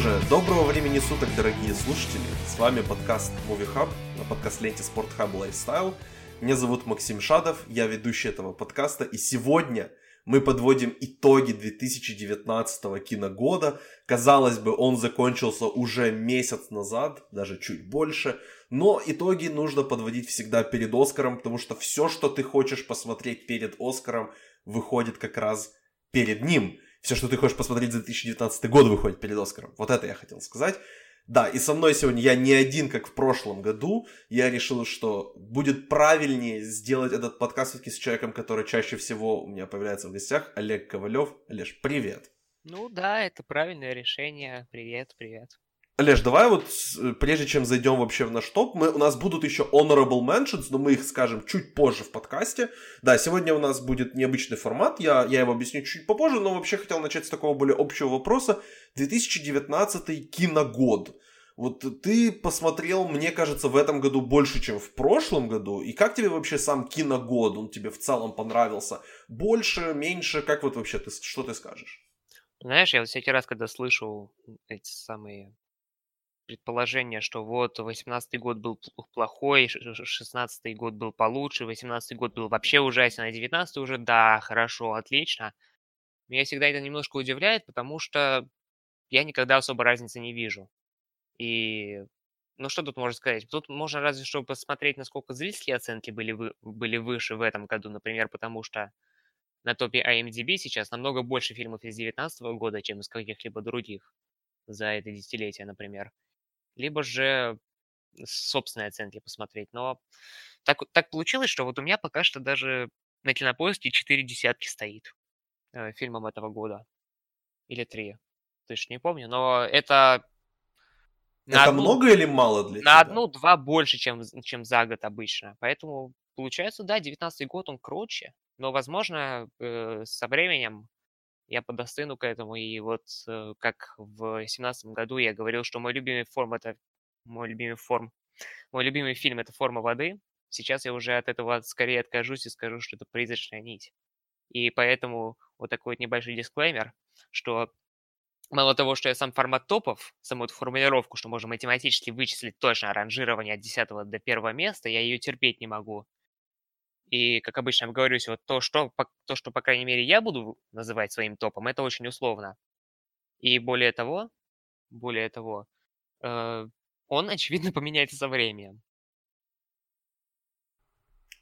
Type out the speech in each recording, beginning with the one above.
же, доброго времени суток, дорогие слушатели. С вами подкаст Movie Hub на подкаст-ленте Sport Hub Lifestyle. Меня зовут Максим Шадов, я ведущий этого подкаста, и сегодня мы подводим итоги 2019 киногода. Казалось бы, он закончился уже месяц назад, даже чуть больше, но итоги нужно подводить всегда перед Оскаром, потому что все, что ты хочешь посмотреть перед Оскаром, выходит как раз перед ним все, что ты хочешь посмотреть за 2019 год, выходит перед Оскаром. Вот это я хотел сказать. Да, и со мной сегодня я не один, как в прошлом году. Я решил, что будет правильнее сделать этот подкаст все-таки с человеком, который чаще всего у меня появляется в гостях. Олег Ковалев. Олеж, привет. Ну да, это правильное решение. Привет, привет. Олеж, давай вот, прежде чем зайдем вообще в наш топ, мы, у нас будут еще honorable mentions, но мы их скажем чуть позже в подкасте. Да, сегодня у нас будет необычный формат, я, я его объясню чуть попозже, но вообще хотел начать с такого более общего вопроса. 2019 киногод. Вот ты посмотрел, мне кажется, в этом году больше, чем в прошлом году. И как тебе вообще сам киногод? Он тебе в целом понравился? Больше, меньше? Как вот вообще ты, что ты скажешь? Знаешь, я вот всякий раз, когда слышу эти самые предположение, что вот 18 год был плохой, 16 год был получше, 18 год был вообще ужасен, а 19 уже, да, хорошо, отлично. Меня всегда это немножко удивляет, потому что я никогда особо разницы не вижу. И, ну что тут можно сказать? Тут можно разве что посмотреть, насколько зрительские оценки были, вы, были выше в этом году, например, потому что на топе IMDb сейчас намного больше фильмов из 2019 года, чем из каких-либо других за это десятилетие, например либо же собственные оценки посмотреть. Но так, так получилось, что вот у меня пока что даже на кинопоиске 4 десятки стоит э, фильмом этого года. Или 3. Точно не помню. Но это... Это одну, много или мало для на? На одну-два больше, чем, чем за год обычно. Поэтому получается, да, 19 год он круче. Но, возможно, э, со временем я подостыну к этому. И вот э, как в 2017 году я говорил, что мой любимый форм это мой любимый форм, мой любимый фильм это форма воды. Сейчас я уже от этого скорее откажусь и скажу, что это призрачная нить. И поэтому вот такой вот небольшой дисклеймер, что мало того, что я сам формат топов, саму эту формулировку, что можно математически вычислить точно ранжирование от 10 до 1 места, я ее терпеть не могу. И, как обычно я говорю, вот то что, то, что, по крайней мере, я буду называть своим топом, это очень условно. И более того, более того, э, он, очевидно, поменяется со временем.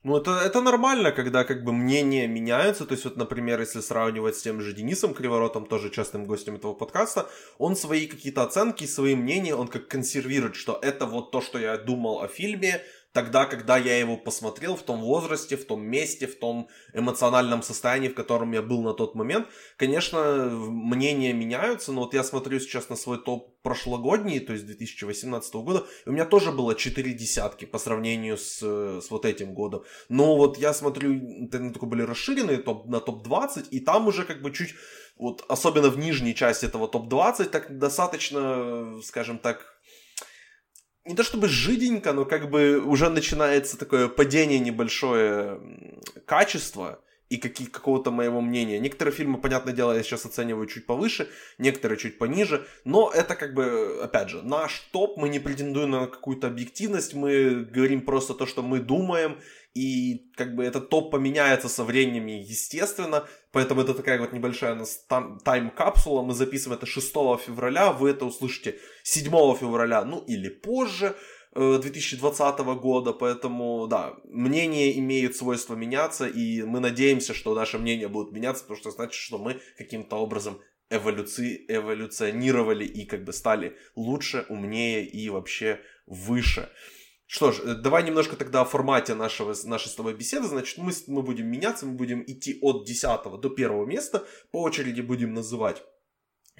Ну, это, это нормально, когда как бы мнения меняются. То есть, вот, например, если сравнивать с тем же Денисом Криворотом, тоже частым гостем этого подкаста, он свои какие-то оценки, свои мнения, он как консервирует, что это вот то, что я думал о фильме, тогда, когда я его посмотрел в том возрасте, в том месте, в том эмоциональном состоянии, в котором я был на тот момент. Конечно, мнения меняются, но вот я смотрю сейчас на свой топ прошлогодний, то есть 2018 года, у меня тоже было 4 десятки по сравнению с, с вот этим годом. Но вот я смотрю, это такой были расширенные топ, на топ-20, и там уже как бы чуть, вот особенно в нижней части этого топ-20, так достаточно, скажем так, не то чтобы жиденько, но как бы уже начинается такое падение небольшое качества и какие, какого-то моего мнения. Некоторые фильмы, понятное дело, я сейчас оцениваю чуть повыше, некоторые чуть пониже, но это как бы, опять же, наш топ, мы не претендуем на какую-то объективность, мы говорим просто то, что мы думаем, и как бы этот топ поменяется со временем, естественно, поэтому это такая вот небольшая тайм-капсула, мы записываем это 6 февраля, вы это услышите 7 февраля, ну или позже, 2020 э, года, поэтому, да, мнения имеют свойство меняться, и мы надеемся, что наше мнение будет меняться, потому что значит, что мы каким-то образом эволюци... эволюционировали и как бы стали лучше, умнее и вообще выше. Что ж, э, давай немножко тогда о формате нашего, нашей с тобой беседы. Значит, мы, мы будем меняться, мы будем идти от 10 до первого места. По очереди будем называть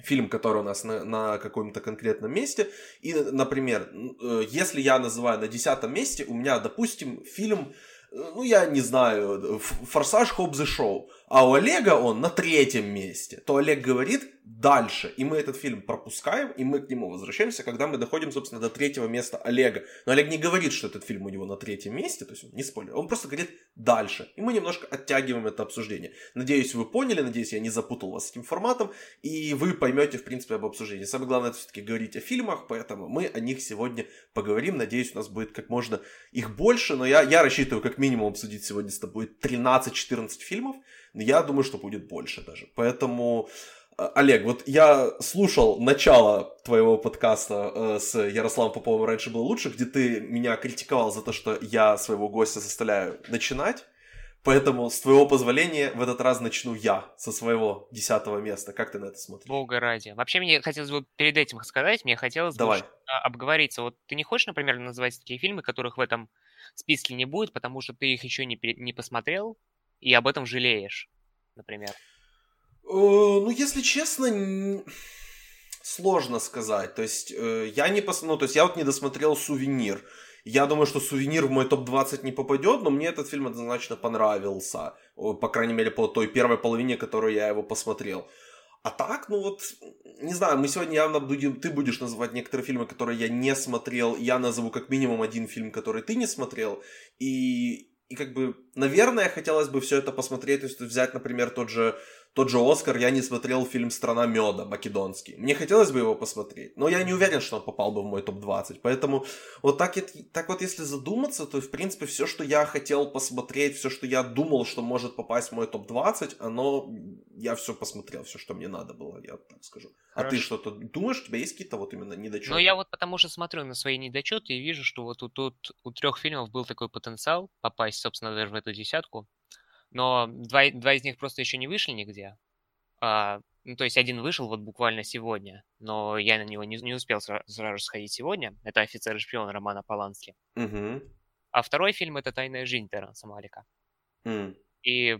фильм, который у нас на, на каком-то конкретном месте. И, например, э, если я называю на десятом месте, у меня, допустим, фильм, э, ну, я не знаю, «Форсаж Хоббс и Шоу». А у Олега он на третьем месте, то Олег говорит дальше, и мы этот фильм пропускаем, и мы к нему возвращаемся, когда мы доходим, собственно, до третьего места Олега. Но Олег не говорит, что этот фильм у него на третьем месте, то есть он не спойлер, он просто говорит дальше, и мы немножко оттягиваем это обсуждение. Надеюсь, вы поняли, надеюсь, я не запутал вас этим форматом, и вы поймете, в принципе, об обсуждении. Самое главное, это все-таки говорить о фильмах, поэтому мы о них сегодня поговорим. Надеюсь, у нас будет как можно их больше, но я, я рассчитываю как минимум обсудить сегодня с тобой 13-14 фильмов, я думаю, что будет больше даже. Поэтому, э, Олег, вот я слушал начало твоего подкаста э, с Ярославом Поповым «Раньше было лучше», где ты меня критиковал за то, что я своего гостя заставляю начинать. Поэтому, с твоего позволения, в этот раз начну я со своего десятого места. Как ты на это смотришь? Бога ради. Вообще, мне хотелось бы перед этим сказать, мне хотелось Давай. бы обговориться. Вот ты не хочешь, например, называть такие фильмы, которых в этом списке не будет, потому что ты их еще не, не посмотрел, и об этом жалеешь, например? Э, ну, если честно, сложно сказать. То есть, э, я не пос... ну, то есть, я вот не досмотрел «Сувенир». Я думаю, что «Сувенир» в мой топ-20 не попадет, но мне этот фильм однозначно понравился. По крайней мере, по той первой половине, которую я его посмотрел. А так, ну вот, не знаю, мы сегодня явно будем, ты будешь называть некоторые фильмы, которые я не смотрел, я назову как минимум один фильм, который ты не смотрел, и и как бы, наверное, хотелось бы все это посмотреть, то есть взять, например, тот же тот же Оскар, я не смотрел фильм «Страна меда» македонский. Мне хотелось бы его посмотреть, но я не уверен, что он попал бы в мой топ-20. Поэтому вот так, так вот, если задуматься, то, в принципе, все, что я хотел посмотреть, все, что я думал, что может попасть в мой топ-20, оно, я все посмотрел, все, что мне надо было, я так скажу. Хорошо. А ты что-то думаешь, у тебя есть какие-то вот именно недочеты? Ну, я вот потому что смотрю на свои недочеты и вижу, что вот тут, тут у трех фильмов был такой потенциал попасть, собственно, даже в эту десятку но два, два из них просто еще не вышли нигде. А, ну, то есть один вышел вот буквально сегодня, но я на него не, не успел сразу, сразу сходить сегодня. Это «Офицер и шпион» Романа Полански. Угу. А второй фильм — это «Тайная жизнь» Терренса Малика. Mm. И,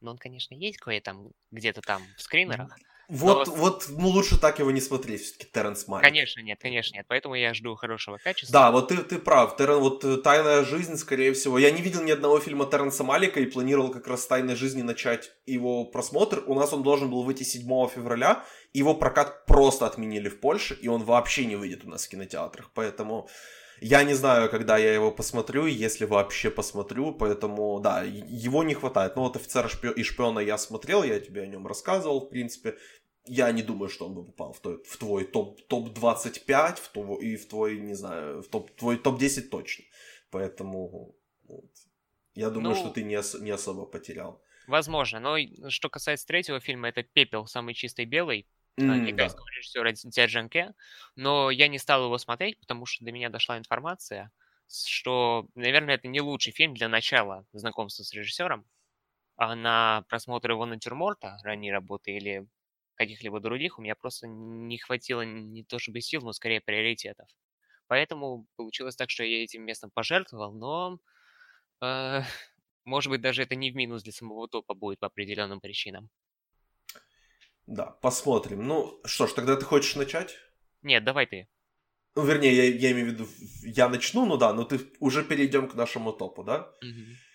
ну, он, конечно, есть кое-там, где-то там в скринерах, вот, Но... вот, ну лучше так его не смотреть, все-таки Терренс Малик. Конечно, нет, конечно, нет. Поэтому я жду хорошего качества. Да, вот ты, ты прав. Террен, вот э, «Тайная жизнь», скорее всего. Я не видел ни одного фильма Терренса Малика и планировал как раз «Тайной жизни» начать его просмотр. У нас он должен был выйти 7 февраля. Его прокат просто отменили в Польше, и он вообще не выйдет у нас в кинотеатрах. Поэтому я не знаю, когда я его посмотрю, если вообще посмотрю, поэтому, да, его не хватает. Ну вот «Офицер и шпиона» я смотрел, я тебе о нем рассказывал, в принципе я не думаю, что он бы попал в твой, в твой топ, топ-25 в твой, и в твой, не знаю, в топ, твой топ-10 точно. Поэтому вот, я думаю, ну, что ты не, ос- не особо потерял. Возможно, но что касается третьего фильма, это «Пепел самый чистый белый», mm, китайского да. режиссера Дзя но я не стал его смотреть, потому что до меня дошла информация, что, наверное, это не лучший фильм для начала знакомства с режиссером, а на просмотр его натюрморта, ранней работы или каких-либо других, у меня просто не хватило не то чтобы сил, но скорее приоритетов. Поэтому получилось так, что я этим местом пожертвовал, но, э, может быть, даже это не в минус для самого топа будет по определенным причинам. Да, посмотрим. Ну, что ж, тогда ты хочешь начать? Нет, давай ты. Ну, вернее, я, я имею в виду, я начну, ну да, но ты уже перейдем к нашему топу, да? Угу.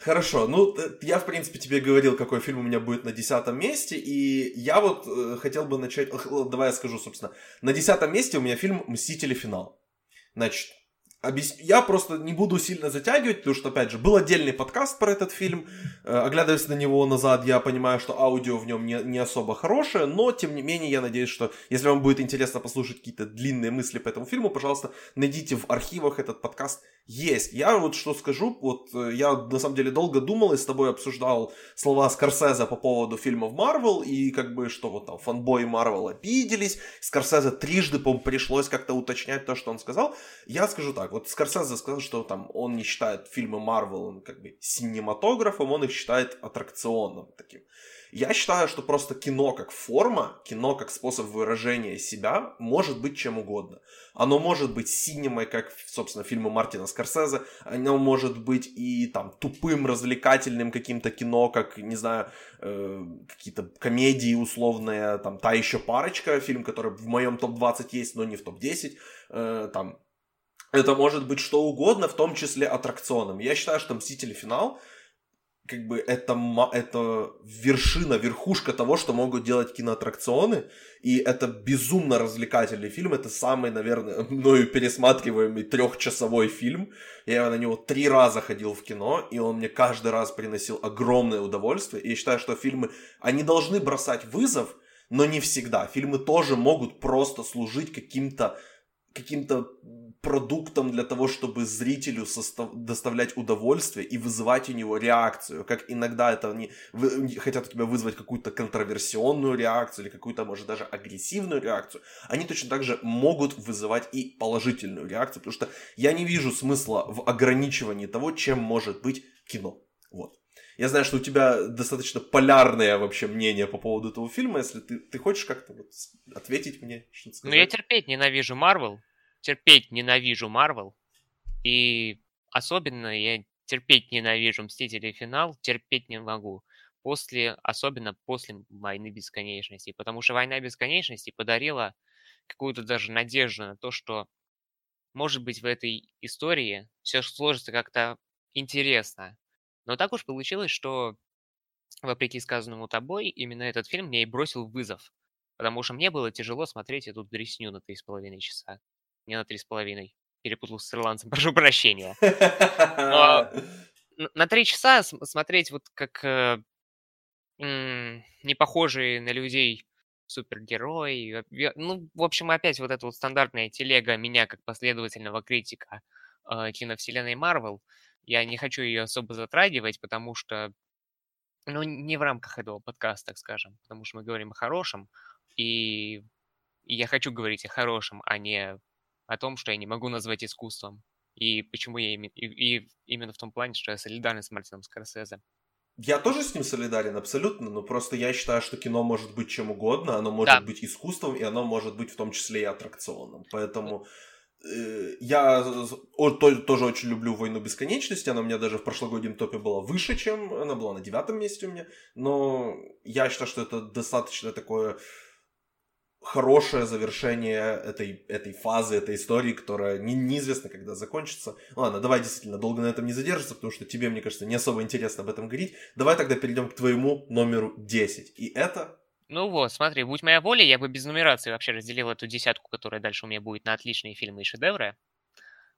Хорошо, ну я в принципе тебе говорил, какой фильм у меня будет на десятом месте, и я вот э, хотел бы начать, давай я скажу, собственно, на десятом месте у меня фильм «Мстители. Финал». Значит, Я просто не буду сильно затягивать, потому что, опять же, был отдельный подкаст про этот фильм. Э, оглядываясь на него назад, я понимаю, что аудио в нем не, не особо хорошее, но, тем не менее, я надеюсь, что если вам будет интересно послушать какие-то длинные мысли по этому фильму, пожалуйста, найдите в архивах этот подкаст. Есть. Я вот что скажу, вот э, я на самом деле долго думал и с тобой обсуждал слова Скорсезе по поводу фильмов Марвел, и как бы, что вот там фанбои Марвел обиделись, Скорсезе трижды, по пришлось как-то уточнять то, что он сказал. Я скажу так, вот Скорсезе сказал, что там он не считает фильмы Марвел как бы синематографом, он их считает аттракционным таким. Я считаю, что просто кино как форма, кино как способ выражения себя может быть чем угодно. Оно может быть синемой, как, собственно, фильмы Мартина Скорсезе, оно может быть и там тупым, развлекательным каким-то кино, как, не знаю, э, какие-то комедии условные, там, та еще парочка, фильм, который в моем топ-20 есть, но не в топ-10, э, там, это может быть что угодно, в том числе аттракционом. Я считаю, что «Мстители. Финал» как бы это, это вершина, верхушка того, что могут делать киноаттракционы, и это безумно развлекательный фильм, это самый, наверное, мною пересматриваемый трехчасовой фильм, я на него три раза ходил в кино, и он мне каждый раз приносил огромное удовольствие, и я считаю, что фильмы, они должны бросать вызов, но не всегда. Фильмы тоже могут просто служить каким-то каким-то продуктом для того, чтобы зрителю состав... доставлять удовольствие и вызывать у него реакцию. Как иногда это они вы... хотят у тебя вызвать какую-то контроверсионную реакцию или какую-то, может, даже агрессивную реакцию. Они точно так же могут вызывать и положительную реакцию, потому что я не вижу смысла в ограничивании того, чем может быть кино. Вот. Я знаю, что у тебя достаточно полярное вообще мнение по поводу этого фильма. Если ты, ты хочешь как-то вот ответить мне, сказать? Ну, я терпеть ненавижу Марвел. Терпеть ненавижу Марвел. И особенно я терпеть ненавижу Мстители финал, терпеть не могу. После, особенно после Войны Бесконечности. Потому что Война Бесконечности подарила какую-то даже надежду на то, что может быть в этой истории все сложится как-то интересно. Но так уж получилось, что, вопреки сказанному тобой, именно этот фильм мне и бросил вызов. Потому что мне было тяжело смотреть эту дресню на три с половиной часа. Не на три с половиной. Перепутал с ирландцем, прошу прощения. Но на три часа смотреть вот как э, не похожие на людей супергерой. Ну, в общем, опять вот эта вот стандартная телега меня как последовательного критика э, киновселенной Марвел – я не хочу ее особо затрагивать, потому что, ну, не в рамках этого подкаста, так скажем, потому что мы говорим о хорошем, и, и я хочу говорить о хорошем, а не о том, что я не могу назвать искусством. И почему я именно, и, и именно в том плане, что я солидарен с Мартином Скорсезе. Я тоже с ним солидарен, абсолютно, но просто я считаю, что кино может быть чем угодно, оно может да. быть искусством, и оно может быть в том числе и аттракционом. Поэтому Э, я тоже очень люблю «Войну бесконечности», она у меня даже в прошлогоднем топе была выше, чем она была на девятом месте у меня, но я считаю, что это достаточно такое хорошее завершение этой, этой фазы, этой истории, которая не, неизвестно, когда закончится. Ладно, давай действительно долго на этом не задержаться, потому что тебе, мне кажется, не особо интересно об этом говорить. Давай тогда перейдем к твоему номеру 10. И это ну вот, смотри, будь моя воля, я бы без нумерации вообще разделил эту десятку, которая дальше у меня будет на отличные фильмы и шедевры.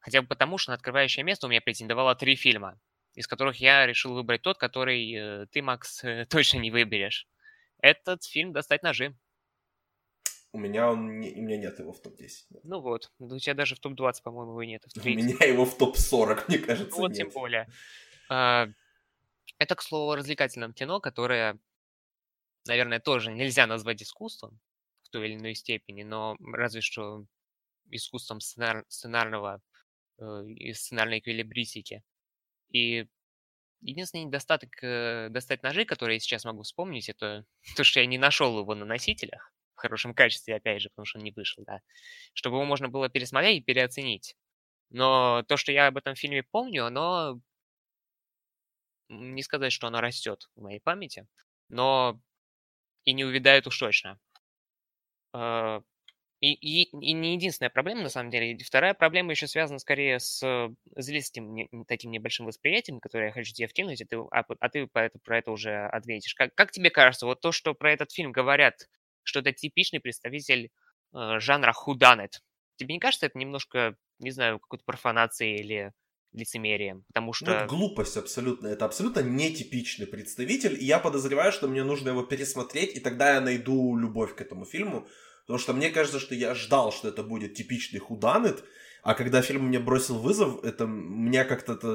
Хотя бы потому, что на открывающее место у меня претендовало три фильма, из которых я решил выбрать тот, который э, ты, Макс, точно не выберешь. Этот фильм «Достать ножи». У меня, он не, у меня нет его в топ-10. Ну вот, у тебя даже в топ-20, по-моему, его нет. У меня его в топ-40, мне кажется, Вот нет. тем более. А, это, к слову, развлекательном кино, которое наверное, тоже нельзя назвать искусством в той или иной степени, но разве что искусством сценар- сценарного э, и сценарной эквилибристики. И единственный недостаток э, достать ножи, который я сейчас могу вспомнить, это то, что я не нашел его на носителях в хорошем качестве, опять же, потому что он не вышел, да, чтобы его можно было пересмотреть и переоценить. Но то, что я об этом фильме помню, оно не сказать, что оно растет в моей памяти, но и не увядает уж точно. А, и, и, и не единственная проблема, на самом деле. Вторая проблема еще связана скорее с зрительским таким небольшим восприятием, которое я хочу тебе вкинуть, а ты, а, а ты про, это, про это уже ответишь. Как, как тебе кажется, вот то, что про этот фильм говорят, что это типичный представитель э, жанра худанет, тебе не кажется это немножко, не знаю, какой-то профанацией или лицемерием, потому ну, что... Ну, это глупость абсолютно. Это абсолютно нетипичный представитель, и я подозреваю, что мне нужно его пересмотреть, и тогда я найду любовь к этому фильму, потому что мне кажется, что я ждал, что это будет типичный худанет, а когда фильм мне бросил вызов, это меня как-то это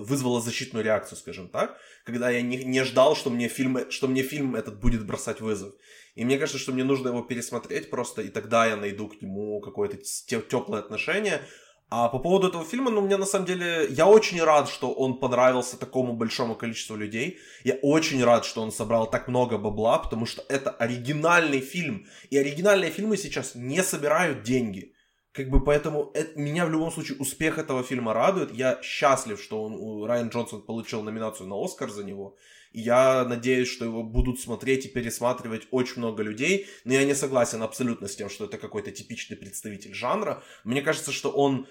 вызвало защитную реакцию, скажем так, когда я не, не ждал, что мне, фильм, что мне фильм этот будет бросать вызов. И мне кажется, что мне нужно его пересмотреть просто, и тогда я найду к нему какое-то теплое отношение. А по поводу этого фильма, ну, мне на самом деле, я очень рад, что он понравился такому большому количеству людей. Я очень рад, что он собрал так много бабла, потому что это оригинальный фильм. И оригинальные фильмы сейчас не собирают деньги. Как бы поэтому это, меня в любом случае успех этого фильма радует. Я счастлив, что он, Райан Джонсон получил номинацию на Оскар за него. И я надеюсь, что его будут смотреть и пересматривать очень много людей. Но я не согласен абсолютно с тем, что это какой-то типичный представитель жанра. Мне кажется, что он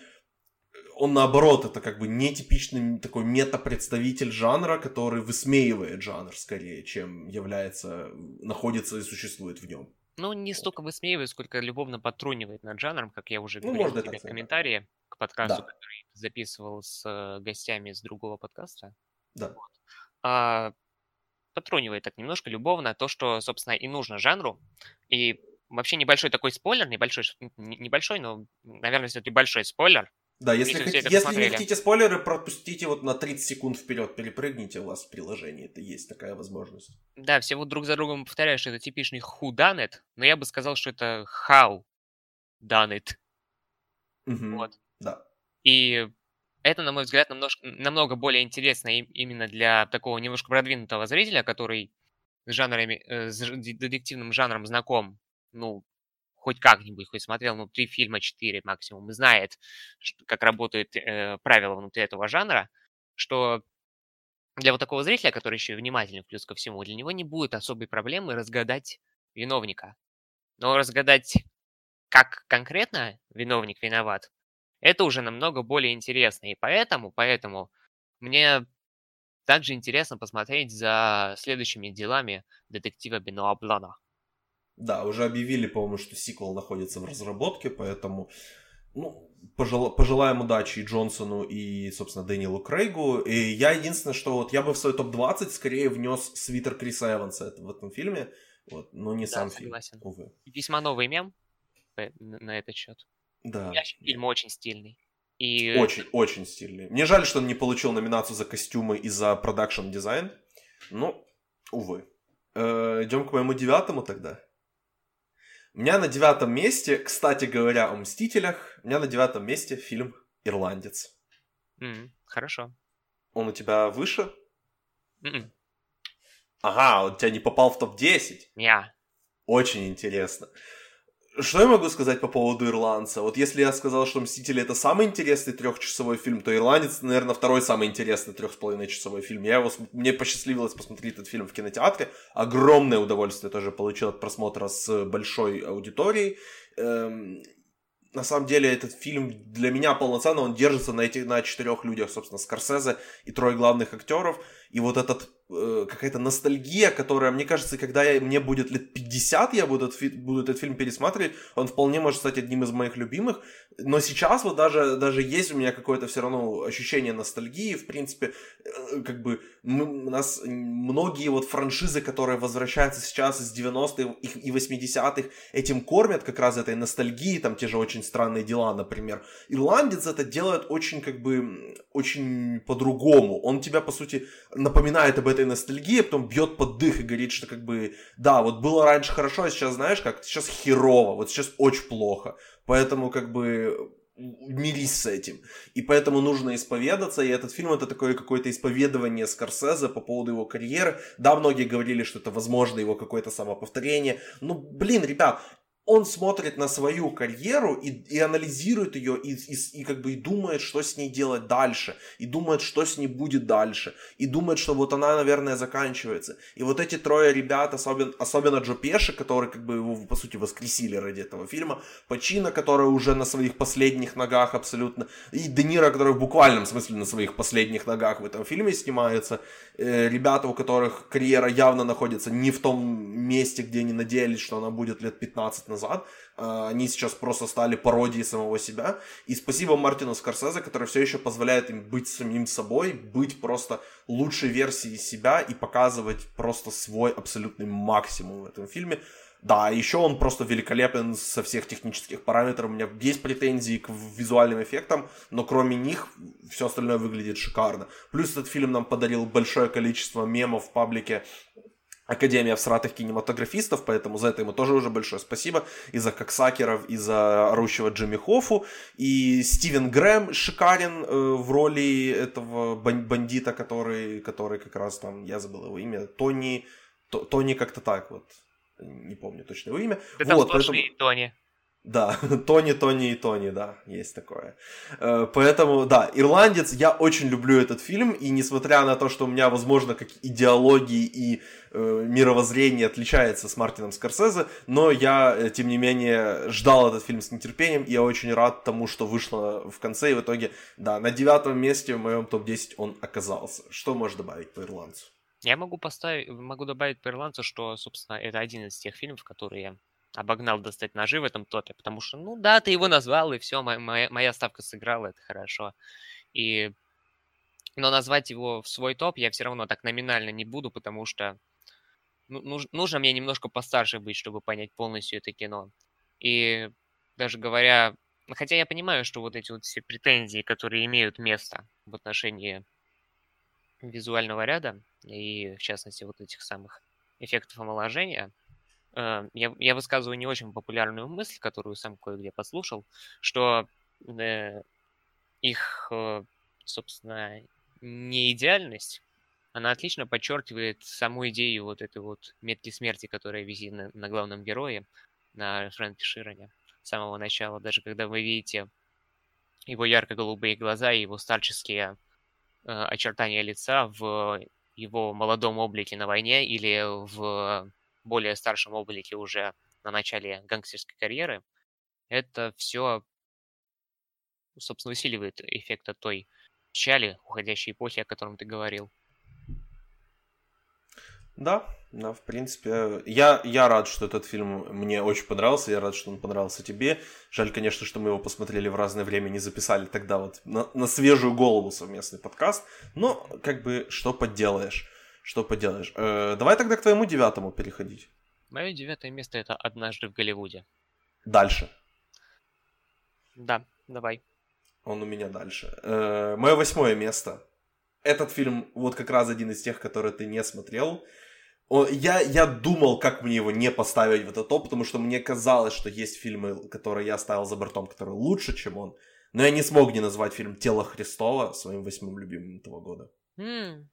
он наоборот, это как бы нетипичный такой мета-представитель жанра, который высмеивает жанр скорее, чем является, находится и существует в нем. Ну, не столько высмеивает, сколько любовно потрунивает над жанром, как я уже ну, говорил тебе в комментарии к подкасту, да. который записывал с э, гостями с другого подкаста. Да. Вот. А, потрунивает так немножко любовно то, что, собственно, и нужно жанру. И вообще небольшой такой спойлер, небольшой, небольшой, но, наверное, все-таки большой спойлер. Да, если, если, хотите, если не хотите спойлеры, пропустите вот на 30 секунд вперед, перепрыгните у вас в приложении, это есть такая возможность. Да, все вот друг за другом повторяют, что это типичный it, но я бы сказал, что это how done it. Угу, вот. Да. И это, на мой взгляд, намного, намного более интересно именно для такого немножко продвинутого зрителя, который с жанрами, э, с детективным жанром знаком, ну, хоть как-нибудь, хоть смотрел, ну, три фильма, четыре максимум, знает, как работают э, правила внутри этого жанра, что для вот такого зрителя, который еще и внимательный плюс ко всему, для него не будет особой проблемы разгадать виновника. Но разгадать, как конкретно виновник виноват, это уже намного более интересно. И поэтому, поэтому мне также интересно посмотреть за следующими делами детектива Бенуа Блана. Да, уже объявили, по-моему, что сиквел находится в разработке, поэтому ну, пожел... пожелаем удачи и Джонсону, и, собственно, Дэниелу Крейгу. И я единственное, что вот я бы в свой топ-20 скорее внес свитер Криса Эванса в этом фильме, вот, но не да, сам согласен. фильм, увы. Весьма новый мем на этот счет. Да. Фильм очень стильный. И... Очень, очень стильный. Мне жаль, что он не получил номинацию за костюмы и за продакшн дизайн. Ну, увы. Э, идем к моему девятому тогда. У меня на девятом месте, кстати говоря, о Мстителях, у меня на девятом месте фильм «Ирландец». Mm, хорошо. Он у тебя выше? Mm-mm. Ага, он тебя не попал в топ-10? Yeah. Очень интересно. Что я могу сказать по поводу «Ирландца»? Вот если я сказал, что «Мстители» — это самый интересный трехчасовой фильм, то «Ирландец», наверное, второй самый интересный трех с половиной часовой фильм. Я его, мне посчастливилось посмотреть этот фильм в кинотеатре. Огромное удовольствие тоже получил от просмотра с большой аудиторией. Эм, на самом деле этот фильм для меня полноценно, он держится на этих, на четырех людях, собственно, Скорсезе и трое главных актеров. И вот этот Э, какая-то ностальгия, которая, мне кажется, когда я, мне будет лет 50, я буду этот, буду этот фильм пересматривать, он вполне может стать одним из моих любимых. Но сейчас вот даже, даже есть у меня какое-то все равно ощущение ностальгии. В принципе, э, как бы мы, у нас многие вот франшизы, которые возвращаются сейчас из 90-х и 80-х, этим кормят как раз этой ностальгии, там те же очень странные дела, например. Ирландец это делает очень как бы, очень по-другому. Он тебя, по сути, напоминает об этой ностальгии, а потом бьет под дых и говорит, что как бы, да, вот было раньше хорошо, а сейчас, знаешь, как, сейчас херово, вот сейчас очень плохо. Поэтому, как бы, мирись с этим. И поэтому нужно исповедаться, и этот фильм это такое какое-то исповедование Скорсезе по поводу его карьеры. Да, многие говорили, что это возможно его какое-то самоповторение. Ну, блин, ребят, он смотрит на свою карьеру и, и анализирует ее, и, и, и как бы и думает, что с ней делать дальше, и думает, что с ней будет дальше, и думает, что вот она, наверное, заканчивается. И вот эти трое ребят, особенно, особенно Джо Пеши, который как бы его, по сути, воскресили ради этого фильма, Пачина, который уже на своих последних ногах абсолютно, и Де Ниро, который в буквальном смысле на своих последних ногах в этом фильме снимается, э, ребята, у которых карьера явно находится не в том месте, где они надеялись, что она будет лет 15 назад. А, они сейчас просто стали пародией самого себя. И спасибо Мартину Скорсезе, который все еще позволяет им быть самим собой, быть просто лучшей версией себя и показывать просто свой абсолютный максимум в этом фильме. Да, еще он просто великолепен со всех технических параметров. У меня есть претензии к визуальным эффектам, но кроме них все остальное выглядит шикарно. Плюс этот фильм нам подарил большое количество мемов в паблике Академия всратых кинематографистов, поэтому за это ему тоже уже большое спасибо. И за Коксакеров, и за орущего Джимми Хоффу. И Стивен Грэм шикарен э, в роли этого бандита, который, который как раз там, я забыл его имя, Тони, Тони как-то так вот, не помню точно его имя. Да вот, поэтому... Тони. Да, Тони, Тони и Тони, да, есть такое. Э, поэтому, да, «Ирландец», я очень люблю этот фильм, и несмотря на то, что у меня, возможно, как идеологии и э, мировоззрение отличается с Мартином Скорсезе, но я, э, тем не менее, ждал этот фильм с нетерпением, и я очень рад тому, что вышло в конце, и в итоге, да, на девятом месте в моем топ-10 он оказался. Что можешь добавить по «Ирландцу»? Я могу поставить, могу добавить по «Ирландцу», что, собственно, это один из тех фильмов, которые обогнал достать ножи в этом топе, потому что, ну да, ты его назвал, и все, моя, моя ставка сыграла, это хорошо. И... Но назвать его в свой топ я все равно так номинально не буду, потому что ну, нуж, нужно мне немножко постарше быть, чтобы понять полностью это кино. И даже говоря, ну, хотя я понимаю, что вот эти вот все претензии, которые имеют место в отношении визуального ряда, и в частности вот этих самых эффектов омоложения – я, я высказываю не очень популярную мысль, которую сам кое-где послушал, что э, их, э, собственно, неидеальность, она отлично подчеркивает саму идею вот этой вот метки смерти, которая висит на, на главном герое, на Фрэнке Широне с самого начала. Даже когда вы видите его ярко-голубые глаза и его старческие э, очертания лица в его молодом облике на войне или в более старшем облике уже на начале гангстерской карьеры, это все, собственно, усиливает эффект от той печали уходящей эпохи, о котором ты говорил. Да, да, в принципе. Я, я рад, что этот фильм мне очень понравился. Я рад, что он понравился тебе. Жаль, конечно, что мы его посмотрели в разное время, не записали тогда вот на, на свежую голову совместный подкаст. Но, как бы, что поделаешь. Что поделаешь. Э, давай тогда к твоему девятому переходить. Мое девятое место это «Однажды в Голливуде». Дальше. Да, давай. Он у меня дальше. Э, мое восьмое место. Этот фильм вот как раз один из тех, которые ты не смотрел. Я, я думал, как мне его не поставить в этот топ, потому что мне казалось, что есть фильмы, которые я ставил за бортом, которые лучше, чем он. Но я не смог не назвать фильм «Тело Христова» своим восьмым любимым этого года. Mm,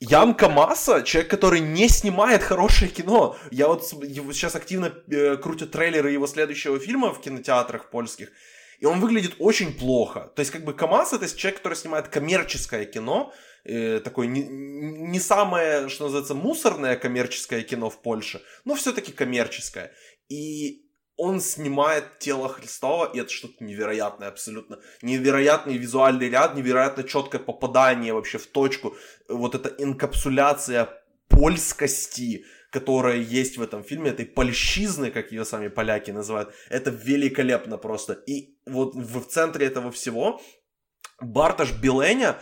Ян Камаса, человек, который не снимает хорошее кино. Я вот сейчас активно э, крутят трейлеры его следующего фильма в кинотеатрах польских, и он выглядит очень плохо. То есть, как бы Камас это человек, который снимает коммерческое кино, э, такое не, не самое, что называется, мусорное коммерческое кино в Польше, но все-таки коммерческое. И он снимает тело Христова, и это что-то невероятное абсолютно. Невероятный визуальный ряд, невероятно четкое попадание вообще в точку. Вот эта инкапсуляция польскости, которая есть в этом фильме, этой польщизны, как ее сами поляки называют, это великолепно просто. И вот в центре этого всего Барташ Биленя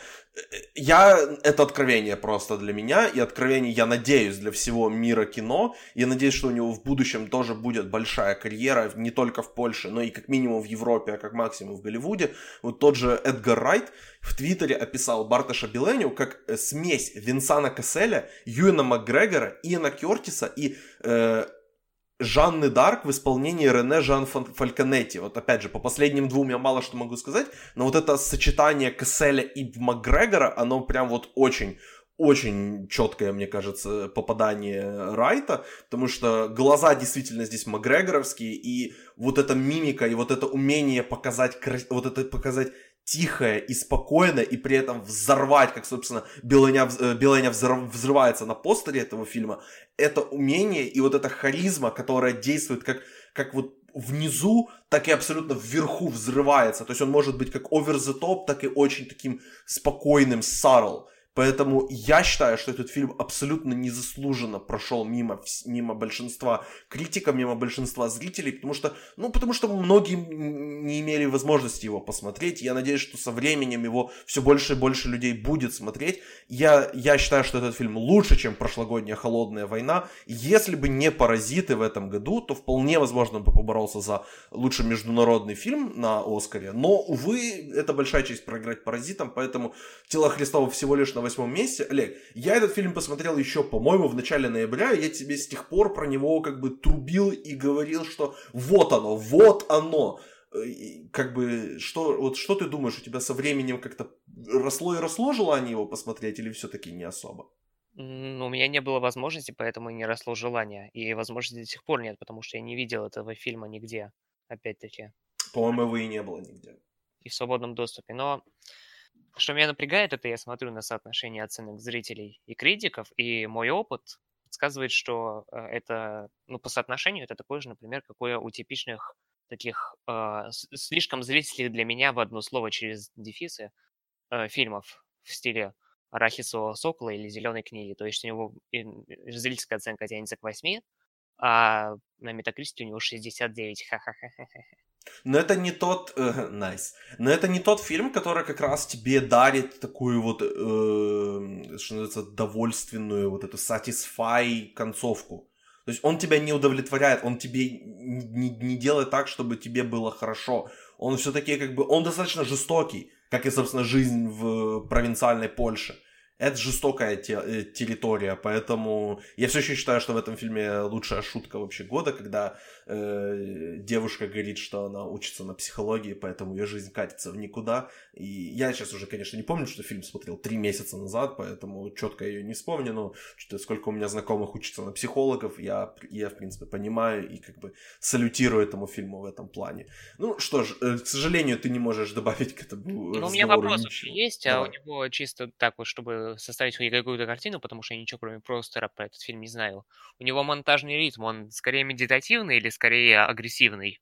я, это откровение просто для меня, и откровение, я надеюсь, для всего мира кино. Я надеюсь, что у него в будущем тоже будет большая карьера, не только в Польше, но и как минимум в Европе, а как максимум в Голливуде. Вот тот же Эдгар Райт в Твиттере описал Барташа Биленю как э, смесь Винсана Касселя, Юэна Макгрегора, Иэна Кертиса и э, Жанны Дарк в исполнении Рене Жан Фальконетти. Вот опять же, по последним двум я мало что могу сказать, но вот это сочетание Касселя и Макгрегора, оно прям вот очень очень четкое, мне кажется, попадание Райта, потому что глаза действительно здесь Макгрегоровские, и вот эта мимика, и вот это умение показать, вот это показать тихое и спокойно, и при этом взорвать, как, собственно, Беленя, э, Беленя взрывается на постере этого фильма, это умение и вот эта харизма, которая действует как, как вот внизу, так и абсолютно вверху взрывается. То есть он может быть как over the top, так и очень таким спокойным, subtle. Поэтому я считаю, что этот фильм абсолютно незаслуженно прошел мимо, мимо большинства критиков, мимо большинства зрителей, потому что, ну, потому что многие не имели возможности его посмотреть. Я надеюсь, что со временем его все больше и больше людей будет смотреть. Я, я считаю, что этот фильм лучше, чем прошлогодняя «Холодная война». Если бы не «Паразиты» в этом году, то вполне возможно он бы поборолся за лучший международный фильм на Оскаре. Но, увы, это большая честь проиграть «Паразитам», поэтому «Тело Христова» всего лишь на восьмом месте. Олег, я этот фильм посмотрел еще, по-моему, в начале ноября. Я тебе с тех пор про него как бы трубил и говорил, что вот оно, вот оно. Э, как бы, что, вот что ты думаешь, у тебя со временем как-то росло и росло желание его посмотреть или все-таки не особо? Ну, у меня не было возможности, поэтому и не росло желание. И возможности до сих пор нет, потому что я не видел этого фильма нигде, опять-таки. По-моему, его и не было нигде. И в свободном доступе. Но что меня напрягает, это я смотрю на соотношение оценок зрителей и критиков, и мой опыт подсказывает, что э, это, ну, по соотношению это такое же, например, какое у типичных таких э, слишком зрителей для меня в одно слово через дефисы э, фильмов в стиле Арахисового сокола или Зеленой книги. То есть у него зрительская оценка тянется к 8, а на метакритике у него 69. Ха-ха-ха-ха. Но это не тот... Э, nice. Но это не тот фильм, который как раз тебе дарит такую вот, э, что называется, довольственную, вот эту satisfy концовку. То есть он тебя не удовлетворяет, он тебе не, не делает так, чтобы тебе было хорошо. Он все-таки как бы, он достаточно жестокий, как и, собственно, жизнь в провинциальной Польше это жестокая те, э, территория, поэтому я все еще считаю, что в этом фильме лучшая шутка вообще года, когда э, девушка говорит, что она учится на психологии, поэтому ее жизнь катится в никуда. И я сейчас уже, конечно, не помню, что фильм смотрел три месяца назад, поэтому четко ее не вспомню, но что сколько у меня знакомых учатся на психологов, я, я в принципе, понимаю и как бы салютирую этому фильму в этом плане. Ну что ж, э, к сожалению, ты не можешь добавить к этому Ну, у меня вопрос есть, Давай. а у него чисто так вот, чтобы составить какую-то картину, потому что я ничего кроме постера про этот фильм не знаю. У него монтажный ритм, он скорее медитативный или скорее агрессивный?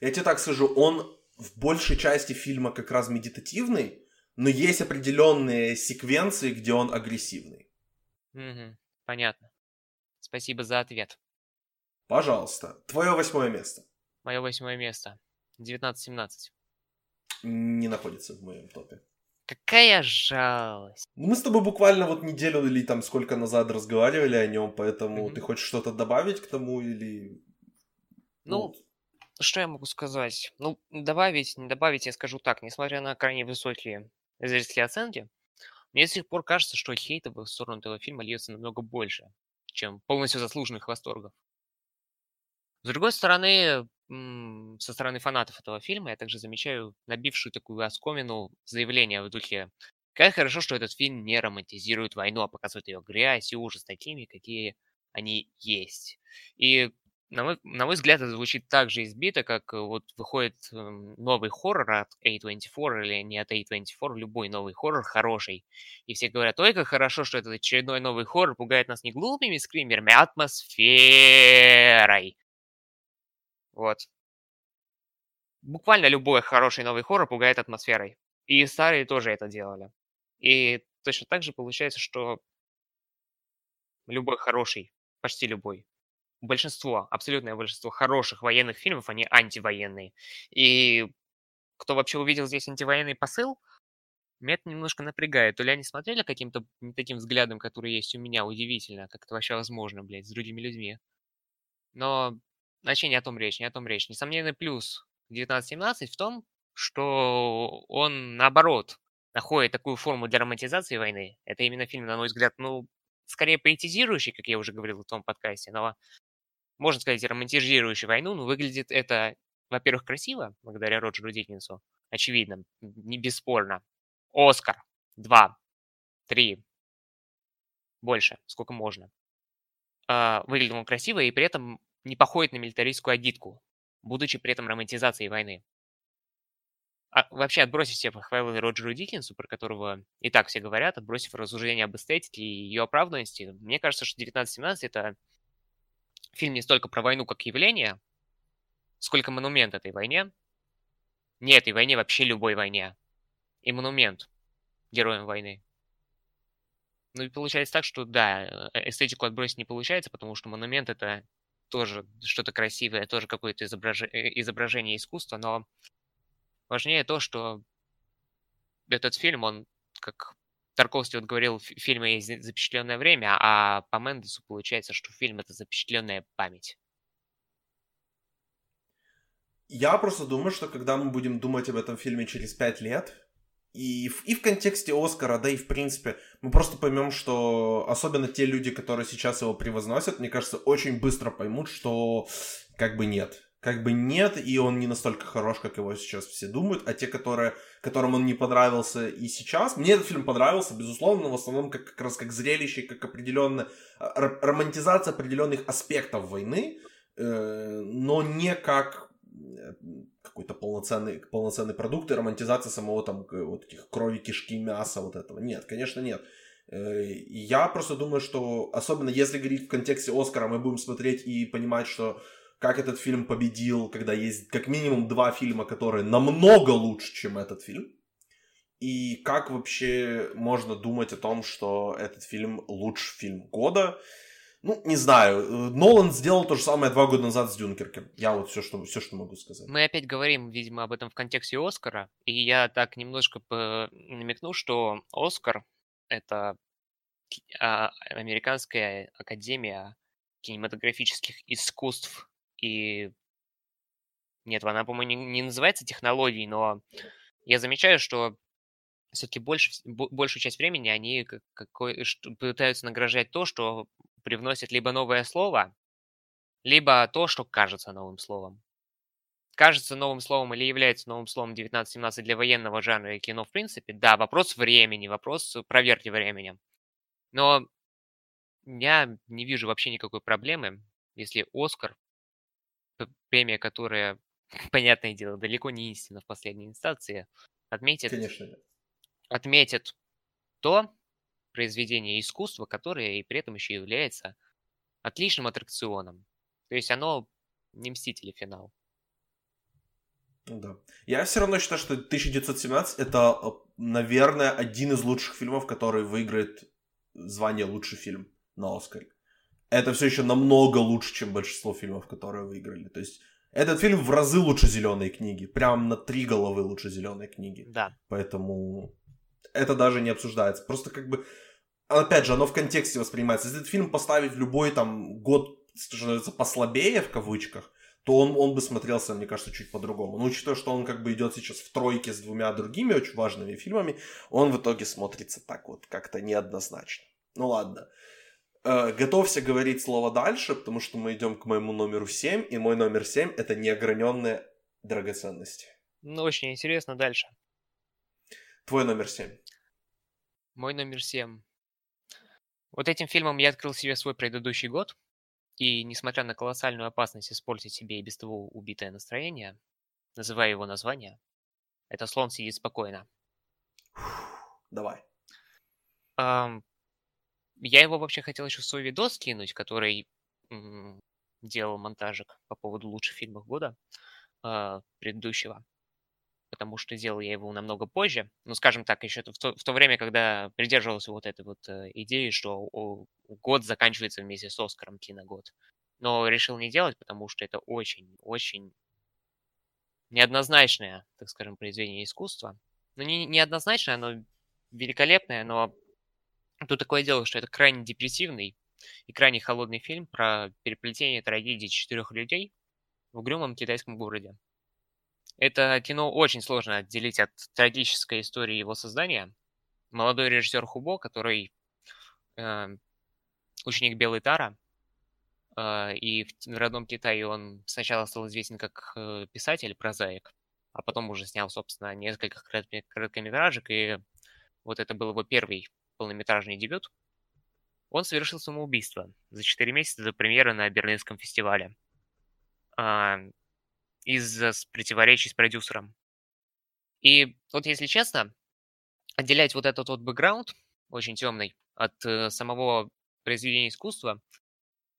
Я тебе так скажу, он в большей части фильма как раз медитативный, но есть определенные секвенции, где он агрессивный. Угу, понятно. Спасибо за ответ. Пожалуйста. Твое восьмое место. Мое восьмое место. 19-17. Не находится в моем топе. Какая жалость. Ну, мы с тобой буквально вот неделю или там сколько назад разговаривали о нем, поэтому mm-hmm. ты хочешь что-то добавить к тому или... Ну, ну, что я могу сказать? Ну, добавить, не добавить, я скажу так. Несмотря на крайне высокие зрительские оценки, мне до сих пор кажется, что хейта в сторону этого фильма льется намного больше, чем полностью заслуженных восторгов. С другой стороны, со стороны фанатов этого фильма я также замечаю набившую такую оскомину заявление в духе «Как хорошо, что этот фильм не романтизирует войну, а показывает ее грязь и ужас такими, какие они есть». И на мой, на мой взгляд, это звучит так же избито, как вот выходит эм, новый хоррор от A24 или не от A24, любой новый хоррор хороший. И все говорят, ой, как хорошо, что этот очередной новый хоррор пугает нас не глупыми скримерами, а атмосферой. Вот. Буквально любой хороший новый хоррор пугает атмосферой. И старые тоже это делали. И точно так же получается, что любой хороший, почти любой, большинство, абсолютное большинство хороших военных фильмов, они антивоенные. И кто вообще увидел здесь антивоенный посыл, меня это немножко напрягает. То ли они смотрели каким-то не таким взглядом, который есть у меня, удивительно, как это вообще возможно, блядь, с другими людьми. Но Вообще не о том речь, не о том речь. Несомненный плюс 1917 в том, что он, наоборот, находит такую форму для романтизации войны. Это именно фильм, на мой взгляд, ну, скорее поэтизирующий, как я уже говорил в том подкасте, но, можно сказать, романтизирующий войну, но выглядит это, во-первых, красиво, благодаря Роджеру Диккенсу, очевидно, не бесспорно. Оскар. Два. Три. Больше. Сколько можно. Uh, выглядит он красиво, и при этом не походит на милитаристскую агитку, будучи при этом романтизацией войны. А вообще, отбросив все похвалы Роджеру Диккенсу, про которого и так все говорят, отбросив рассуждение об эстетике и ее оправданности, мне кажется, что 1917 это фильм не столько про войну как явление, сколько монумент этой войне. Не этой войне, вообще любой войне. И монумент героям войны. Ну и получается так, что да, э, эстетику отбросить не получается, потому что монумент это тоже что-то красивое, тоже какое-то изображ... Э, изображение искусства, но важнее то, что этот фильм, он, как Тарковский вот говорил, в фильме есть запечатленное время, а по Мендесу получается, что фильм — это запечатленная память. Я просто думаю, что когда мы будем думать об этом фильме через пять лет, и в, и в контексте Оскара, да и в принципе, мы просто поймем, что особенно те люди, которые сейчас его превозносят, мне кажется, очень быстро поймут, что как бы нет. как бы нет, и он не настолько хорош, как его сейчас все думают, а те, которые, которым он не понравился и сейчас, мне этот фильм понравился, безусловно, но в основном как, как раз как зрелище, как определенная романтизация определенных аспектов войны, э, но не как э, какой-то полноценный, полноценный продукт и романтизация самого там вот этих крови, кишки, мяса, вот этого. Нет, конечно, нет. Э, я просто думаю, что особенно если говорить в контексте Оскара, мы будем смотреть и понимать, что как этот фильм победил, когда есть как минимум два фильма, которые намного лучше, чем этот фильм. И как вообще можно думать о том, что этот фильм лучший фильм года? Ну, не знаю. Нолан сделал то же самое два года назад с Дюнкерком. Я вот все, что, все, что могу сказать. Мы опять говорим, видимо, об этом в контексте Оскара. И я так немножко намекну, что Оскар — это а, Американская академия кинематографических искусств и нет, она, по-моему, не называется технологией, но я замечаю, что все-таки больше, большую часть времени они какой, пытаются награждать то, что привносит либо новое слово, либо то, что кажется новым словом. Кажется новым словом или является новым словом 19-17 для военного жанра и кино в принципе, да, вопрос времени, вопрос проверки времени. Но я не вижу вообще никакой проблемы, если Оскар премия, которая, понятное дело, далеко не истина в последней инстанции, отметит, Конечно, отметит то произведение искусства, которое и при этом еще является отличным аттракционом. То есть оно не Мстители финал. Да. Я все равно считаю, что 1917 это, э, наверное, один из лучших фильмов, который выиграет звание лучший фильм на Оскаре это все еще намного лучше, чем большинство фильмов, которые выиграли. То есть этот фильм в разы лучше зеленой книги. Прям на три головы лучше зеленой книги. Да. Поэтому это даже не обсуждается. Просто как бы, опять же, оно в контексте воспринимается. Если этот фильм поставить в любой там год, что называется, послабее в кавычках, то он, он бы смотрелся, мне кажется, чуть по-другому. Но учитывая, что он как бы идет сейчас в тройке с двумя другими очень важными фильмами, он в итоге смотрится так вот как-то неоднозначно. Ну ладно. Э, готовься говорить слово дальше, потому что мы идем к моему номеру 7, и мой номер 7 это неограненные драгоценности. Ну, очень интересно дальше. Твой номер 7. Мой номер 7. Вот этим фильмом я открыл себе свой предыдущий год, и несмотря на колоссальную опасность использовать себе и без того убитое настроение, называя его название, это «Слон сидит спокойно». Давай. Um, я его вообще хотел еще в свой видос скинуть, который м- делал монтажик по поводу лучших фильмов года э, предыдущего. Потому что делал я его намного позже. Ну, скажем так, еще в то, в то время, когда придерживался вот этой вот э, идеи, что год заканчивается вместе с Оскаром киногод. Но решил не делать, потому что это очень-очень неоднозначное, так скажем, произведение искусства. Ну, не неоднозначное, оно великолепное, но Тут такое дело, что это крайне депрессивный и крайне холодный фильм про переплетение трагедий четырех людей в угрюмом китайском городе. Это кино очень сложно отделить от трагической истории его создания. Молодой режиссер Хубо, который э, ученик Белой Тара, э, и в, в родном Китае он сначала стал известен как э, писатель, прозаик, а потом уже снял, собственно, несколько короткометражек, и вот это был его первый полнометражный дебют, он совершил самоубийство за 4 месяца до премьеры на Берлинском фестивале а, из-за противоречий с продюсером. И вот если честно, отделять вот этот вот бэкграунд, очень темный, от э, самого произведения искусства,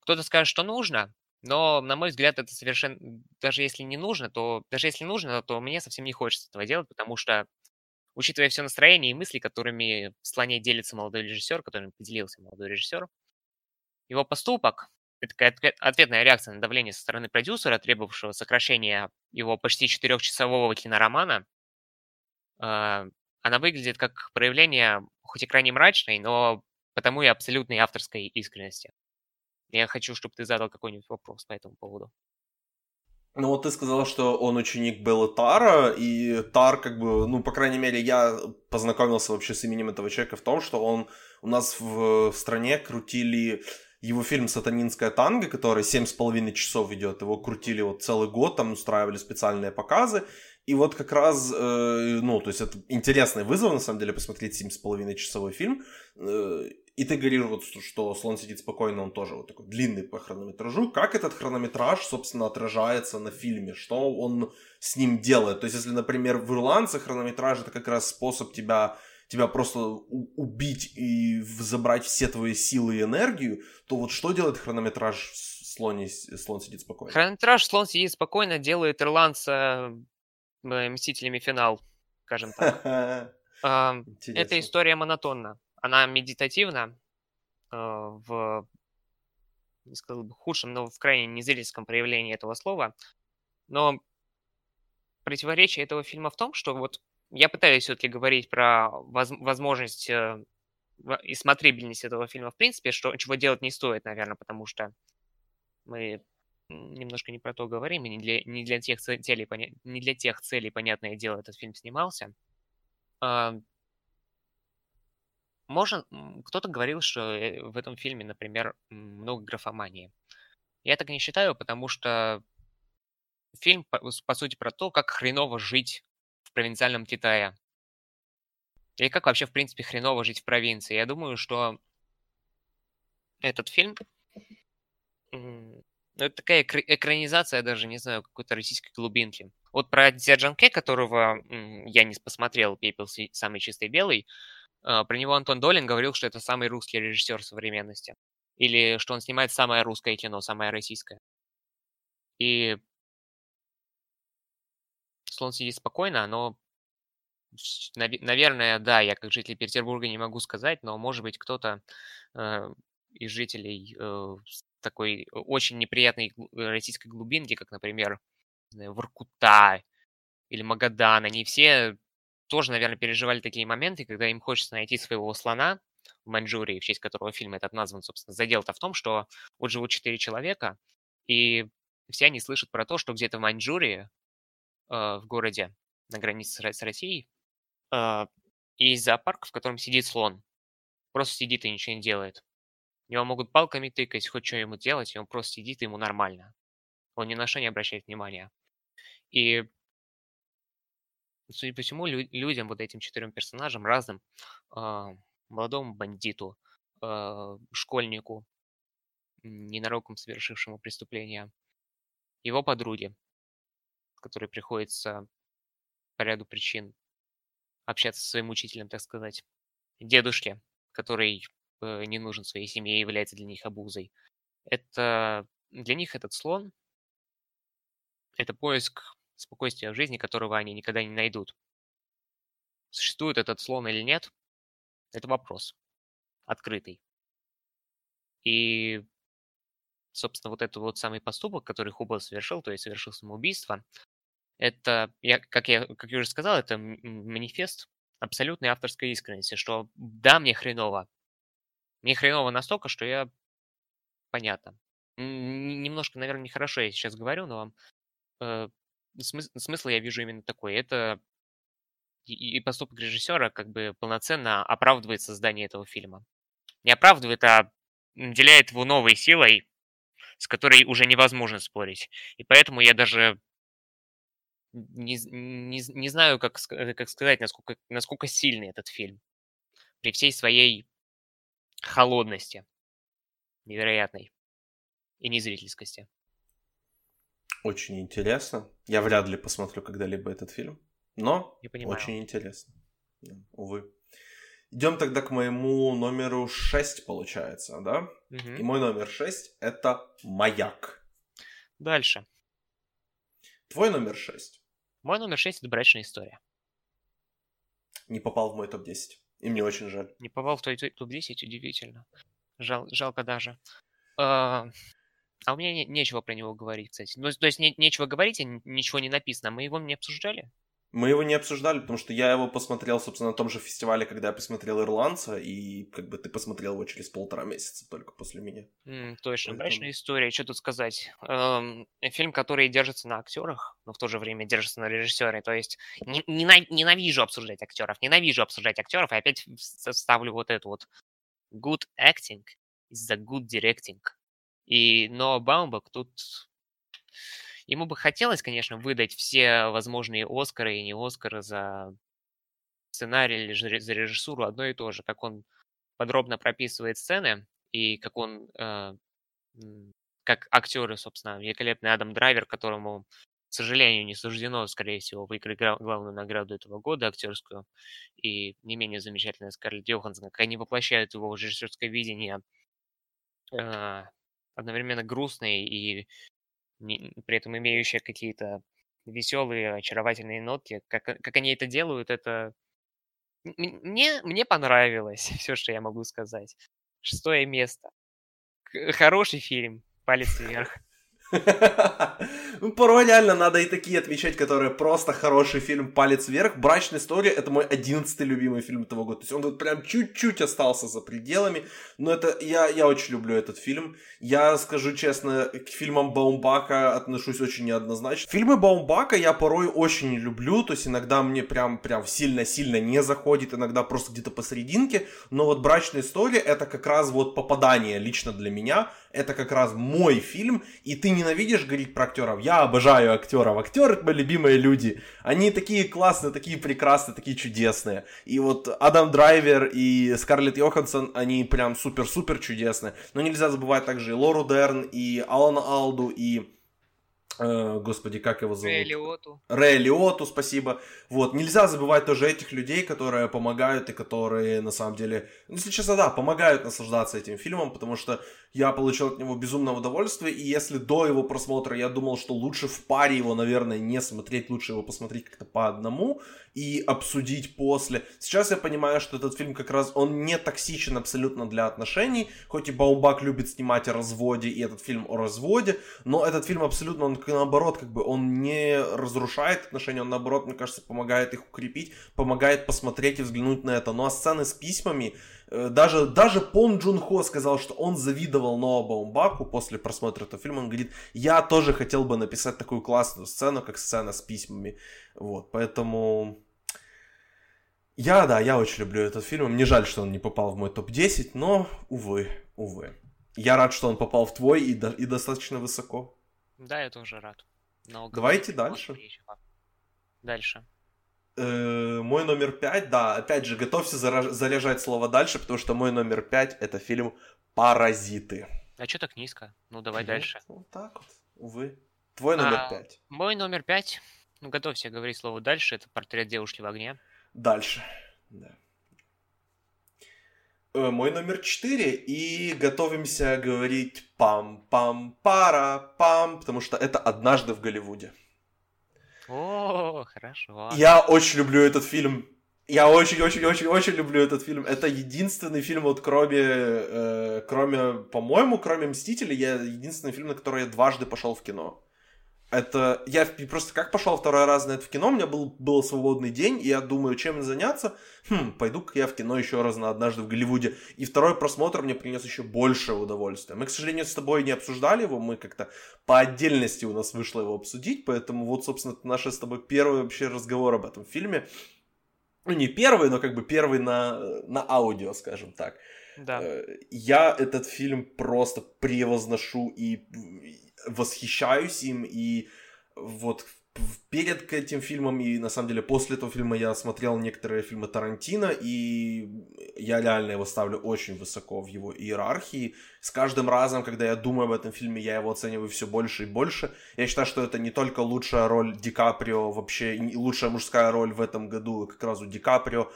кто-то скажет, что нужно, но, на мой взгляд, это совершенно... Даже если не нужно, то... Даже если нужно, то мне совсем не хочется этого делать, потому что учитывая все настроение и мысли, которыми в слоне делится молодой режиссер, которым поделился молодой режиссер, его поступок — это такая ответная реакция на давление со стороны продюсера, требовавшего сокращения его почти четырехчасового киноромана. А, она выглядит как проявление, хоть и крайне мрачной, но потому и абсолютной авторской искренности. Я хочу, чтобы ты задал какой-нибудь вопрос по этому поводу. Ну вот ты сказал, что он ученик Беллы Тара, и Тар, как бы, ну, по крайней мере, я познакомился вообще с именем этого человека в том, что он у нас в, в стране крутили его фильм «Сатанинская танго», который семь с половиной часов идет, его крутили вот целый год, там устраивали специальные показы, и вот как раз, э, ну, то есть это интересный вызов, на самом деле, посмотреть семь с половиной часовой фильм, э, и ты говоришь, вот, что «Слон сидит спокойно», он тоже вот такой длинный по хронометражу. Как этот хронометраж, собственно, отражается на фильме? Что он с ним делает? То есть, если, например, в «Ирландце» хронометраж — это как раз способ тебя тебя просто убить и забрать все твои силы и энергию, то вот что делает хронометраж слон, слон сидит спокойно? Хронометраж слон сидит спокойно делает ирландца э, мстителями финал, скажем так. Эта история монотонна. Она медитативна э, в не сказал бы худшем, но в крайне незрительском проявлении этого слова. Но противоречие этого фильма в том, что вот я пытаюсь все-таки говорить про воз, возможность э, и смотрибельность этого фильма в принципе, что, чего делать не стоит, наверное, потому что мы немножко не про то говорим, и не для, не для, тех, целей, поня... не для тех целей, понятное дело, этот фильм снимался. А, можно, кто-то говорил, что э, в этом фильме, например, много графомании. Я так не считаю, потому что фильм, по, по сути, про то, как хреново жить провинциальном Китае. Или как вообще, в принципе, хреново жить в провинции. Я думаю, что этот фильм... Ну, это такая экранизация даже, не знаю, какой-то российской глубинки. Вот про Дзяджанке, которого я не посмотрел, «Пепел самый чистый белый», а, про него Антон Долин говорил, что это самый русский режиссер современности. Или что он снимает самое русское кино, самое российское. И «Слон сидит спокойно», оно, наверное, да, я как житель Петербурга не могу сказать, но, может быть, кто-то э, из жителей э, такой очень неприятной российской глубинки, как, например, Воркута или Магадан, они все тоже, наверное, переживали такие моменты, когда им хочется найти своего слона в Маньчжурии, в честь которого фильм этот назван, собственно. Задел-то в том, что вот живут четыре человека, и все они слышат про то, что где-то в Маньчжурии Э, в городе на границе с Россией, э, есть зоопарк, в котором сидит слон. Просто сидит и ничего не делает. Его могут палками тыкать, хоть что ему делать, и он просто сидит, и ему нормально. Он ни на что не обращает внимания. И, судя по всему, лю- людям, вот этим четырем персонажам, разным, э, молодому бандиту, э, школьнику, ненароком совершившему преступление, его подруге, которой приходится по ряду причин общаться со своим учителем, так сказать, дедушке, который э, не нужен своей семье и является для них обузой. Это для них этот слон – это поиск спокойствия в жизни, которого они никогда не найдут. Существует этот слон или нет – это вопрос открытый. И, собственно, вот этот вот самый поступок, который Хуба совершил, то есть совершил самоубийство, это, я, как, я, как я уже сказал, это манифест абсолютной авторской искренности, что да, мне хреново. Мне хреново настолько, что я... Понятно. Немножко, наверное, нехорошо я сейчас говорю, но э, смысл, смысл я вижу именно такой. Это и, и поступок режиссера как бы полноценно оправдывает создание этого фильма. Не оправдывает, а наделяет его новой силой, с которой уже невозможно спорить. И поэтому я даже не, не, не знаю, как, э, как сказать, насколько, насколько сильный этот фильм. При всей своей холодности невероятной и незрительскости. Очень интересно. Я вряд ли посмотрю когда-либо этот фильм, но очень интересно. Увы. Идем тогда к моему номеру 6, получается, да? Угу. И мой номер 6 это «Маяк». Дальше. Твой номер 6. Мой номер 6 это брачная история. Не попал в мой топ-10. И мне очень жаль. Не попал в твой топ-10, удивительно. Жал, жалко даже. А, а у меня не, нечего про него говорить, кстати. Ну, то есть не, нечего говорить, ничего не написано. Мы его не обсуждали? Мы его не обсуждали, потому что я его посмотрел, собственно, на том же фестивале, когда я посмотрел «Ирландца», и как бы ты посмотрел его через полтора месяца только после меня. Mm, точно, Поэтому... брачная история, что тут сказать. Эм, фильм, который держится на актерах, но в то же время держится на режиссере, то есть не, ненавижу обсуждать актеров, ненавижу обсуждать актеров, и опять ставлю вот эту вот good acting, из-за good directing. И, но Баумбак тут... Ему бы хотелось, конечно, выдать все возможные Оскары и не Оскары за сценарий или за режиссуру одно и то же, как он подробно прописывает сцены и как он, э, как актеры, собственно, великолепный Адам Драйвер, которому, к сожалению, не суждено, скорее всего, выиграть главную награду этого года актерскую, и не менее замечательная Скарлетт Йоханссон, как они воплощают его режиссерское видение э, одновременно грустные и не, при этом имеющие какие-то веселые, очаровательные нотки. Как, как они это делают, это мне, мне понравилось все, что я могу сказать. Шестое место. Хороший фильм. Палец вверх. Ну, порой реально надо и такие отмечать, которые просто хороший фильм «Палец вверх». «Брачная история» — это мой одиннадцатый любимый фильм этого года. То есть он тут прям чуть-чуть остался за пределами, но это я, я очень люблю этот фильм. Я скажу честно, к фильмам Баумбака отношусь очень неоднозначно. Фильмы Баумбака я порой очень люблю, то есть иногда мне прям, прям сильно-сильно не заходит, иногда просто где-то посерединке, но вот «Брачная история» — это как раз вот попадание лично для меня, это как раз мой фильм, и ты ненавидишь говорить про актеров. Я обожаю актеров. Актеры мои любимые люди. Они такие классные, такие прекрасные, такие чудесные. И вот Адам Драйвер и Скарлетт Йоханссон, они прям супер-супер чудесные. Но нельзя забывать также и Лору Дерн, и Алана Алду, и господи, как его зовут? Рэй Лиоту. Рэй Лиоту, спасибо. Вот, нельзя забывать тоже этих людей, которые помогают и которые, на самом деле, ну, если честно, да, помогают наслаждаться этим фильмом, потому что я получил от него безумное удовольствие, и если до его просмотра я думал, что лучше в паре его, наверное, не смотреть, лучше его посмотреть как-то по одному и обсудить после. Сейчас я понимаю, что этот фильм как раз, он не токсичен абсолютно для отношений, хоть и Баумбак любит снимать о разводе, и этот фильм о разводе, но этот фильм абсолютно, он наоборот, как бы, он не разрушает отношения, он наоборот, мне кажется, помогает их укрепить, помогает посмотреть и взглянуть на это. Ну а сцены с письмами, Э, даже, даже Пон Джун Хо сказал, что он завидовал Ноа Баумбаку после просмотра этого фильма. Он говорит, я тоже хотел бы написать такую классную сцену, как сцена с письмами. Вот, поэтому... Я, да, я очень люблю этот фильм. Мне жаль, что он не попал в мой топ-10, но, увы, увы. Я рад, что он попал в твой и, до, и достаточно высоко. Да, я тоже рад. Но Давайте дальше. Дальше. Э, мой номер пять, да, опять же, готовься заряжать слово дальше, потому что мой номер пять это фильм «Паразиты». А что так низко? Ну, давай ну, дальше. Вот так вот, увы. Твой номер а, пять. Мой номер пять, ну, готовься говорить слово дальше, это «Портрет девушки в огне». Дальше, да. Э, мой номер четыре, и готовимся говорить пам-пам-пара-пам, потому что это «Однажды в Голливуде». О, хорошо. Я очень люблю этот фильм. Я очень-очень-очень-очень люблю этот фильм. Это единственный фильм, вот кроме, э, кроме, по-моему, кроме Мстителей, я единственный фильм, на который я дважды пошел в кино. Это я просто как пошел второй раз на это в кино, у меня был, был свободный день, и я думаю, чем заняться. Хм, пойду-ка я в кино еще раз на однажды в Голливуде. И второй просмотр мне принес еще больше удовольствия. Мы, к сожалению, с тобой не обсуждали его, мы как-то по отдельности у нас вышло его обсудить, поэтому вот, собственно, это наш с тобой первый вообще разговор об этом фильме. Ну, не первый, но как бы первый на, на аудио, скажем так. Да. Э, я этот фильм просто превозношу и восхищаюсь им, и вот перед этим фильмом и на самом деле после этого фильма я смотрел некоторые фильмы Тарантино и я реально его ставлю очень высоко в его иерархии. С каждым разом, когда я думаю об этом фильме, я его оцениваю все больше и больше. Я считаю, что это не только лучшая роль Ди Каприо, вообще лучшая мужская роль в этом году как раз у Ди Каприо,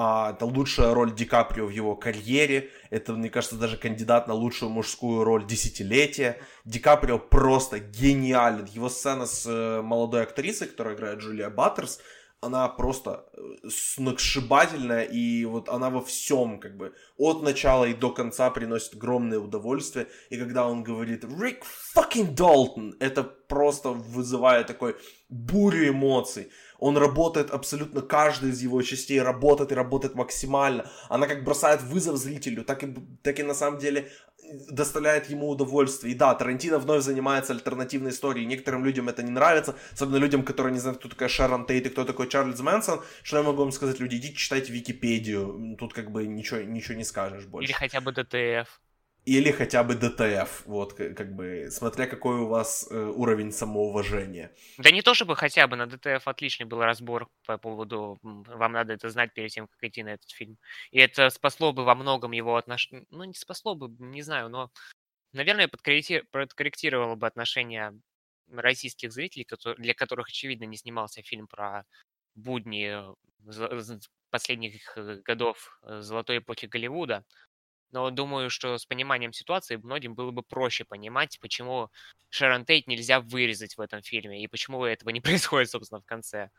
а, это лучшая роль Ди Каприо в его карьере. Это, мне кажется, даже кандидат на лучшую мужскую роль десятилетия. Ди Каприо просто гениален. Его сцена с э, молодой актрисой, которая играет Джулия Баттерс, она просто э, сногсшибательная, и вот она во всем, как бы, от начала и до конца приносит огромное удовольствие, и когда он говорит «Рик fucking Далтон», это просто вызывает такой бурю эмоций. Он работает абсолютно каждый из его частей, работает и работает максимально. Она как бросает вызов зрителю, так и, так и на самом деле доставляет ему удовольствие. И да, Тарантино вновь занимается альтернативной историей. Некоторым людям это не нравится, особенно людям, которые не знают, кто такая Шерон Тейт и кто такой Чарльз Мэнсон. Что я могу вам сказать? Люди, идите читайте Википедию. Тут как бы ничего, ничего не скажешь больше. Или хотя бы DTF. Или хотя бы DTF, вот, как бы, смотря какой у вас э, уровень самоуважения. Да не то чтобы хотя бы, на DTF отличный был разбор по поводу, вам надо это знать перед тем, как идти на этот фильм. И это спасло бы во многом его отношения, ну, не спасло бы, не знаю, но, наверное, подкорректировало бы отношения российских зрителей, для которых, очевидно, не снимался фильм про будни э, последних э, годов золотой эпохи Голливуда, но думаю, что с пониманием ситуации многим было бы проще понимать, почему Шерон Тейт нельзя вырезать в этом фильме, и почему этого не происходит, собственно, в конце.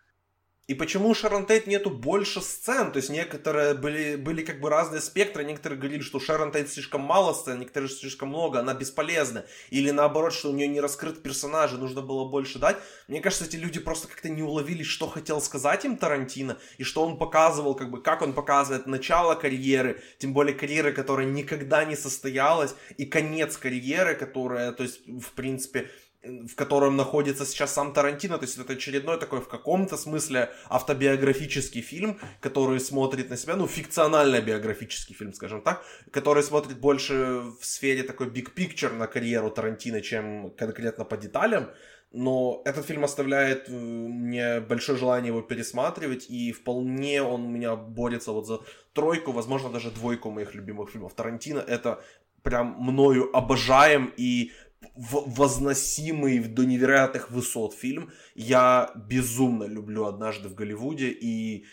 И почему у Шерон Тейт нету больше сцен? То есть некоторые были, были как бы разные спектры. Некоторые говорили, что у Шерон Тейт слишком мало сцен, некоторые слишком много, она бесполезна. Или наоборот, что у нее не раскрыт персонажи, нужно было больше дать. Мне кажется, эти люди просто как-то не уловили, что хотел сказать им Тарантино, и что он показывал, как бы, как он показывает начало карьеры, тем более карьеры, которая никогда не состоялась, и конец карьеры, которая, то есть, в принципе, в котором находится сейчас сам Тарантино, то есть это очередной такой в каком-то смысле автобиографический фильм, который смотрит на себя, ну, фикционально биографический фильм, скажем так, который смотрит больше в сфере такой big picture на карьеру Тарантино, чем конкретно по деталям, но этот фильм оставляет э, мне большое желание его пересматривать, и вполне он у меня борется вот за тройку, возможно, даже двойку моих любимых фильмов. Тарантино это прям мною обожаем и возносимый до невероятных высот фильм. Я безумно люблю «Однажды в Голливуде», и,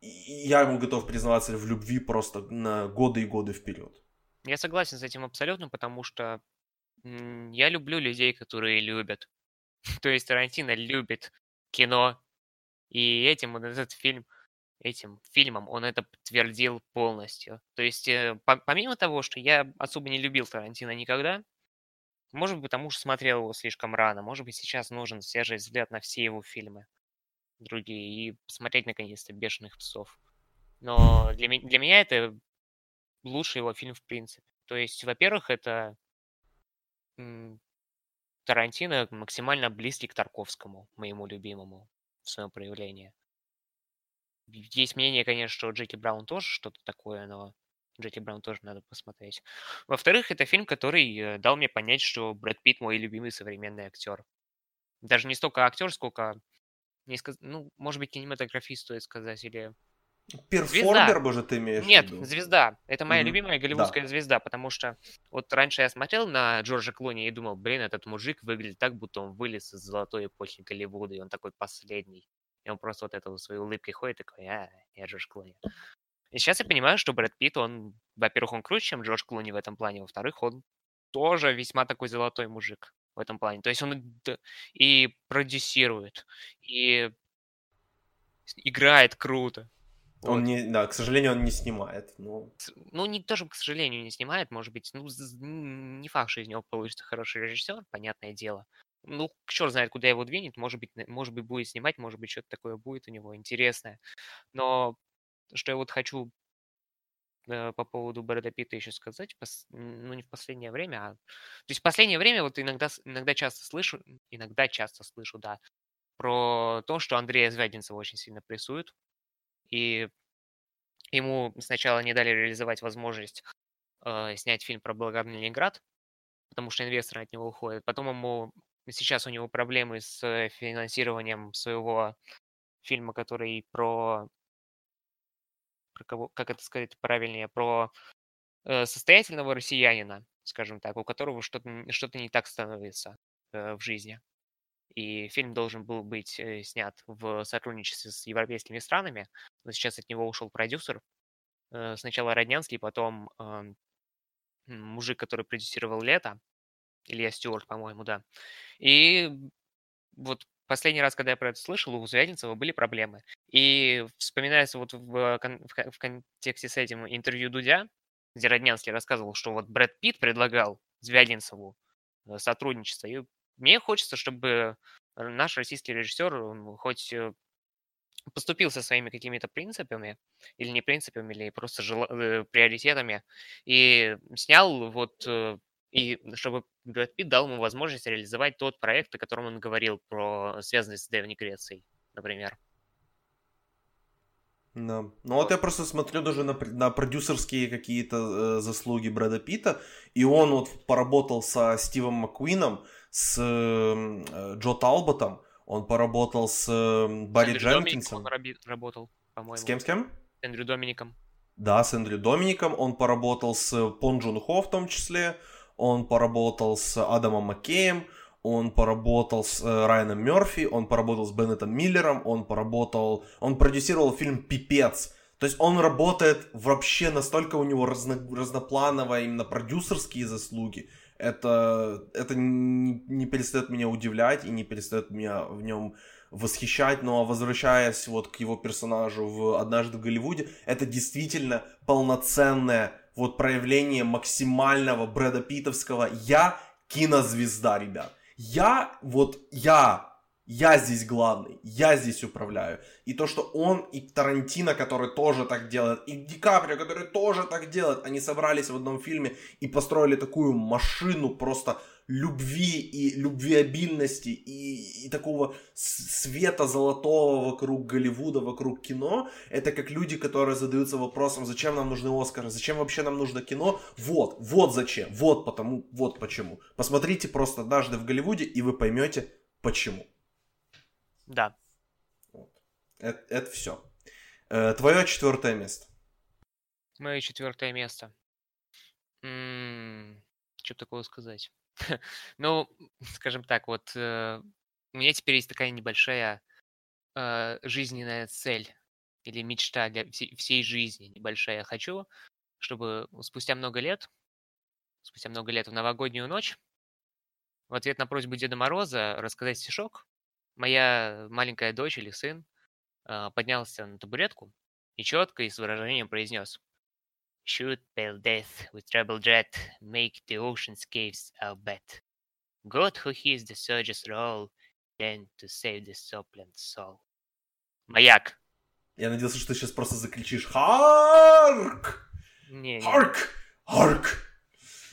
я ему готов признаваться в любви просто на годы и годы вперед. Я согласен с этим абсолютно, потому что я люблю людей, которые любят. То есть Тарантино любит кино, и этим он этот фильм, этим фильмом он это подтвердил полностью. То есть э, помимо того, что я особо не любил Тарантино никогда, может быть, потому что смотрел его слишком рано. Может быть, сейчас нужен свежий взгляд на все его фильмы другие и посмотреть наконец-то «Бешеных псов». Но для, для меня это лучший его фильм в принципе. То есть, во-первых, это Тарантино максимально близкий к Тарковскому, моему любимому в своем проявлении. Есть мнение, конечно, что Джеки Браун тоже что-то такое, но Джеки Браун тоже надо посмотреть. Во-вторых, это фильм, который э, дал мне понять, что Брэд Питт мой любимый современный актер. Даже не столько актер, сколько, не сказ... ну, может быть, кинематографист, стоит сказать, или... Перформер, может, ты имеешь Нет, в виду? звезда. Это моя mm-hmm. любимая голливудская да. звезда, потому что вот раньше я смотрел на Джорджа Клуни и думал, блин, этот мужик выглядит так, будто он вылез из золотой эпохи Голливуда, и он такой последний. И он просто вот это своей улыбкой ходит, такой, а, я Джордж Клуни. И сейчас я понимаю, что Брэд Питт, он, во-первых, он круче, чем Джордж Клуни в этом плане, во-вторых, он тоже весьма такой золотой мужик в этом плане. То есть он и продюсирует, и играет круто. Он вот. не, да, к сожалению, он не снимает. Но... Ну, не тоже, к сожалению, не снимает, может быть, ну, не факт, что из него получится хороший режиссер, понятное дело. Ну, черт знает, куда его двинет, может быть, может быть, будет снимать, может быть, что-то такое будет у него интересное. Но что я вот хочу э, по поводу Брэда Питта еще сказать, ну не в последнее время, а... То есть в последнее время вот иногда, иногда часто слышу, иногда часто слышу, да, про то, что Андрея Звягинцева очень сильно прессуют, и ему сначала не дали реализовать возможность э, снять фильм про Благородный Ленинград, потому что инвесторы от него уходят. Потом ему сейчас у него проблемы с финансированием своего фильма, который про про кого, как это сказать правильнее, про э, состоятельного россиянина, скажем так, у которого что-то что не так становится э, в жизни. И фильм должен был быть э, снят в сотрудничестве с европейскими странами, но сейчас от него ушел продюсер. Сначала Роднянский, потом э, мужик, который продюсировал «Лето», Илья Стюарт, по-моему, да. И вот последний раз, когда я про это слышал, у Звягинцева были проблемы. И вспоминается вот в, кон- в контексте с этим интервью Дудя, где Роднянский рассказывал, что вот Брэд Питт предлагал Звягинцеву э, сотрудничество. И мне хочется, чтобы наш российский режиссер хоть э, поступил со своими какими-то принципами, или не принципами, или просто жел... Э, приоритетами, и снял вот и чтобы Брэд Питт дал ему возможность реализовать тот проект, о котором он говорил, про связанный с Древней Грецией, например. Да. Ну вот я просто смотрю даже на, на продюсерские какие-то э, заслуги Брэда Питта, и он вот поработал со Стивом Маккуином, с э, Джо Талботом, он поработал с э, Барри Дженкинсом. Он работал, по-моему. С кем, с кем? С Эндрю Домиником. Да, с Эндрю Домиником. Он поработал с Пон Джун Хо в том числе. Он поработал с Адамом Маккеем. Он поработал с э, Райаном Мерфи. Он поработал с Беннетом Миллером. Он поработал... Он продюсировал фильм «Пипец». То есть он работает вообще настолько у него разно, разнопланово именно продюсерские заслуги. Это, это не, не перестает меня удивлять и не перестает меня в нем восхищать, но возвращаясь вот к его персонажу в «Однажды в Голливуде», это действительно полноценное вот проявление максимального Брэда Питовского «Я кинозвезда, ребят». Я, вот я я здесь главный, я здесь управляю. И то, что он и Тарантино, который тоже так делает, и Ди Каприо, который тоже так делает, они собрались в одном фильме и построили такую машину просто любви и любвеобильности и, и такого света золотого вокруг Голливуда, вокруг кино. Это как люди, которые задаются вопросом, зачем нам нужны Оскары, зачем вообще нам нужно кино. Вот, вот зачем, вот потому, вот почему. Посмотрите просто однажды в Голливуде, и вы поймете, почему. Да. Вот. Это, это все. Э, твое четвертое место. Мое четвертое место. М-м, что такого сказать? ну, скажем так, вот э, у меня теперь есть такая небольшая э, жизненная цель или мечта для всей, всей жизни небольшая. Я хочу, чтобы спустя много лет, спустя много лет в новогоднюю ночь, в ответ на просьбу Деда Мороза рассказать стишок, моя маленькая дочь или сын э, поднялся на табуретку и четко и с выражением произнес Shoot pale death with treble jet, make the ocean's caves our bet. God who hears the surges roll, then to save the soplant soul. Маяк. Я надеялся, что ты сейчас просто закричишь «Харк!» Не, «Харк! Харк!»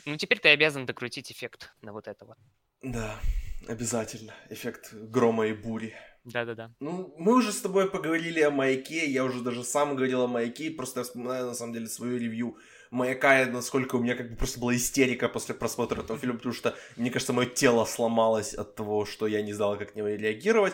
Ну, теперь ты обязан докрутить эффект на вот этого. Да. Обязательно. Эффект грома и бури. Да-да-да. Ну, мы уже с тобой поговорили о маяке, я уже даже сам говорил о маяке, просто я вспоминаю, на самом деле, свою ревью маяка, насколько у меня как бы просто была истерика после просмотра этого фильма, потому что, мне кажется, мое тело сломалось от того, что я не знал, как на него реагировать.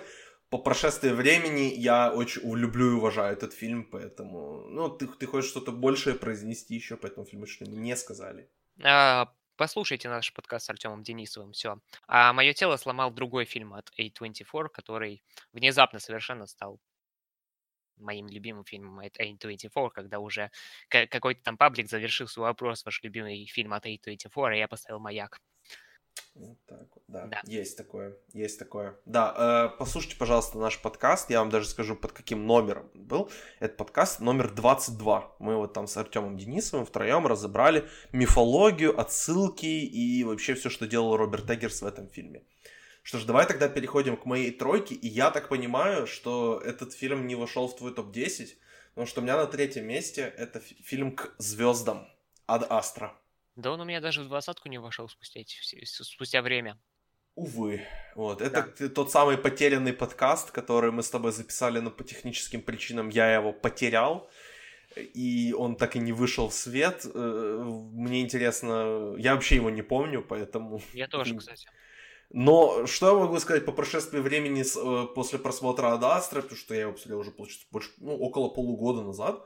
По прошествии времени я очень люблю и уважаю этот фильм, поэтому, ну, ты, ты хочешь что-то большее произнести еще по этому фильму, что не сказали. А, Послушайте наш подкаст с Артемом Денисовым, все. А мое тело сломал другой фильм от A24, который внезапно совершенно стал моим любимым фильмом от A24, когда уже какой-то там паблик завершил свой вопрос, ваш любимый фильм от A24, и я поставил «Маяк». Вот так вот, да. да. Есть такое, есть такое. Да, э, послушайте, пожалуйста, наш подкаст. Я вам даже скажу, под каким номером был. Это подкаст номер 22. Мы вот там с Артемом Денисовым втроем разобрали мифологию, отсылки и вообще все, что делал Роберт Эггерс в этом фильме. Что ж, давай тогда переходим к моей тройке. И я так понимаю, что этот фильм не вошел в твой топ-10, потому что у меня на третьем месте это фильм «К звездам» Ад Астра. Да он у меня даже в двадцатку не вошел спустя, спустя время. Увы. Вот. Это да. тот самый потерянный подкаст, который мы с тобой записали, но по техническим причинам я его потерял. И он так и не вышел в свет. Э, мне интересно, я вообще его не помню, поэтому... Я тоже, кстати. Но что я могу сказать по прошествии времени с, э, после просмотра Адастра, потому что я его посмотрел уже получается, больше, ну, около полугода назад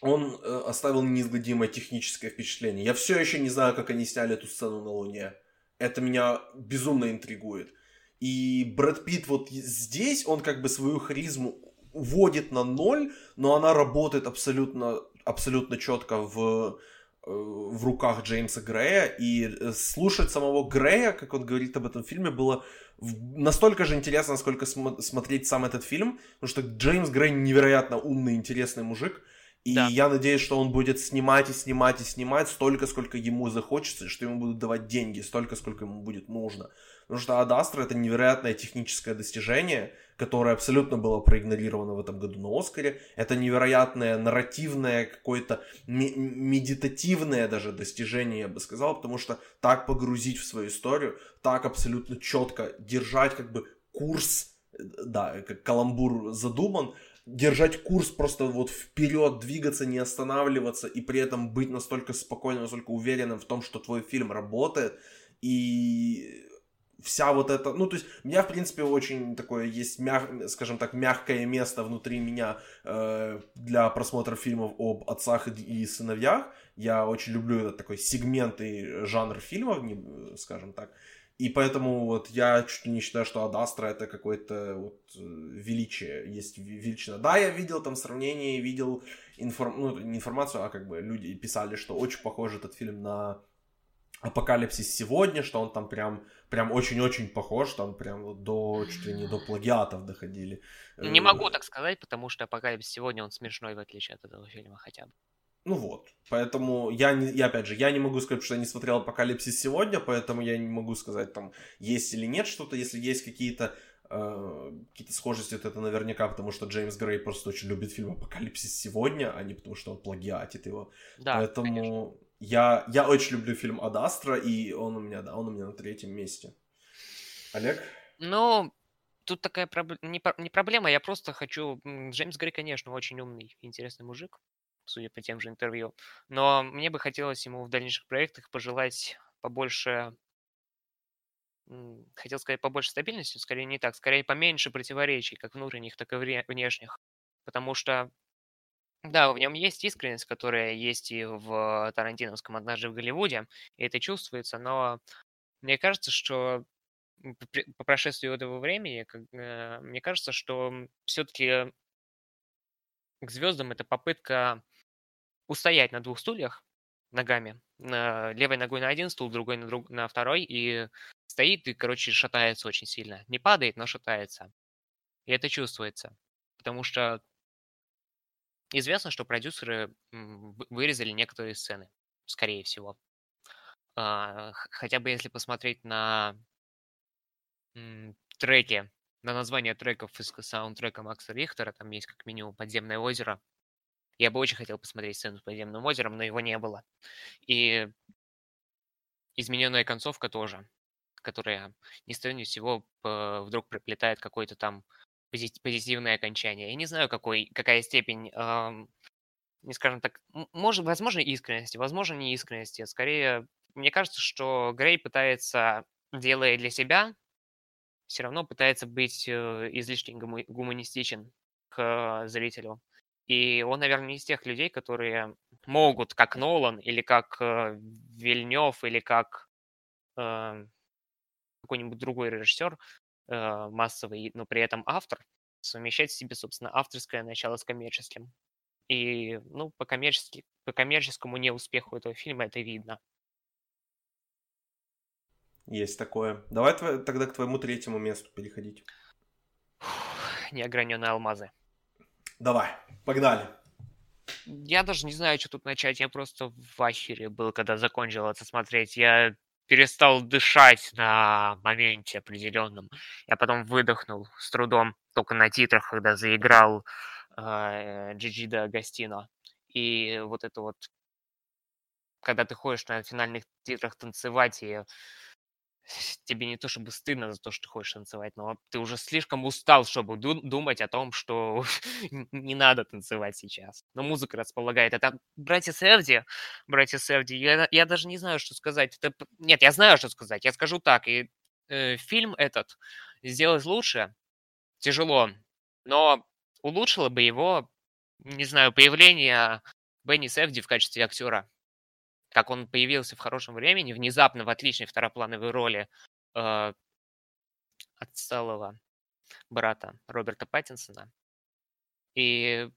он э, оставил неизгладимое техническое впечатление. Я все еще не знаю, как они сняли эту сцену на Луне. Это меня безумно интригует. И Брэд Питт вот здесь, он как бы свою харизму уводит на ноль, но она работает абсолютно, абсолютно четко в, э, в руках Джеймса Грея. И э, слушать самого Грея, как он говорит об этом фильме, было настолько же интересно, насколько см- смотреть сам этот фильм, потому что Джеймс Грей невероятно умный, интересный мужик. И да. я надеюсь, что он будет снимать и снимать и снимать столько, сколько ему захочется, что ему будут давать деньги, столько, сколько ему будет нужно. Потому что Адастра это невероятное техническое достижение, которое абсолютно было проигнорировано в этом году на Оскаре. Это невероятное нарративное, какое-то медитативное даже достижение, я бы сказал, потому что так погрузить в свою историю, так абсолютно четко держать как бы курс, э, да, как каламбур задуман, держать курс просто вот вперед, двигаться, не останавливаться и при этом быть настолько спокойным, настолько уверенным в том, что твой фильм работает. И вся вот эта, ну, то есть, у меня, в принципе, очень такое есть, мяг, скажем так, мягкое место внутри меня э, для просмотра фильмов об отцах и сыновьях. Я очень люблю этот такой сегмент и жанр фильмов, не, скажем так. И поэтому вот я чуть не считаю, что Адастра это какое-то вот э, величие, есть величина. Да, я видел там сравнение, видел информ... ну, не информацию, а как бы люди писали, что очень похож этот фильм на Апокалипсис сегодня, что он там прям, прям очень-очень похож, там прям вот до, чуть ли не до плагиатов доходили. Не могу так сказать, потому что Апокалипсис сегодня, он смешной, в отличие от этого фильма хотя бы. Ну вот, поэтому я, не, я опять же, я не могу сказать, что я не смотрел Апокалипсис сегодня, поэтому я не могу сказать, там, есть или нет что-то, если есть какие-то э, какие-то схожести, то это наверняка потому, что Джеймс Грей просто очень любит фильм Апокалипсис сегодня, а не потому, что он плагиатит его. Да, Поэтому я, я очень люблю фильм Адастра, и он у меня, да, он у меня на третьем месте. Олег? Ну, тут такая проб... не, не проблема, я просто хочу... Джеймс Грей, конечно, очень умный, интересный мужик судя по тем же интервью. Но мне бы хотелось ему в дальнейших проектах пожелать побольше хотел сказать побольше стабильности, скорее не так, скорее поменьше противоречий, как внутренних, так и внешних. Потому что, да, в нем есть искренность, которая есть и в Тарантиновском «Однажды в Голливуде», и это чувствуется, но мне кажется, что по прошествии этого времени, э, мне кажется, что все-таки к звездам это попытка устоять на двух стульях ногами, левой ногой на один стул, другой на, друг, на второй, и стоит и, короче, шатается очень сильно. Не падает, но шатается. И это чувствуется. Потому что известно, что продюсеры вырезали некоторые сцены, скорее всего. А, хотя бы если посмотреть на треки, на название треков из саундтрека Макса Рихтера, там есть как минимум «Подземное озеро», я бы очень хотел посмотреть сцену с подземным озером, но его не было. И измененная концовка тоже, которая ни с того ни сего вдруг приплетает какое-то там позитивное окончание. Я не знаю, какой, какая степень, эм, не скажем так, может, возможно, искренности, возможно, не искренности. Скорее, мне кажется, что Грей пытается, делая для себя, все равно пытается быть э, излишне гуманистичен к зрителю. И он, наверное, не из тех людей, которые могут, как Нолан, или как э, Вильнев, или как э, какой-нибудь другой режиссер э, массовый, но при этом автор, совмещать в себе, собственно, авторское начало с коммерческим. И, ну, по, коммерчески, по коммерческому неуспеху этого фильма это видно. Есть такое. Давай тогда к твоему третьему месту переходить. Неограненные алмазы. Давай, погнали. Я даже не знаю, что тут начать. Я просто в ахере был, когда закончил это смотреть. Я перестал дышать на моменте определенном. Я потом выдохнул с трудом, только на титрах, когда заиграл э, Джиджи Гастино. И вот это вот, когда ты ходишь на финальных титрах танцевать, и тебе не то чтобы стыдно за то, что ты хочешь танцевать, но ты уже слишком устал, чтобы думать о том, что не надо танцевать сейчас. Но музыка располагает. Это братья Севди, братья Севди, я, я даже не знаю, что сказать. Это... Нет, я знаю, что сказать. Я скажу так. И э, фильм этот сделать лучше тяжело, но улучшило бы его, не знаю, появление Бенни Севди в качестве актера как он появился в хорошем времени, внезапно в отличной второплановой роли э, отсталого брата Роберта Паттинсона. И,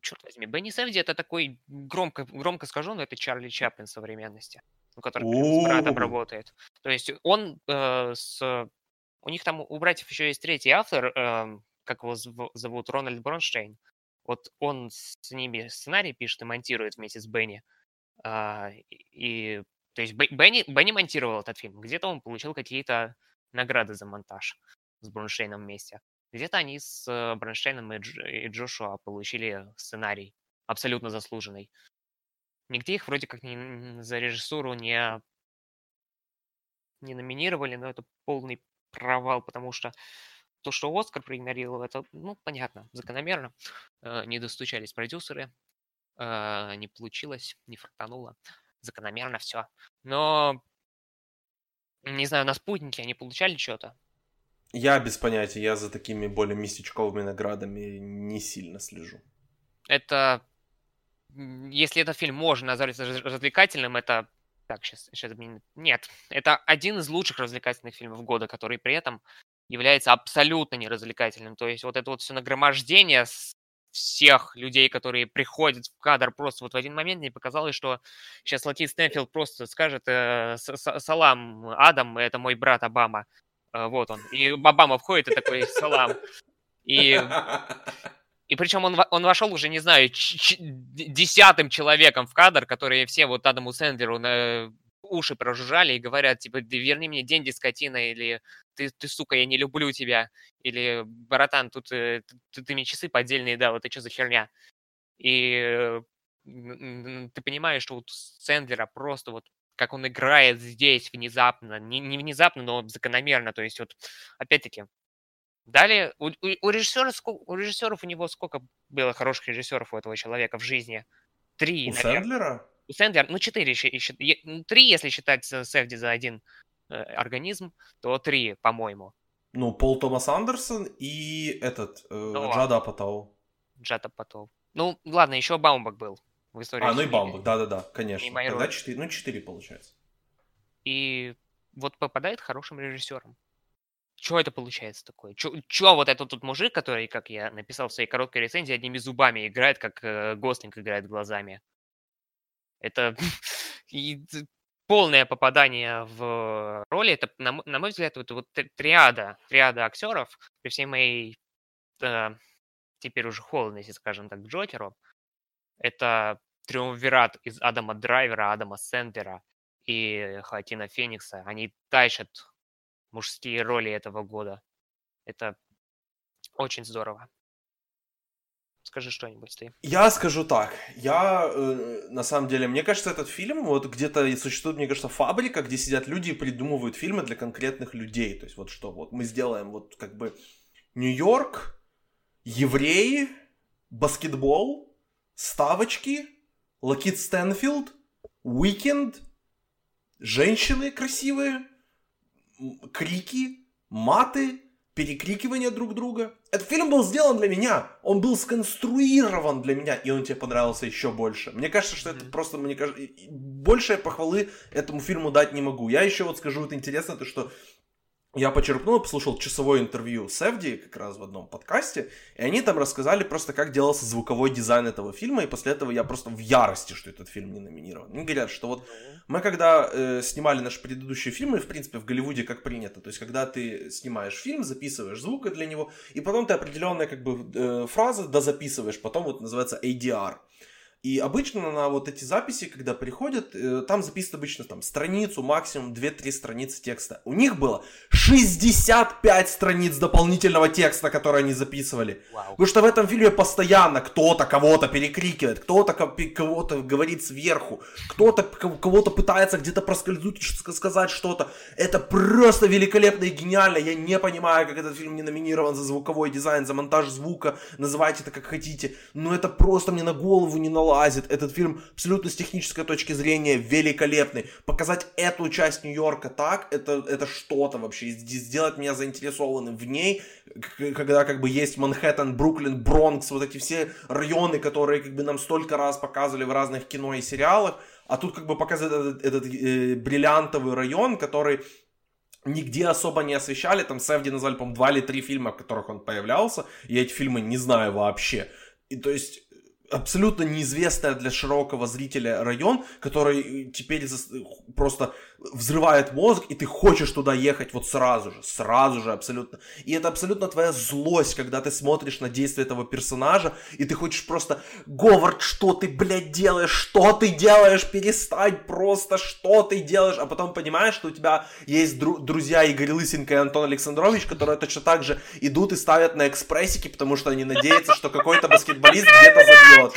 черт возьми, Бенни Сэвди это такой, громко, громко скажу, но это Чарли Чаплин современности, у которого с братом работает. То есть он э, с... У них там, у братьев еще есть третий автор, э, как его зовут, Рональд Бронштейн. Вот он с ними сценарий пишет и монтирует вместе с Бенни. А, и, то есть Бенни, Бенни монтировал этот фильм. Где-то он получил какие-то награды за монтаж с Бронштейном вместе. Где-то они с э, Бронштейном и, Дж, и Джошуа получили сценарий, абсолютно заслуженный. Нигде их вроде как не, за режиссуру не, не номинировали, но это полный провал, потому что то, что Оскар проигнорировал, это, ну, понятно, закономерно. Э, не достучались продюсеры, э, не получилось, не фартануло. Закономерно все. Но, не знаю, на спутнике они получали что-то? Я без понятия, я за такими более местечковыми наградами не сильно слежу. Это, если этот фильм можно назвать развлекательным, это так, сейчас, сейчас Нет, это один из лучших развлекательных фильмов года, который при этом является абсолютно неразвлекательным. То есть вот это вот все нагромождение всех людей, которые приходят в кадр просто вот в один момент, мне показалось, что сейчас Латит Стэнфилд просто скажет э, «Салам, Адам, это мой брат Обама». Э, вот он. И Обама входит и такой «Салам». И, и причем он, он вошел уже, не знаю, десятым человеком в кадр, которые все вот Адаму Сэндлеру на уши прожужжали и говорят, типа, верни мне деньги, скотина, или ты, ты, сука, я не люблю тебя, или, братан, тут э, ты, ты мне часы поддельные дал, это что за херня? И ты понимаешь, что вот Сэндлера просто вот как он играет здесь внезапно, не, не внезапно, но закономерно, то есть вот, опять-таки, Далее, у, у, у, режиссера, у режиссеров у него сколько было хороших режиссеров у этого человека в жизни? Три, У наверное. Сэндлера? У Сэндлера, ну, четыре, ну, три, если считать Сэвди за один э, организм, то три, по-моему. Ну, Пол Томас Андерсон и этот, э, ну, Джада Апатоу. Джада Апатоу. Ну, ладно, еще Баумбак был в истории. А, ну и Баумбак, да-да-да, конечно. Тогда четыре, ну, четыре получается. И вот попадает хорошим режиссером. Что это получается такое? Чё, вот этот тут мужик, который, как я написал в своей короткой рецензии, одними зубами играет, как э, Гослинг играет глазами? Это полное попадание в роли. Это, на, мой взгляд, вот, вот триада, триада актеров, при всей моей э, теперь уже холодности, скажем так, Джокеру, это триумвират из Адама Драйвера, Адама Сэндлера и Хатина Феникса. Они тащат мужские роли этого года. Это очень здорово. Скажи что-нибудь ты. Я скажу так. Я, э, на самом деле, мне кажется, этот фильм, вот где-то существует, мне кажется, фабрика, где сидят люди и придумывают фильмы для конкретных людей. То есть вот что, вот мы сделаем вот как бы Нью-Йорк, евреи, баскетбол, ставочки, Лакит Стэнфилд, Уикенд, женщины красивые, крики, маты, перекрикивания друг друга. Этот фильм был сделан для меня, он был сконструирован для меня, и он тебе понравился еще больше. Мне кажется, что это просто, мне кажется, больше похвалы этому фильму дать не могу. Я еще вот скажу, вот интересно, то что я почерпнул и послушал часовое интервью с Эвди как раз в одном подкасте, и они там рассказали просто, как делался звуковой дизайн этого фильма, и после этого я просто в ярости, что этот фильм не номинирован. Они говорят, что вот мы когда э, снимали наши предыдущие фильмы, в принципе, в Голливуде как принято, то есть когда ты снимаешь фильм, записываешь звук для него, и потом ты определенные как бы э, фразы дозаписываешь, потом вот называется ADR. И обычно на вот эти записи, когда приходят, э, там записывают обычно там страницу, максимум 2-3 страницы текста. У них было 65 страниц дополнительного текста, которые они записывали. Wow. Потому что в этом фильме постоянно кто-то кого-то перекрикивает, кто-то кого-то говорит сверху, кто-то кого-то пытается где-то проскользнуть, сказать что-то. Это просто великолепно и гениально. Я не понимаю, как этот фильм не номинирован за звуковой дизайн, за монтаж звука, называйте это как хотите. Но это просто мне на голову не наладило вылазит. Этот фильм абсолютно с технической точки зрения великолепный. Показать эту часть Нью-Йорка так, это, это что-то вообще. Сделать меня заинтересованным в ней, когда как бы есть Манхэттен, Бруклин, Бронкс, вот эти все районы, которые как бы нам столько раз показывали в разных кино и сериалах. А тут как бы показывает этот, этот э, бриллиантовый район, который нигде особо не освещали. Там Севди назвали, по-моему, два или три фильма, в которых он появлялся. Я эти фильмы не знаю вообще. И то есть абсолютно неизвестная для широкого зрителя район, который теперь просто взрывает мозг, и ты хочешь туда ехать вот сразу же, сразу же абсолютно. И это абсолютно твоя злость, когда ты смотришь на действия этого персонажа, и ты хочешь просто, Говард, что ты, блядь, делаешь, что ты делаешь, перестань просто, что ты делаешь, а потом понимаешь, что у тебя есть дру- друзья Игорь Лысенко и Антон Александрович, которые точно так же идут и ставят на экспрессики, потому что они надеются, что какой-то баскетболист где-то забьет.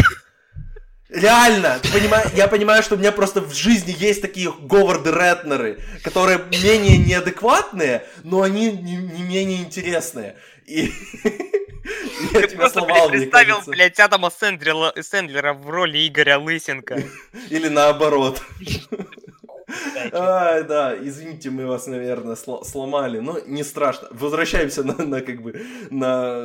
Реально, ты понимаешь, я понимаю, что у меня просто в жизни есть такие Говарды Ретнеры, которые менее неадекватные, но они не, не менее интересные. И я Ты сломал, представил, блядь, Адама Сэндлера, Сэндлера в роли Игоря Лысенко. Или наоборот. Ай, да, извините, мы вас, наверное, сломали, но не страшно. Возвращаемся на, на как бы на,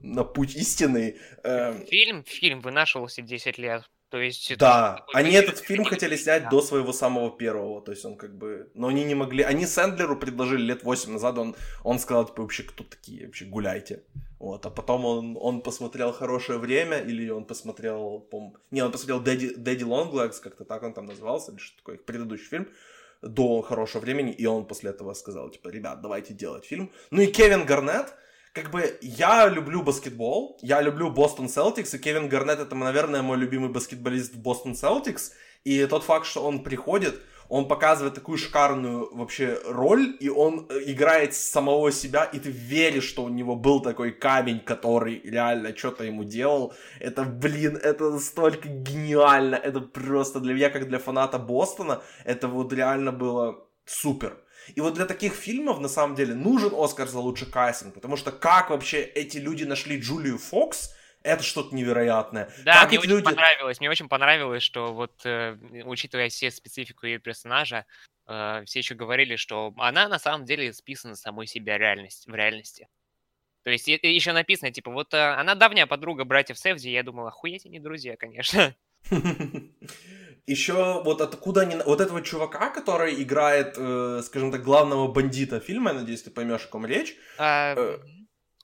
на путь истины. Эм. Фильм, фильм вынашивался 10 лет. То есть... Да, они этот фильм хотели снять да. до своего самого первого, то есть он как бы... Но они не могли... Они Сэндлеру предложили лет 8 назад, он, он сказал, типа, вообще, кто такие, вообще, гуляйте. Вот, а потом он, он посмотрел «Хорошее время», или он посмотрел, пом... не, он посмотрел «Дэдди, Дэдди Лонглекс», как-то так он там назывался, или что такое, их предыдущий фильм, до «Хорошего времени», и он после этого сказал, типа, ребят, давайте делать фильм. Ну и Кевин Гарнетт, как бы я люблю баскетбол, я люблю Бостон Селтикс, и Кевин Гарнетт это, наверное, мой любимый баскетболист в Бостон Селтикс, и тот факт, что он приходит, он показывает такую шикарную вообще роль, и он э, играет самого себя, и ты веришь, что у него был такой камень, который реально что-то ему делал. Это, блин, это настолько гениально, это просто для меня, как для фаната Бостона, это вот реально было супер. И вот для таких фильмов, на самом деле, нужен Оскар за лучший кастинг, потому что как вообще эти люди нашли Джулию Фокс, это что-то невероятное. Да, как мне очень люди... понравилось. Мне очень понравилось, что вот, э, учитывая все специфику ее персонажа, э, все еще говорили, что она на самом деле списана самой себя реальность, в реальности. То есть еще написано, типа, вот э, она давняя подруга братьев Севди, я думала, охуеть они друзья, конечно. Еще вот откуда они... Вот этого чувака, который играет, э, скажем так, главного бандита фильма, я надеюсь, ты поймешь, о ком речь. А, э,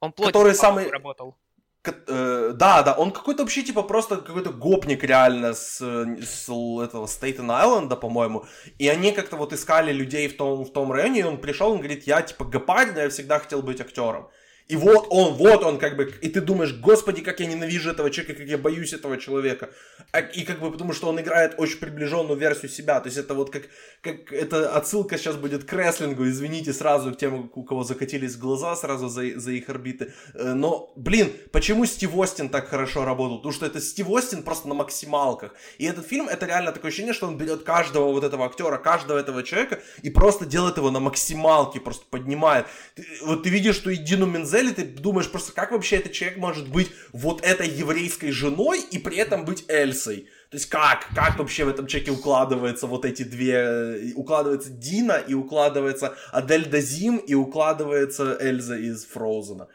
он плотно который самый... работал. Э, да, да, он какой-то вообще, типа, просто какой-то гопник реально с, с этого Стейтен Айленда, по-моему. И они как-то вот искали людей в том, в том районе, и он пришел, он говорит, я, типа, гопарь, но я всегда хотел быть актером. И вот он, вот он, как бы, и ты думаешь, господи, как я ненавижу этого человека, как я боюсь этого человека. А, и как бы, потому что он играет очень приближенную версию себя. То есть это вот как, как это отсылка сейчас будет к рестлингу, извините, сразу к тем, у кого закатились глаза сразу за, за их орбиты. Э, но, блин, почему Стив Остин так хорошо работал? Потому что это Стив Остин просто на максималках. И этот фильм, это реально такое ощущение, что он берет каждого вот этого актера, каждого этого человека и просто делает его на максималке, просто поднимает. Вот ты видишь, что и Дину Мензе цели, ты думаешь просто, как вообще этот человек может быть вот этой еврейской женой и при этом быть Эльсой? То есть как, как вообще в этом человеке укладывается вот эти две, укладывается Дина и укладывается Адель Дазим и укладывается Эльза из Фроузена.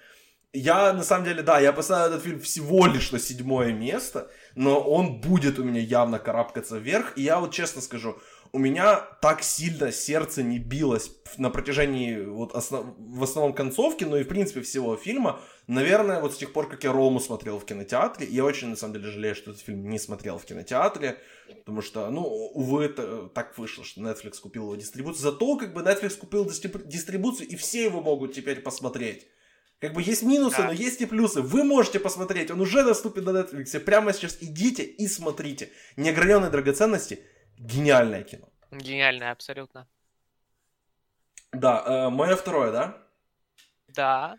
Я, на самом деле, да, я поставил этот фильм всего лишь на седьмое место, но он будет у меня явно карабкаться вверх, и я вот честно скажу, у меня так сильно сердце не билось на протяжении вот основ... в основном концовки, но и в принципе всего фильма. Наверное, вот с тех пор, как я Рому смотрел в кинотеатре, я очень на самом деле жалею, что этот фильм не смотрел в кинотеатре, потому что, ну, увы, это так вышло, что Netflix купил его дистрибуцию. Зато как бы Netflix купил дистрибуцию, и все его могут теперь посмотреть. Как бы есть минусы, да. но есть и плюсы. Вы можете посмотреть, он уже доступен на Netflix. Прямо сейчас идите и смотрите. Неограненные драгоценности – Гениальное кино. Гениальное, абсолютно. Да, э, мое второе, да? Да.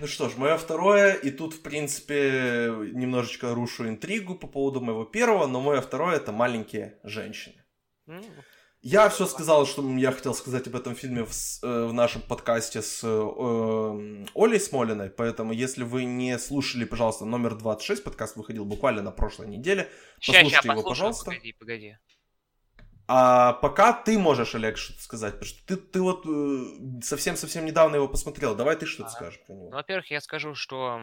Ну что ж, мое второе, и тут, в принципе, немножечко рушу интригу по поводу моего первого, но мое второе это маленькие женщины. Mm. Я все сказал, что я хотел сказать об этом фильме в, э, в нашем подкасте с э, эм, Олей Смолиной, поэтому если вы не слушали, пожалуйста, номер 26, подкаст выходил буквально на прошлой неделе, послушайте ща, ща, его, пожалуйста. Погоди, погоди. А пока ты можешь, Олег, что-то сказать, потому что ты, ты вот э, совсем-совсем недавно его посмотрел, давай ты что-то а, скажешь про него. Ну, во-первых, я скажу, что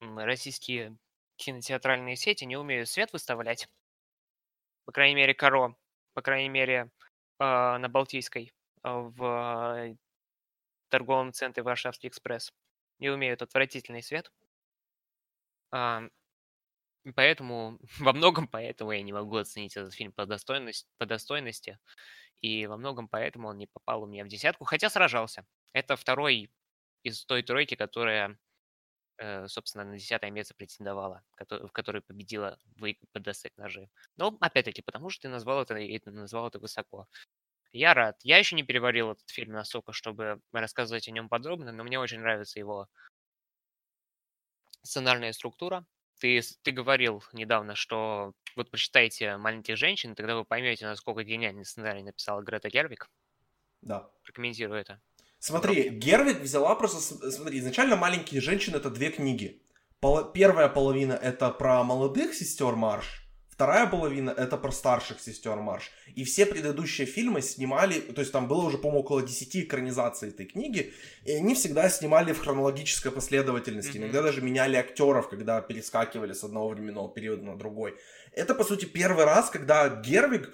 российские кинотеатральные сети не умеют свет выставлять, по крайней мере, Каро, по крайней мере, на Балтийской а, в торговом центре Варшавский экспресс. Не умеют отвратительный свет. А, поэтому, во многом поэтому я не могу оценить этот фильм по достойности, по достойности. И во многом поэтому он не попал у меня в десятку, хотя сражался. Это второй из той тройки, которая, э, собственно, на десятое место претендовала, в которой победила вы подостать ножи. Но, опять-таки, потому что ты назвал это, назвал это высоко. Я рад. Я еще не переварил этот фильм настолько, чтобы рассказывать о нем подробно, но мне очень нравится его сценарная структура. ты, ты говорил недавно, что вот прочитайте «Маленьких женщин», тогда вы поймете, насколько гениальный сценарий написала Грета Гервик. Да. Прокомментирую это. Смотри, Гервик взяла просто... Смотри, изначально «Маленькие женщины» — это две книги. Пол... Первая половина — это про молодых сестер Марш, Вторая половина это про старших сестер Марш. И все предыдущие фильмы снимали, то есть там было уже, по-моему, около 10 экранизаций этой книги, и они всегда снимали в хронологической последовательности. Mm-hmm. Иногда даже меняли актеров, когда перескакивали с одного временного периода на другой. Это, по сути, первый раз, когда Гервик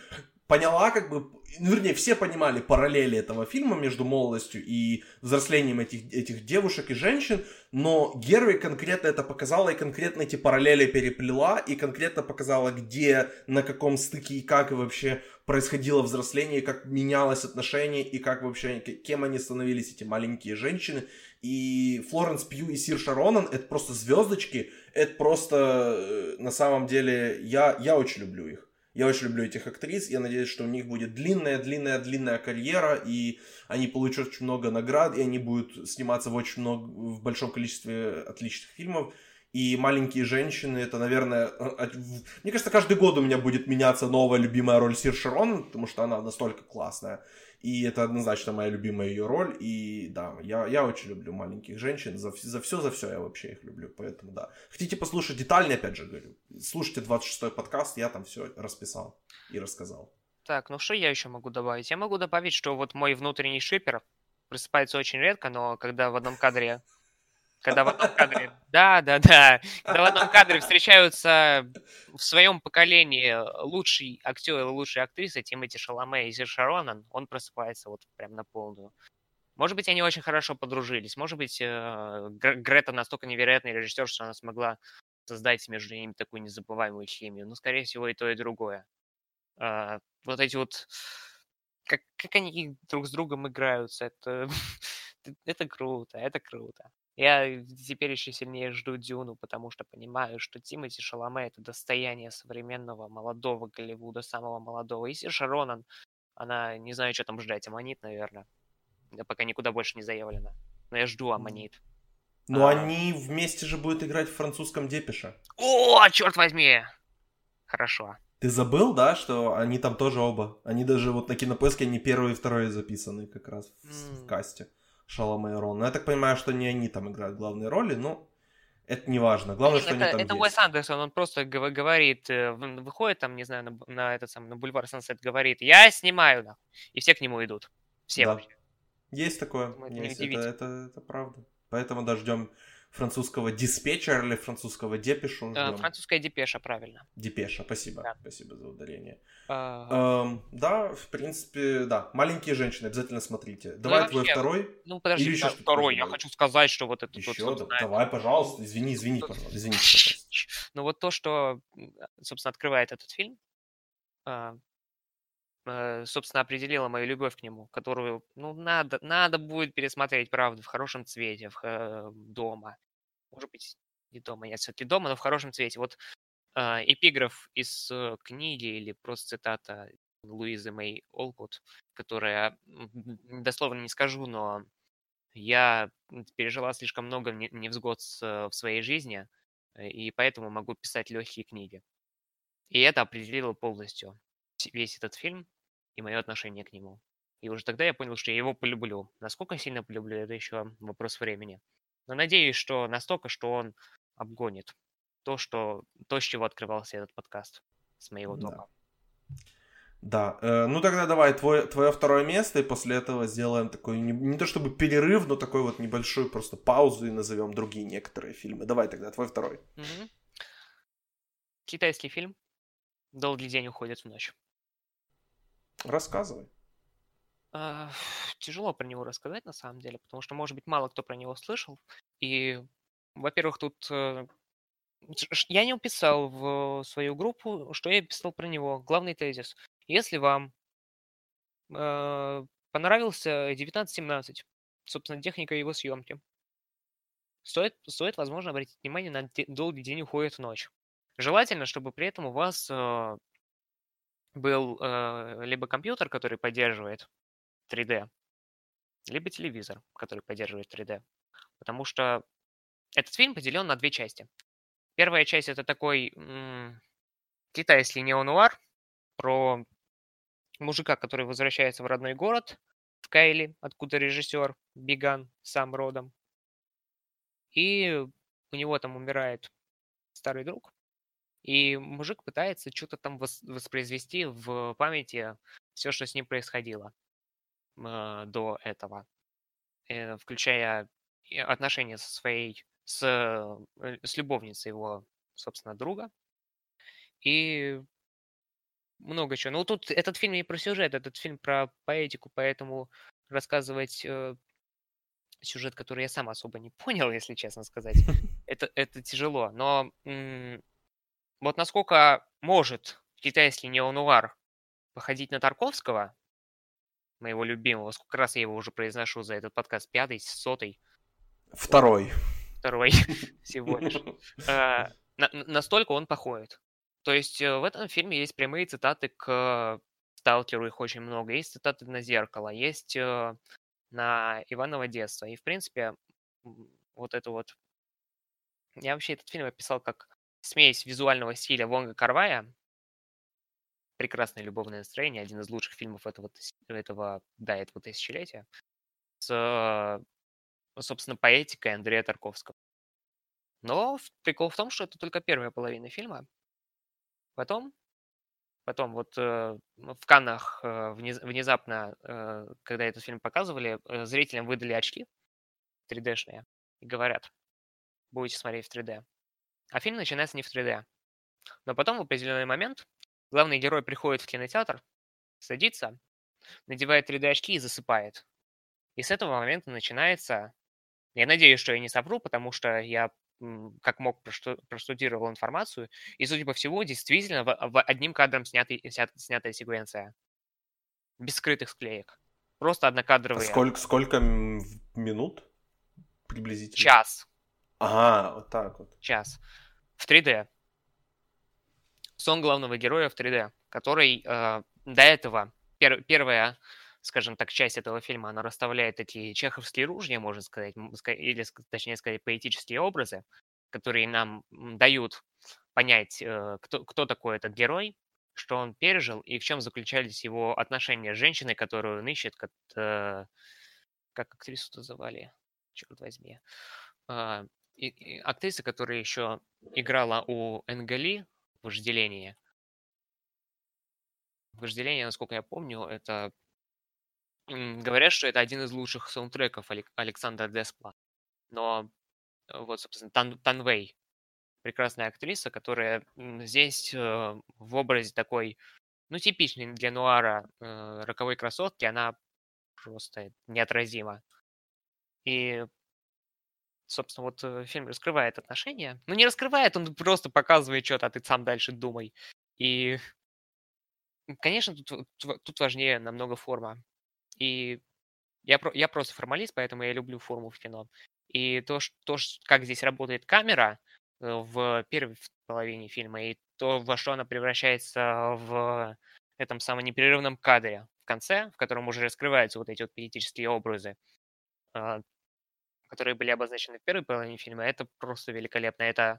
поняла, как бы, ну, вернее, все понимали параллели этого фильма между молодостью и взрослением этих, этих девушек и женщин, но Герви конкретно это показала и конкретно эти параллели переплела и конкретно показала, где, на каком стыке и как вообще происходило взросление, как менялось отношение и как вообще, кем они становились, эти маленькие женщины. И Флоренс Пью и Сир Шаронан это просто звездочки, это просто э, на самом деле я, я очень люблю их. Я очень люблю этих актрис. Я надеюсь, что у них будет длинная-длинная-длинная карьера, и они получат очень много наград, и они будут сниматься в очень много, в большом количестве отличных фильмов. И «Маленькие женщины» — это, наверное... Мне кажется, каждый год у меня будет меняться новая любимая роль Сир Широн, потому что она настолько классная. И это однозначно моя любимая ее роль. И да, я, я очень люблю маленьких женщин. За, за все, за все я вообще их люблю. Поэтому да. Хотите послушать детально, опять же говорю. Слушайте 26-й подкаст, я там все расписал и рассказал. Так, ну что я еще могу добавить? Я могу добавить, что вот мой внутренний шипер просыпается очень редко, но когда в одном кадре когда в одном кадре, да, да, да, когда в одном кадре встречаются в своем поколении лучший актер и лучшая актриса Тимоти Шаломе и Зир Шаронан, он просыпается вот прям на полную. Может быть, они очень хорошо подружились. Может быть, э, Грета настолько невероятный режиссер, что она смогла создать между ними такую незабываемую химию. Ну, скорее всего, и то, и другое. А, вот эти вот... Как, как они друг с другом играются, это, это круто, это круто. Я теперь еще сильнее жду Дюну, потому что понимаю, что Тимати Шаломе — это достояние современного молодого Голливуда, самого молодого. И Сиша Ронан, она, не знаю, что там ждать, Аманит, наверное. Да пока никуда больше не заявлено. Но я жду Аманит. Но а... они вместе же будут играть в французском Депеше. О, черт возьми! Хорошо. Ты забыл, да, что они там тоже оба? Они даже вот на кинопоиске они первый и второй записаны как раз в, mm. в касте. Шаломе и Рон. Но я так понимаю, что не они там играют главные роли, но это не важно. Главное, что это, они там Это есть. Уэс Андерсон, он просто говорит, э, выходит там, не знаю, на, на этот самый, на бульвар Сансет, говорит, я снимаю, да. И все к нему идут. Все да. вообще. Есть такое. Есть. Это, это, это, это правда. Поэтому дождем французского диспетчера или французского депешу? Э, французская депеша, правильно. Депеша, спасибо. Да. Спасибо за ударение. А... Эм, да, в принципе, да. Маленькие женщины, обязательно смотрите. Ну, Давай ну, твой второй. Ну, подожди, Или да, второй. Я хочу сказать, что вот это... Еще, вот, да, давай, пожалуйста. Извини, извини, пожалуйста. Извини, пожалуйста. Ну, вот то, что, собственно, открывает этот фильм, а, э, собственно, определила мою любовь к нему, которую, ну, надо, надо будет пересмотреть, правда, в хорошем цвете, в, э, дома может быть, не дома, я все-таки дома, но в хорошем цвете. Вот э, эпиграф из э, книги или просто цитата Луизы Мэй Олкут, которая, дословно не скажу, но я пережила слишком много невзгод в своей жизни, э, и поэтому могу писать легкие книги. И это определило полностью весь этот фильм и мое отношение к нему. И уже тогда я понял, что я его полюблю. Насколько сильно полюблю, это еще вопрос времени. Но надеюсь, что настолько, что он обгонит то, что, то, с чего открывался этот подкаст с моего дома. Да. да. Э, ну тогда давай твой, твое второе место, и после этого сделаем такой, не, не то чтобы перерыв, но такой вот небольшую просто паузу и назовем другие некоторые фильмы. Давай тогда твой второй. Угу. Китайский фильм «Долгий день уходит в ночь». Рассказывай. А, тяжело про него рассказать на самом деле, потому что, может быть, мало кто про него слышал. И, во-первых, тут э, я не уписал в свою группу, что я писал про него. Главный тезис. Если вам э, понравился 1917, собственно, техника его съемки, стоит, стоит, возможно, обратить внимание на долгий день уходит в ночь. Желательно, чтобы при этом у вас э, был э, либо компьютер, который поддерживает 3D, либо телевизор, который поддерживает 3D. Потому что этот фильм поделен на две части. Первая часть это такой м- китайский неонуар про мужика, который возвращается в родной город, в Кайли, откуда режиссер Биган сам родом. И у него там умирает старый друг, и мужик пытается что-то там воспроизвести в памяти все, что с ним происходило до этого, э, включая отношения со своей, с, э, с любовницей его, собственно, друга. И много чего. Ну, тут этот фильм не про сюжет, этот фильм про поэтику, поэтому рассказывать э, сюжет, который я сам особо не понял, если честно сказать, это, это тяжело. Но вот насколько может китайский неонуар походить на Тарковского, моего любимого, сколько раз я его уже произношу за этот подкаст, пятый, сотый. Второй. Второй всего лишь. А, настолько он походит. То есть э, в этом фильме есть прямые цитаты к Сталкеру, их очень много. Есть цитаты на зеркало, есть э, на Иваново детство. И, в принципе, вот это вот... Я вообще этот фильм описал как смесь визуального стиля Вонга Карвая, прекрасное любовное настроение, один из лучших фильмов этого, этого, да, этого тысячелетия, с, собственно, поэтикой Андрея Тарковского. Но прикол в том, что это только первая половина фильма. Потом, потом вот э, в Каннах э, внезапно, э, когда этот фильм показывали, зрителям выдали очки 3D-шные и говорят, будете смотреть в 3D. А фильм начинается не в 3D. Но потом в определенный момент главный герой приходит в кинотеатр, садится, надевает 3D-очки и засыпает. И с этого момента начинается... Я надеюсь, что я не совру, потому что я как мог проштудировал информацию, и, судя по всему, действительно в, одним кадром снятый, снят, снятая секвенция. Без скрытых склеек. Просто однокадровые. Сколько, сколько минут приблизительно? Час. Ага, вот так вот. Час. В 3D. Сон главного героя в 3D, который э, до этого, пер, первая скажем так, часть этого фильма, она расставляет эти чеховские ружья, можно сказать, или, точнее сказать, поэтические образы, которые нам дают понять, э, кто, кто такой этот герой, что он пережил и в чем заключались его отношения с женщиной, которую он ищет, как, э, как актрису называли, черт возьми. А, и, и актриса, которая еще играла у Энгали в «Вожделении». «Вожделение», насколько я помню, это Говорят, что это один из лучших саундтреков Александра Деспла. Но э, вот, собственно, Тан, Танвей, прекрасная актриса, которая здесь э, в образе такой, ну, типичной для нуара э, роковой красотки, она просто неотразима. И, собственно, вот э, фильм раскрывает отношения. Ну, не раскрывает, он просто показывает что-то, а ты сам дальше думай. И, конечно, тут, тут важнее намного форма. И я, я просто формалист, поэтому я люблю форму в кино. И то, что, как здесь работает камера э, в первой половине фильма, и то, во что она превращается в этом самом непрерывном кадре в конце, в котором уже раскрываются вот эти вот поэтические образы, а, которые были обозначены в первой половине фильма, это просто великолепно. Это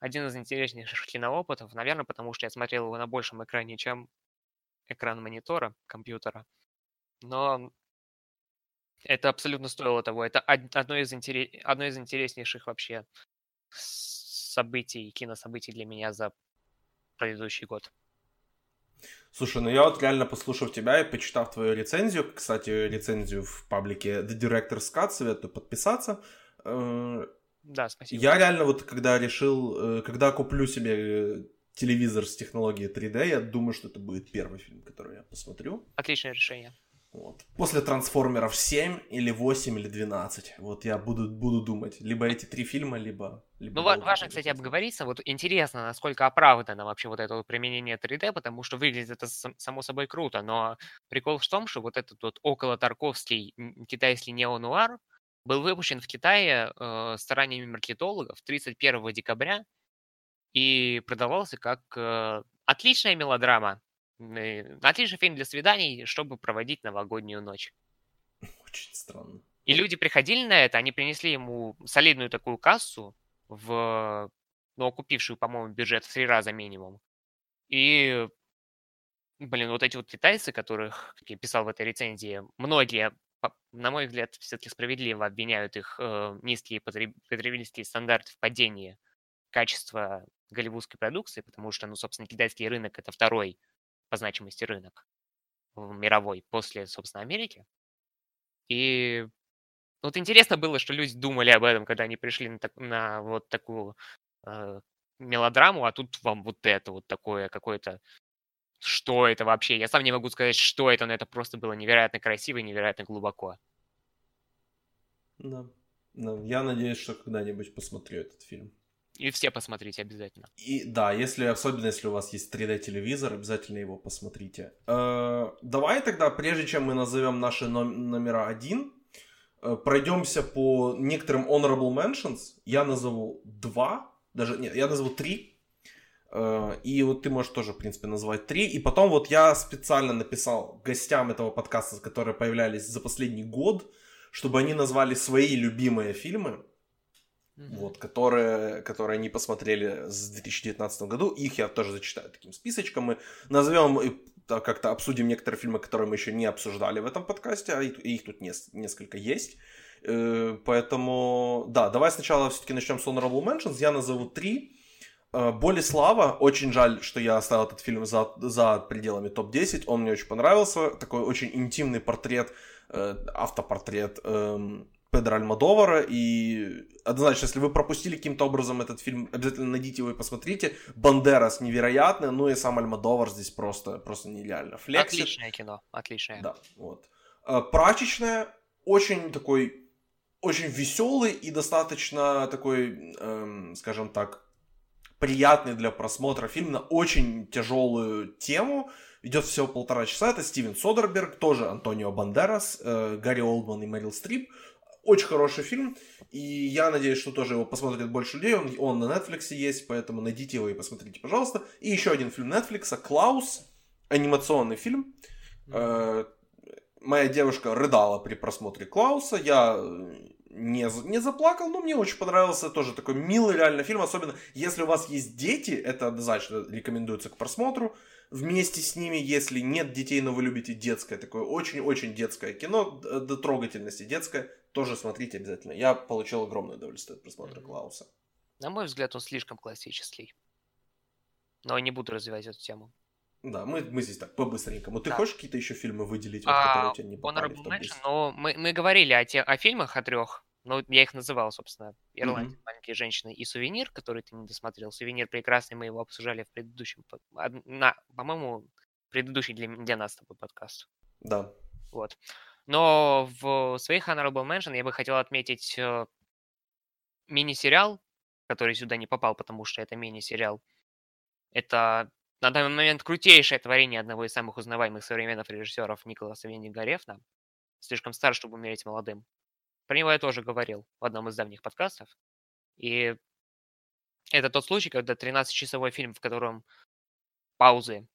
один из интереснейших киноопытов, наверное, потому что я смотрел его на большем экране, чем экран монитора, компьютера но это абсолютно стоило того. Это одно из, интерес... одно из интереснейших вообще событий, кинособытий для меня за предыдущий год. Слушай, ну я вот реально послушав тебя и почитав твою рецензию, кстати, рецензию в паблике The Director's Cut, советую подписаться. Э, да, спасибо. Я реально вот когда решил, э, когда куплю себе телевизор с технологией 3D, я думаю, что это будет первый фильм, который я посмотрю. Отличное решение. Вот. После трансформеров 7 или 8 или 12. Вот я буду, буду думать. Либо эти три фильма, либо... либо ну, важно, кстати, обговориться. Вот интересно, насколько оправдано вообще вот это вот применение 3D, потому что выглядит это само собой круто. Но прикол в том, что вот этот вот около Тарковский китайский неонуар был выпущен в Китае э, стараниями маркетологов 31 декабря и продавался как э, отличная мелодрама Отличный фильм для свиданий, чтобы проводить новогоднюю ночь. Очень странно. И люди приходили на это, они принесли ему солидную такую кассу в но окупившую, по-моему, бюджет в три раза минимум. И, блин, вот эти вот китайцы, которых, как я писал в этой рецензии, многие, на мой взгляд, все-таки справедливо обвиняют их э, низкие потребительские стандарты в падении качества голливудской продукции, потому что, ну, собственно, китайский рынок – это второй по значимости рынок мировой после, собственно, Америки. И вот интересно было, что люди думали об этом, когда они пришли на, так, на вот такую э, мелодраму, а тут вам вот это вот такое какое-то... Что это вообще? Я сам не могу сказать, что это, но это просто было невероятно красиво и невероятно глубоко. Да. да. Я надеюсь, что когда-нибудь посмотрю этот фильм. И все посмотрите обязательно. И да, если особенно если у вас есть 3D телевизор, обязательно его посмотрите. Э, давай тогда, прежде чем мы назовем наши номера один, э, пройдемся по некоторым honorable mentions. Я назову два, даже нет, я назову три. Э, и вот ты можешь тоже, в принципе, назвать три. И потом вот я специально написал гостям этого подкаста, которые появлялись за последний год, чтобы они назвали свои любимые фильмы mm-hmm. вот, которые, которые они посмотрели с 2019 году. Их я тоже зачитаю таким списочком. Мы назовем и как-то обсудим некоторые фильмы, которые мы еще не обсуждали в этом подкасте, а их тут несколько есть. Э, поэтому, да, давай сначала все-таки начнем с Honorable Mentions. Я назову три. Э, Боли слава. Очень жаль, что я оставил этот фильм за, за пределами топ-10. Он мне очень понравился. Такой очень интимный портрет, э, автопортрет эм, Педро Альмадовара, и однозначно, если вы пропустили каким-то образом этот фильм, обязательно найдите его и посмотрите. Бандерас невероятный, ну и сам Альмадовар здесь просто, просто нереально флексит. Отличное кино, отличное. Да, вот. Э, прачечная, очень такой, очень веселый и достаточно такой, эм, скажем так, приятный для просмотра фильм на очень тяжелую тему. Идет всего полтора часа. Это Стивен Содерберг, тоже Антонио Бандерас, э, Гарри Олдман и Мэрил Стрип. Очень хороший фильм, и я надеюсь, что тоже его посмотрит больше людей. Он, он на Netflix есть, поэтому найдите его и посмотрите, пожалуйста. И еще один фильм Netflix, Клаус, анимационный фильм. Mm-hmm. моя девушка рыдала при просмотре Клауса. Я не, не заплакал, но мне очень понравился. Тоже такой милый реально фильм. Особенно если у вас есть дети, это однозначно рекомендуется к просмотру вместе с ними, если нет детей, но вы любите детское, такое очень-очень детское кино, до трогательности детское, тоже смотрите обязательно. Я получил огромное удовольствие от просмотра mm-hmm. Клауса. На мой взгляд, он слишком классический. Но я не буду развивать эту тему. Да, мы, мы здесь так по-быстренькому. Ты да. хочешь какие-то еще фильмы выделить, вот, а, которые у тебя не попали в топ-10? Но мы, мы говорили о, те, о фильмах, о трех. Ну, я их называл, собственно, «Ирландия, mm-hmm. маленькие женщины» и «Сувенир», который ты не досмотрел. «Сувенир» прекрасный, мы его обсуждали в предыдущем, на, по-моему, предыдущий для, для нас с тобой подкаст. Да. Вот. Но в своих Honorable Mention я бы хотел отметить э, мини-сериал, который сюда не попал, потому что это мини-сериал. Это на данный момент крутейшее творение одного из самых узнаваемых современных режиссеров Николаса Венни Гарефна. Слишком стар, чтобы умереть молодым. Про него я тоже говорил в одном из давних подкастов. И это тот случай, когда 13-часовой фильм, в котором паузы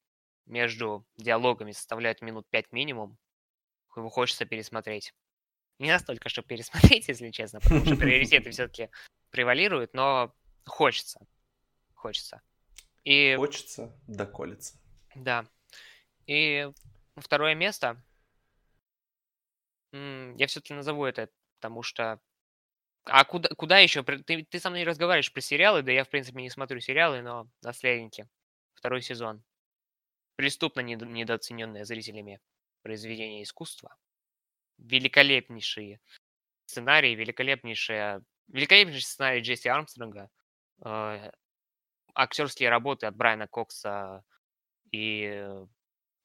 между диалогами составляют минут 5 минимум, его хочется пересмотреть. Не настолько, чтобы пересмотреть, если честно, потому что приоритеты все-таки превалируют, но хочется. Хочется. И... Хочется, доколется. Да. И второе место. Я все-таки назову это потому что... А куда, куда еще? Ты, ты со мной разговариваешь про сериалы, да я, в принципе, не смотрю сериалы, но «Наследники», второй сезон. Преступно недо, недооцененное зрителями произведение искусства. Великолепнейшие сценарии, великолепнейшие, великолепнейший сценарий Джесси Армстронга, э, актерские работы от Брайана Кокса и э,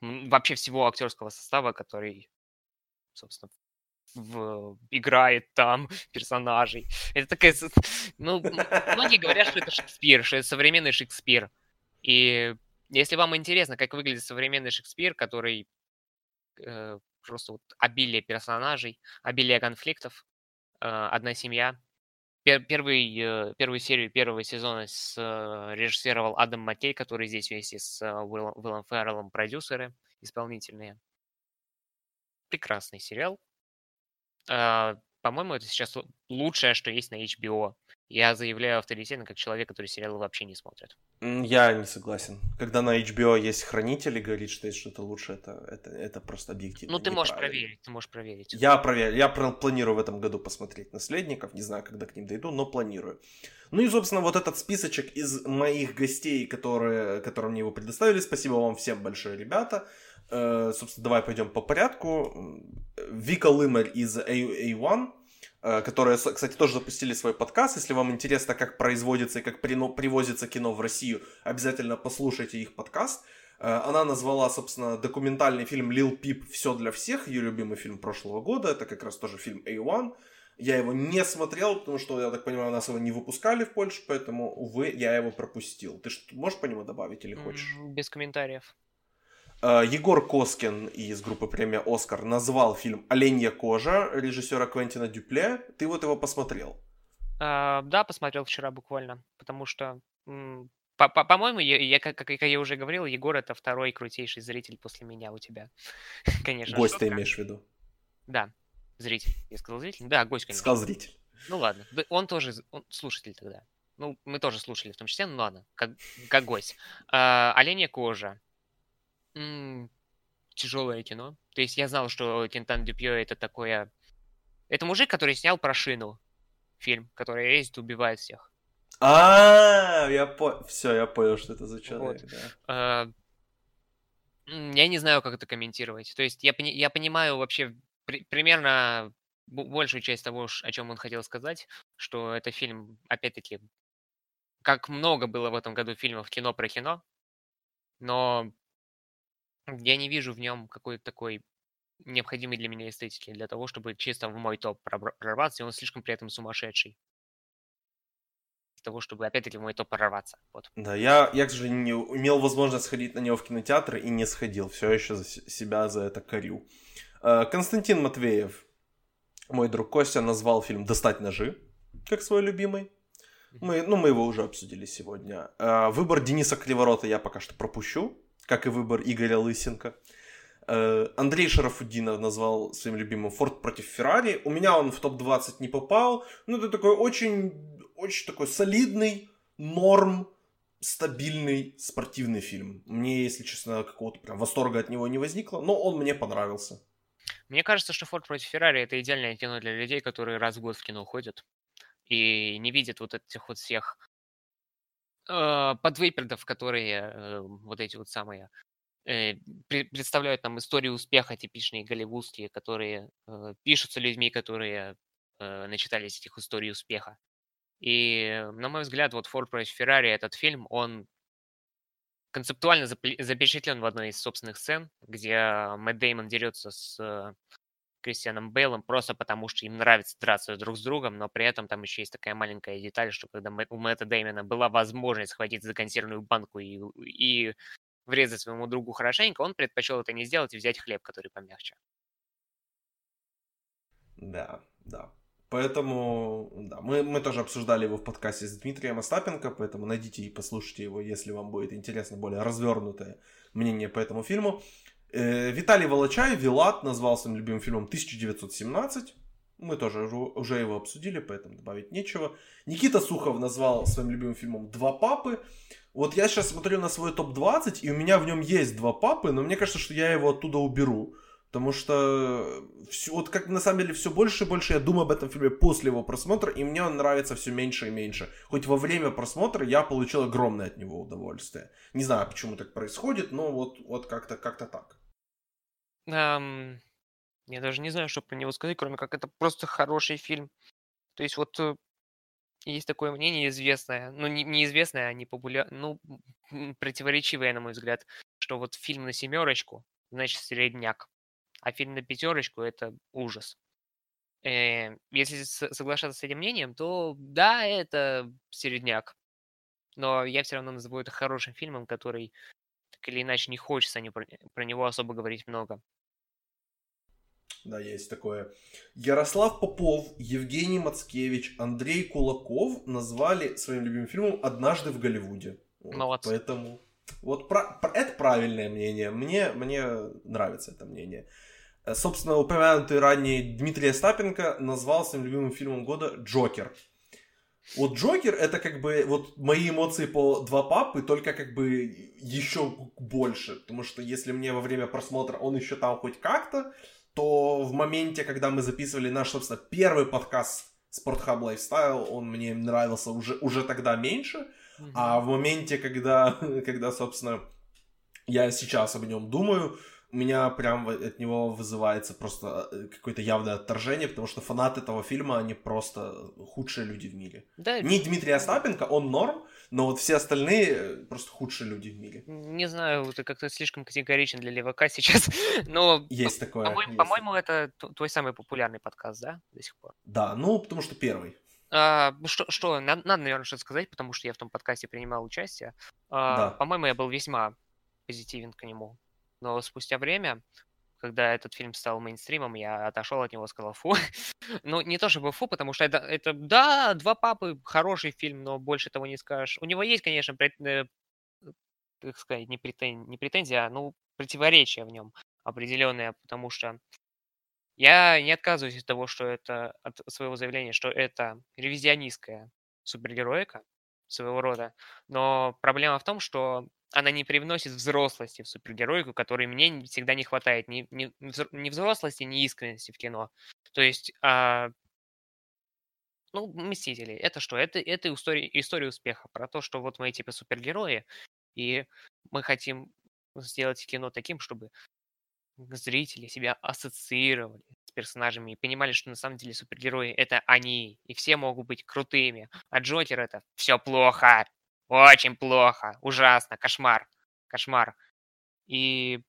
вообще всего актерского состава, который, собственно, в, играет там персонажей. Это такая... Ну, многие говорят, что это Шекспир, что это современный Шекспир. И если вам интересно, как выглядит современный Шекспир, который э, просто вот обилие персонажей, обилие конфликтов, э, одна семья. Пер, первый, э, первую серию первого сезона с, э, режиссировал Адам Маккей, который здесь вместе с э, Уиллом, Уиллом Ферреллом продюсеры исполнительные. Прекрасный сериал. Э, по-моему, это сейчас лучшее, что есть на HBO. Я заявляю авторитетно, как человек, который сериалы вообще не смотрит. Я не согласен. Когда на HBO есть хранитель и говорит, что есть что-то лучше, это, это, это просто объективно. Ну, ты можешь проверить, ты можешь проверить. Я проверю. Я планирую в этом году посмотреть наследников. Не знаю, когда к ним дойду, но планирую. Ну и, собственно, вот этот списочек из моих гостей, которые, которые мне его предоставили. Спасибо вам всем большое, ребята. Э, собственно, давай пойдем по порядку. Вика Лымер из A- A1 Э, которые, кстати, тоже запустили свой подкаст. Если вам интересно, как производится и как привозится кино в Россию, обязательно послушайте их подкаст. Э, она назвала, собственно, документальный фильм «Лил Пип. Все для всех», ее любимый фильм прошлого года. Это как раз тоже фильм A1. Я его не смотрел, потому что, я так понимаю, нас его не выпускали в Польше, поэтому, увы, я его пропустил. Ты можешь по нему добавить или хочешь? Без комментариев. Э, Егор Коскин из группы премия «Оскар» назвал фильм «Оленья кожа» режиссера Квентина Дюпле. Ты вот его посмотрел? А, да, посмотрел вчера буквально, потому что, по-моему, я, я, как, как я уже говорил, Егор это второй крутейший зритель после меня у тебя. конечно. Гость ты имеешь в виду? Да, зритель. Я сказал зритель? Да, гость, конечно. Сказал зритель. Ну ладно, он тоже он слушатель тогда. Ну, мы тоже слушали в том числе, ну ладно, как, как гость. А, «Оленья кожа» М, тяжелое кино. То есть я знал, что Тинтан Дюпье это такое... Это мужик, который снял про шину фильм, который ездит, убивает всех. А, я понял. Все, я понял, что это за человек. А, я не знаю, как это комментировать. То есть я, я понимаю вообще примерно большую часть того, о чем он хотел сказать, что это фильм, опять-таки, как много было в этом году фильмов кино про кино, но я не вижу в нем какой-то такой необходимой для меня эстетики, для того, чтобы чисто в мой топ прорваться, и он слишком при этом сумасшедший. Для того, чтобы опять-таки в мой топ прорваться. Вот. Да, я, я, к сожалению, не имел возможность сходить на него в кинотеатр и не сходил. Все еще за себя за это корю. Э, Константин Матвеев, мой друг Костя, назвал фильм «Достать ножи», как свой любимый. Мы, ну, мы его уже обсудили сегодня. Э, выбор Дениса Криворота я пока что пропущу как и выбор Игоря Лысенко. Э, Андрей Шарафуддинов назвал своим любимым Форд против Феррари. У меня он в топ-20 не попал. Ну, это такой очень, очень такой солидный, норм, стабильный спортивный фильм. Мне, если честно, какого-то прям восторга от него не возникло, но он мне понравился. Мне кажется, что Форд против Феррари это идеальное кино для людей, которые раз в год в кино ходят и не видят вот этих вот всех э, подвыпердов, которые э, вот эти вот самые э, представляют нам истории успеха типичные голливудские, которые пишутся людьми, которые начитались этих историй успеха. И, на мой взгляд, вот Ford против Ferrari, этот фильм, он концептуально запечатлен в одной из собственных сцен, где Мэтт Деймон дерется с Кристианом Бейлом просто потому, что им нравится драться друг с другом, но при этом там еще есть такая маленькая деталь, что когда у Мэтта Дэймена была возможность схватить за консервную банку и, и врезать своему другу хорошенько, он предпочел это не сделать и взять хлеб, который помягче. Да, да. Поэтому, да, мы, мы тоже обсуждали его в подкасте с Дмитрием Остапенко, поэтому найдите и послушайте его, если вам будет интересно более развернутое мнение по этому фильму. Э, Виталий Волочай, Вилат, назвал своим любимым фильмом 1917. Мы тоже уже его обсудили, поэтому добавить нечего. Никита Сухов назвал своим любимым фильмом «Два папы». Вот я сейчас смотрю на свой топ-20, и у меня в нем есть два папы, но мне кажется, что я его оттуда уберу. Потому что все, вот как на самом деле все больше и больше я думаю об этом фильме после его просмотра, и мне он нравится все меньше и меньше. Хоть во время просмотра я получил огромное от него удовольствие. Не знаю, почему так происходит, но вот, вот как-то как так. Ам, я даже не знаю, что про него сказать, кроме как это просто хороший фильм. То есть вот э, есть такое мнение известное, ну не, неизвестное, а не популярное, ну противоречивое, на мой взгляд, что вот фильм на семерочку, значит средняк, а фильм на пятерочку это ужас. Э, если соглашаться с этим мнением, то да, это середняк. Но я все равно назову это хорошим фильмом, который так или иначе не хочется не про, про него особо говорить много. Да, есть такое. Ярослав Попов, Евгений Мацкевич, Андрей Кулаков назвали своим любимым фильмом «Однажды в Голливуде». Вот, Молодцы. Поэтому вот про, про, это правильное мнение. Мне, мне нравится это мнение. Э, собственно, упомянутый ранее Дмитрий Остапенко назвал своим любимым фильмом года «Джокер». Вот Джокер это как бы вот мои эмоции по два папы, только как бы еще больше. Потому что если мне во время просмотра он еще там хоть как-то, то в моменте, когда мы записывали наш, собственно, первый подкаст Спортхаб Lifestyle, он мне нравился уже, уже тогда меньше. Mm-hmm. А в моменте, когда, когда, собственно, я сейчас об нем думаю, у меня прям от него вызывается просто э, какое-то явное отторжение, потому что фанаты этого фильма, они просто худшие люди в мире. Да. Не Дмитрий Остапенко, он норм, но вот все остальные э, просто худшие люди в мире. Не знаю, ты как-то слишком категоричен для левака сейчас, но... Есть такое. По-моему, по-моему это твой самый популярный подкаст, да, до сих пор? Да, ну, потому что первый. А, что, что надо, надо, наверное, что-то сказать, потому что я в том подкасте принимал участие. А, да. По-моему, я был весьма позитивен к нему. Но спустя время, когда этот фильм стал мейнстримом, я отошел от него сказал фу. ну, не то чтобы фу, потому что это, это, да, «Два папы» хороший фильм, но больше того не скажешь. У него есть, конечно, прет, э, как сказать, не, претен, не претензия, а, ну, противоречия в нем определенные, потому что я не отказываюсь от того, что это, от своего заявления, что это ревизионистская супергероика своего рода, но проблема в том, что она не привносит взрослости в супергероику, которой мне всегда не хватает. Ни, ни, ни взрослости, ни искренности в кино. То есть, а, ну, Мстители, это что? Это, это история, история успеха, про то, что вот мы типа супергерои, и мы хотим сделать кино таким, чтобы зрители себя ассоциировали персонажами и понимали, что на самом деле супергерои это они, и все могут быть крутыми, а Джокер это все плохо, очень плохо, ужасно, кошмар, кошмар. И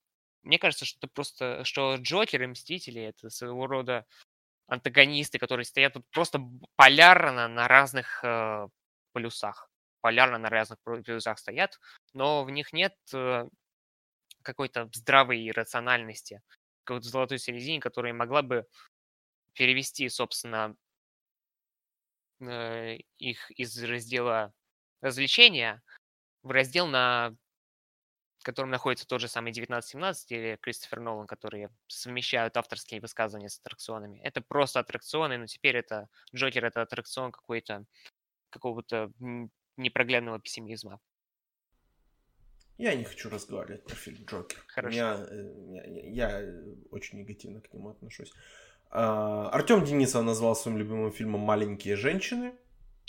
мне кажется, что это просто, что Джокер и Мстители это своего рода антагонисты, которые стоят тут просто полярно на разных э, полюсах. Полярно на разных полюсах стоят, но в них нет э, какой-то здравой рациональности, какой-то золотой середине, которая могла бы перевести, собственно, э, их из раздела развлечения в раздел, на котором находится тот же самый 1917 или Кристофер Нолан, которые совмещают авторские высказывания с аттракционами. Это просто аттракционы, но теперь это Джокер это аттракцион какой-то какого-то непроглядного пессимизма. Я не хочу разговаривать про фильм Джокер. Хорошо. Я, э, я, я очень негативно к нему отношусь. А, Артем Денисов назвал своим любимым фильмом «Маленькие женщины»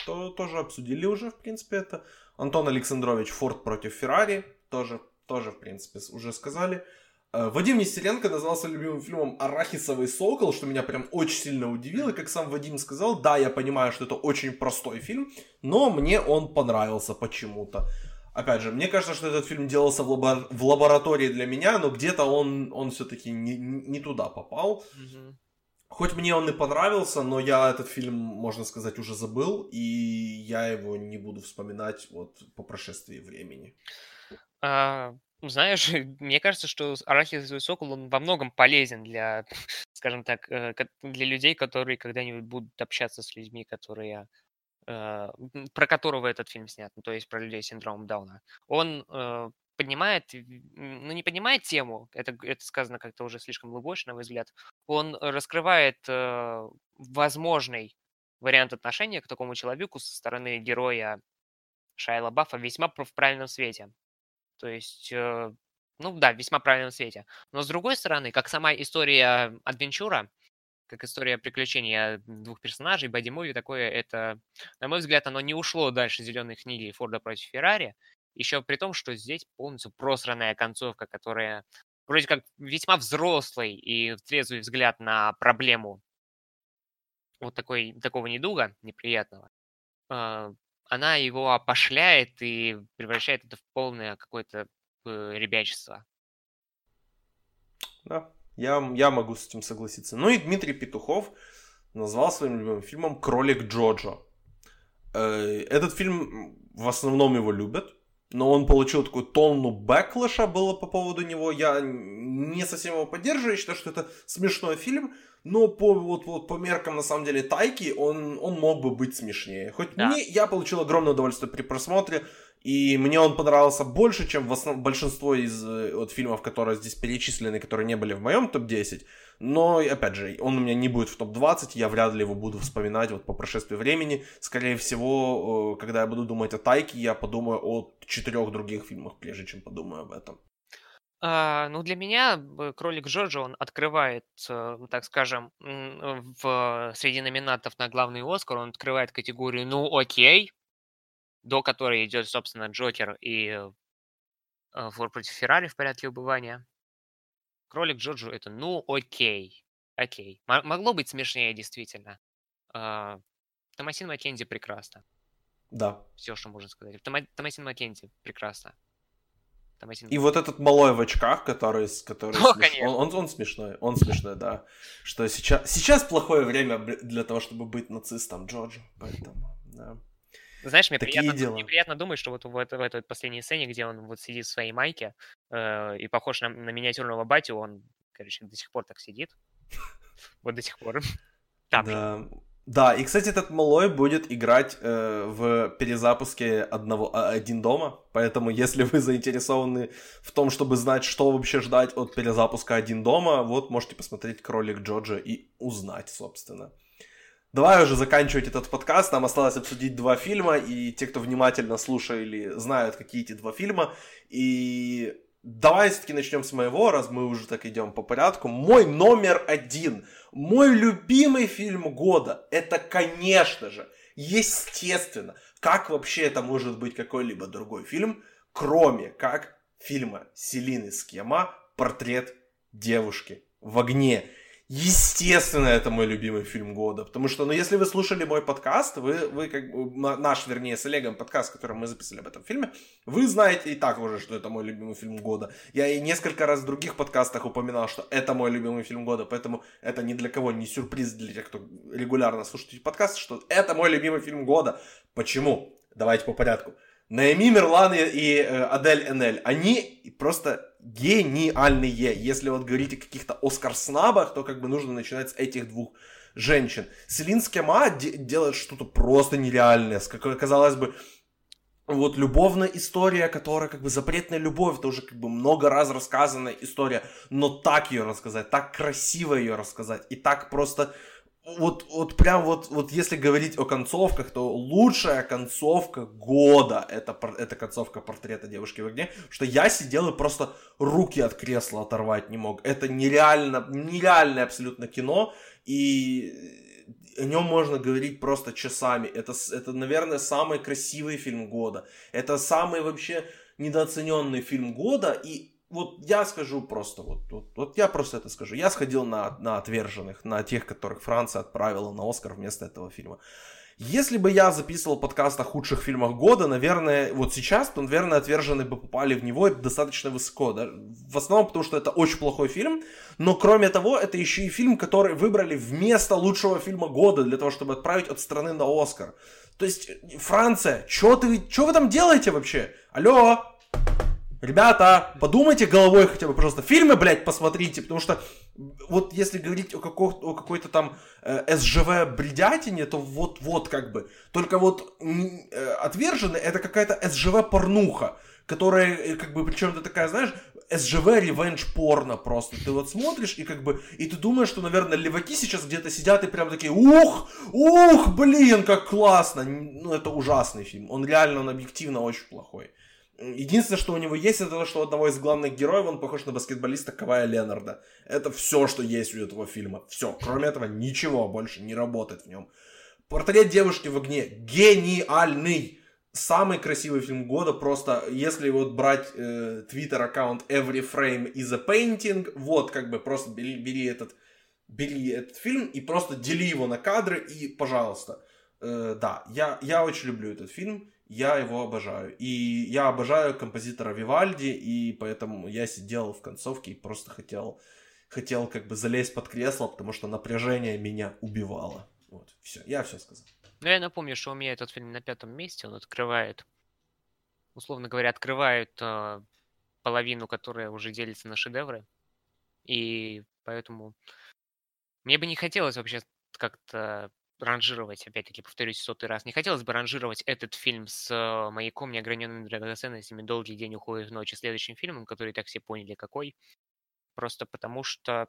то тоже обсудили уже, в принципе, это. Антон Александрович Форд против Феррари, тоже, тоже, в принципе, уже сказали. Э, Вадим Нестеренко назвался любимым фильмом «Арахисовый сокол», что меня прям очень сильно удивило. Как сам Вадим сказал, да, я понимаю, что это очень простой фильм, но мне он понравился почему-то. Опять же, мне кажется, что этот фильм делался в, лабор... в лаборатории для меня, но где-то он, он все-таки не, не туда попал. Mm-hmm. Хоть мне он и понравился, но я этот фильм, можно сказать, уже забыл, и я его не буду вспоминать вот по прошествии времени. А, знаешь, мне кажется, что арахисовый сокол, он во многом полезен для, скажем так, э, для людей, которые когда-нибудь будут общаться с людьми, которые про которого этот фильм снят, ну, то есть про людей с синдромом Дауна. Он э, поднимает, ну не поднимает тему, это, это сказано как-то уже слишком глубоко, на мой взгляд, он раскрывает э, возможный вариант отношения к такому человеку со стороны героя Шайла Баффа весьма в правильном свете. То есть, э, ну да, в весьма правильном свете. Но с другой стороны, как сама история адвенчура, как история приключения двух персонажей, Бадди Муви, такое, это, на мой взгляд, оно не ушло дальше зеленой книги Форда против Феррари, еще при том, что здесь полностью просранная концовка, которая вроде как весьма взрослый и трезвый взгляд на проблему вот такой, такого недуга неприятного, а, она его опошляет и превращает это в полное какое-то э, ребячество. Да, я, я могу с этим согласиться. Ну и Дмитрий Петухов назвал своим любимым фильмом «Кролик Джоджо». Э, этот фильм в основном его любят, но он получил такую тонну backlash а было по поводу него. Я не совсем его поддерживаю, я считаю, что это смешной фильм, но по, вот, вот, по меркам, на самом деле, Тайки, он, он мог бы быть смешнее. Хоть да. мне, я получил огромное удовольствие при просмотре, и мне он понравился больше, чем в основ... большинство из э, вот, фильмов, которые здесь перечислены, которые не были в моем топ-10. Но, опять же, он у меня не будет в топ-20, я вряд ли его буду вспоминать вот по прошествии времени. Скорее всего, э, когда я буду думать о Тайке, я подумаю о четырех других фильмах, прежде чем подумаю об этом. А, ну, для меня «Кролик Джорджа», он открывает, э, так скажем, в, среди номинатов на главный Оскар, он открывает категорию «Ну, окей», до которой идет, собственно, Джокер и э, Фор против Феррари в порядке убывания. Кролик Джорджу это ну окей. Окей. М- могло быть смешнее, действительно. А, Томасин Маккензи прекрасно. Да. Все, что можно сказать. Тома- Томасин Маккензи прекрасно. Томасин И вот этот малой в очках, который, который О, смеш... он, он, он смешной, он смешной, да. Что сейчас, сейчас плохое время для того, чтобы быть нацистом Джорджа, поэтому, да. Знаешь, мне приятно, дела. мне приятно думать, что вот в, в этой последней сцене, где он вот сидит в своей майке э, и похож на, на миниатюрного батю, он, короче, до сих пор так сидит. Вот до сих пор. Там да. Да, и, кстати, этот малой будет играть э, в перезапуске одного, а, «Один дома», поэтому если вы заинтересованы в том, чтобы знать, что вообще ждать от перезапуска «Один дома», вот можете посмотреть «Кролик Джорджа» и узнать, собственно. Давай уже заканчивать этот подкаст. Нам осталось обсудить два фильма, и те, кто внимательно слушали, знают, какие эти два фильма. И давай все-таки начнем с моего, раз мы уже так идем по порядку. Мой номер один, мой любимый фильм года, это, конечно же, естественно, как вообще это может быть какой-либо другой фильм, кроме как фильма Селины Скема «Портрет девушки в огне». Естественно, это мой любимый фильм года, потому что, ну, если вы слушали мой подкаст, вы, вы как наш, вернее, с Олегом подкаст, который мы записали об этом фильме, вы знаете и так уже, что это мой любимый фильм года. Я и несколько раз в других подкастах упоминал, что это мой любимый фильм года, поэтому это ни для кого не сюрприз для тех, кто регулярно слушает эти подкасты, что это мой любимый фильм года. Почему? Давайте по порядку. Наэми Мерлан и э, Адель Энель, они просто гениальные. Если вот говорить о каких-то Оскар-снабах, то как бы нужно начинать с этих двух женщин. Селин Скема де- делает что-то просто нереальное. Как казалось бы, вот любовная история, которая как бы запретная любовь, это уже как бы много раз рассказанная история, но так ее рассказать, так красиво ее рассказать, и так просто вот, вот прям вот, вот если говорить о концовках, то лучшая концовка года это, это концовка портрета девушки в огне, что я сидел и просто руки от кресла оторвать не мог. Это нереально, нереальное абсолютно кино, и о нем можно говорить просто часами. Это, это, наверное, самый красивый фильм года. Это самый вообще недооцененный фильм года, и вот я скажу просто, вот, вот, вот я просто это скажу. Я сходил на, на отверженных, на тех, которых Франция отправила на Оскар вместо этого фильма. Если бы я записывал подкаст о худших фильмах года, наверное, вот сейчас, то, наверное, отверженные бы попали в него достаточно высоко. Да? В основном потому, что это очень плохой фильм, но кроме того, это еще и фильм, который выбрали вместо лучшего фильма года для того, чтобы отправить от страны на Оскар. То есть, Франция, что ты, что вы там делаете вообще? Алло, Ребята, подумайте головой хотя бы, пожалуйста. Фильмы, блядь, посмотрите, потому что вот если говорить о, какой- о какой-то там э, СЖВ бредятине, то вот, вот как бы. Только вот э, отверженный это какая-то СЖВ порнуха, которая э, как бы, причем это такая, знаешь, СЖВ ревенж порно просто. Ты вот смотришь и как бы, и ты думаешь, что, наверное, леваки сейчас где-то сидят и прям такие, ух, ух, блин, как классно. Ну, это ужасный фильм. Он реально, он объективно очень плохой. Единственное, что у него есть, это то, что у одного из главных героев он похож на баскетболиста Кавая Ленарда. Это все, что есть у этого фильма. Все. Кроме этого, ничего больше не работает в нем. Портрет девушки в огне. Гениальный. Самый красивый фильм года. Просто, если вот брать э, аккаунт Every Frame is a Painting, вот как бы просто бери, бери этот бери этот фильм и просто дели его на кадры и, пожалуйста. Э, да, я, я очень люблю этот фильм я его обожаю. И я обожаю композитора Вивальди, и поэтому я сидел в концовке и просто хотел, хотел как бы залезть под кресло, потому что напряжение меня убивало. Вот, все, я все сказал. Ну, я напомню, что у меня этот фильм на пятом месте, он открывает, условно говоря, открывает э, половину, которая уже делится на шедевры, и поэтому Мне бы не хотелось вообще как-то ранжировать, опять-таки, повторюсь сотый раз, не хотелось бы ранжировать этот фильм с э, «Маяком», неограненными драгоценностями, «Долгий день уходит в ночь» следующим фильмом, который так все поняли какой. Просто потому что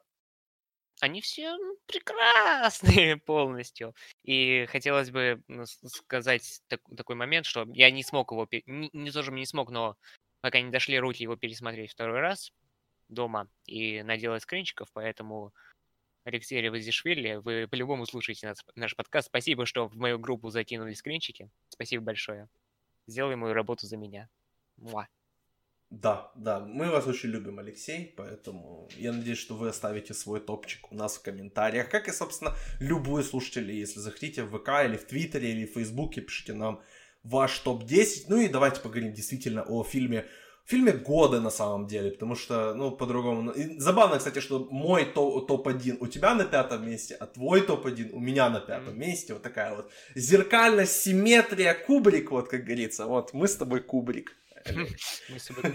они все прекрасные полностью. И хотелось бы сказать так, такой момент, что я не смог его, не, не то, что не смог, но пока не дошли руки его пересмотреть второй раз дома и наделать скринчиков, поэтому Алексей Ревазишвили, вы по-любому слушаете наш, наш подкаст. Спасибо, что в мою группу закинули скринчики. Спасибо большое. Сделай мою работу за меня. Муа. Да, да, мы вас очень любим, Алексей, поэтому я надеюсь, что вы оставите свой топчик у нас в комментариях, как и, собственно, любой слушатель, если захотите, в ВК или в Твиттере или в Фейсбуке, пишите нам ваш топ-10, ну и давайте поговорим действительно о фильме фильме года на самом деле, потому что, ну, по-другому. Ну, и забавно, кстати, что мой топ-1 у тебя на пятом месте, а твой топ-1 у меня на пятом mm-hmm. месте. Вот такая вот зеркальность, симметрия, кубрик, вот как говорится. Вот, мы с тобой кубрик. Мы с тобой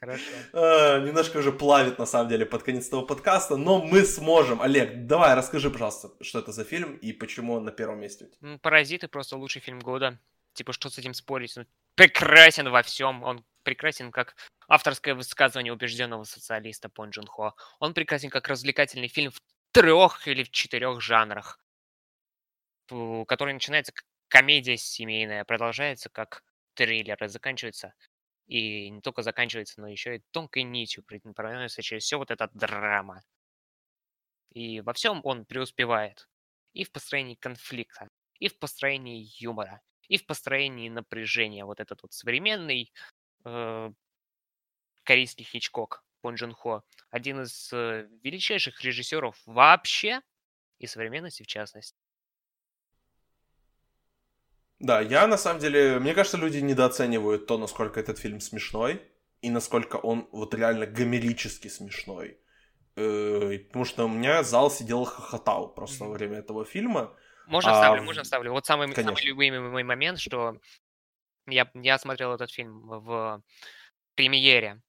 Хорошо. А, немножко уже плавит, на самом деле, под конец этого подкаста, но мы сможем. Олег, давай, расскажи, пожалуйста, что это за фильм и почему он на первом месте «Паразиты» просто лучший фильм года. Типа, что с этим спорить? Ну, прекрасен во всем. Он прекрасен как авторское высказывание убежденного социалиста Пон Джун Хо. Он прекрасен как развлекательный фильм в трех или в четырех жанрах, который начинается как комедия семейная, продолжается как триллер и заканчивается и не только заканчивается, но еще и тонкой нитью проносится через все вот эта драма. И во всем он преуспевает. И в построении конфликта, и в построении юмора, и в построении напряжения. Вот этот вот современный э, корейский Хичкок Пон Джун Хо, один из э, величайших режиссеров вообще и современности в частности. Да, я на самом деле, мне кажется, люди недооценивают то, насколько этот фильм смешной и насколько он вот реально гомерически смешной. Э, потому что у меня зал сидел хохотал просто mm-hmm. во время этого фильма. Можно а, вставлю, можно вставлю. Вот самый, самый любимый мой момент, что я, я смотрел этот фильм в премьере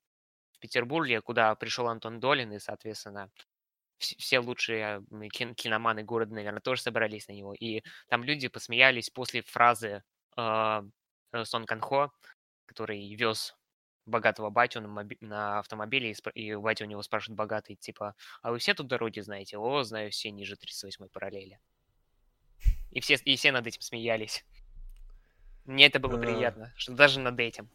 в Петербурге, куда пришел Антон Долин, и, соответственно, все лучшие киноманы города, наверное, тоже собрались на него. И там люди посмеялись после фразы э, э Сон Канхо, который вез богатого батю на, на автомобиле, и, и батя у него спрашивает богатый, типа, а вы все тут дороги знаете? О, знаю все ниже 38 параллели. И все, и все над этим смеялись. Мне это было приятно, что даже над этим.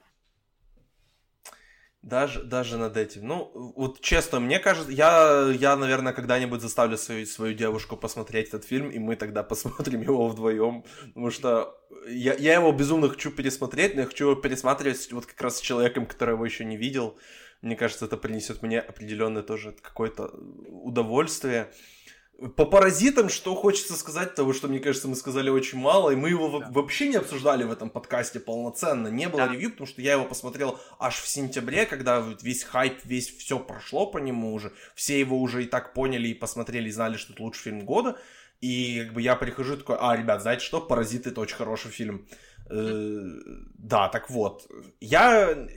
Даже, даже над этим. Ну, вот честно, мне кажется, я, я наверное, когда-нибудь заставлю свою, свою девушку посмотреть этот фильм, и мы тогда посмотрим его вдвоем. Потому что я, я его безумно хочу пересмотреть, но я хочу его пересматривать вот как раз с человеком, который его еще не видел. Мне кажется, это принесет мне определенное тоже какое-то удовольствие. По паразитам, что хочется сказать, того, что, мне кажется, мы сказали очень мало, и мы его да. вообще не обсуждали в этом подкасте полноценно. Не было да. ревью, потому что я его посмотрел аж в сентябре, когда весь хайп, весь все прошло по нему уже. Все его уже и так поняли, и посмотрели, и знали, что это лучший фильм года. И как бы я прихожу такой, а, ребят, знаете что, «Паразиты» — это очень хороший фильм. Э, да, так вот. Я,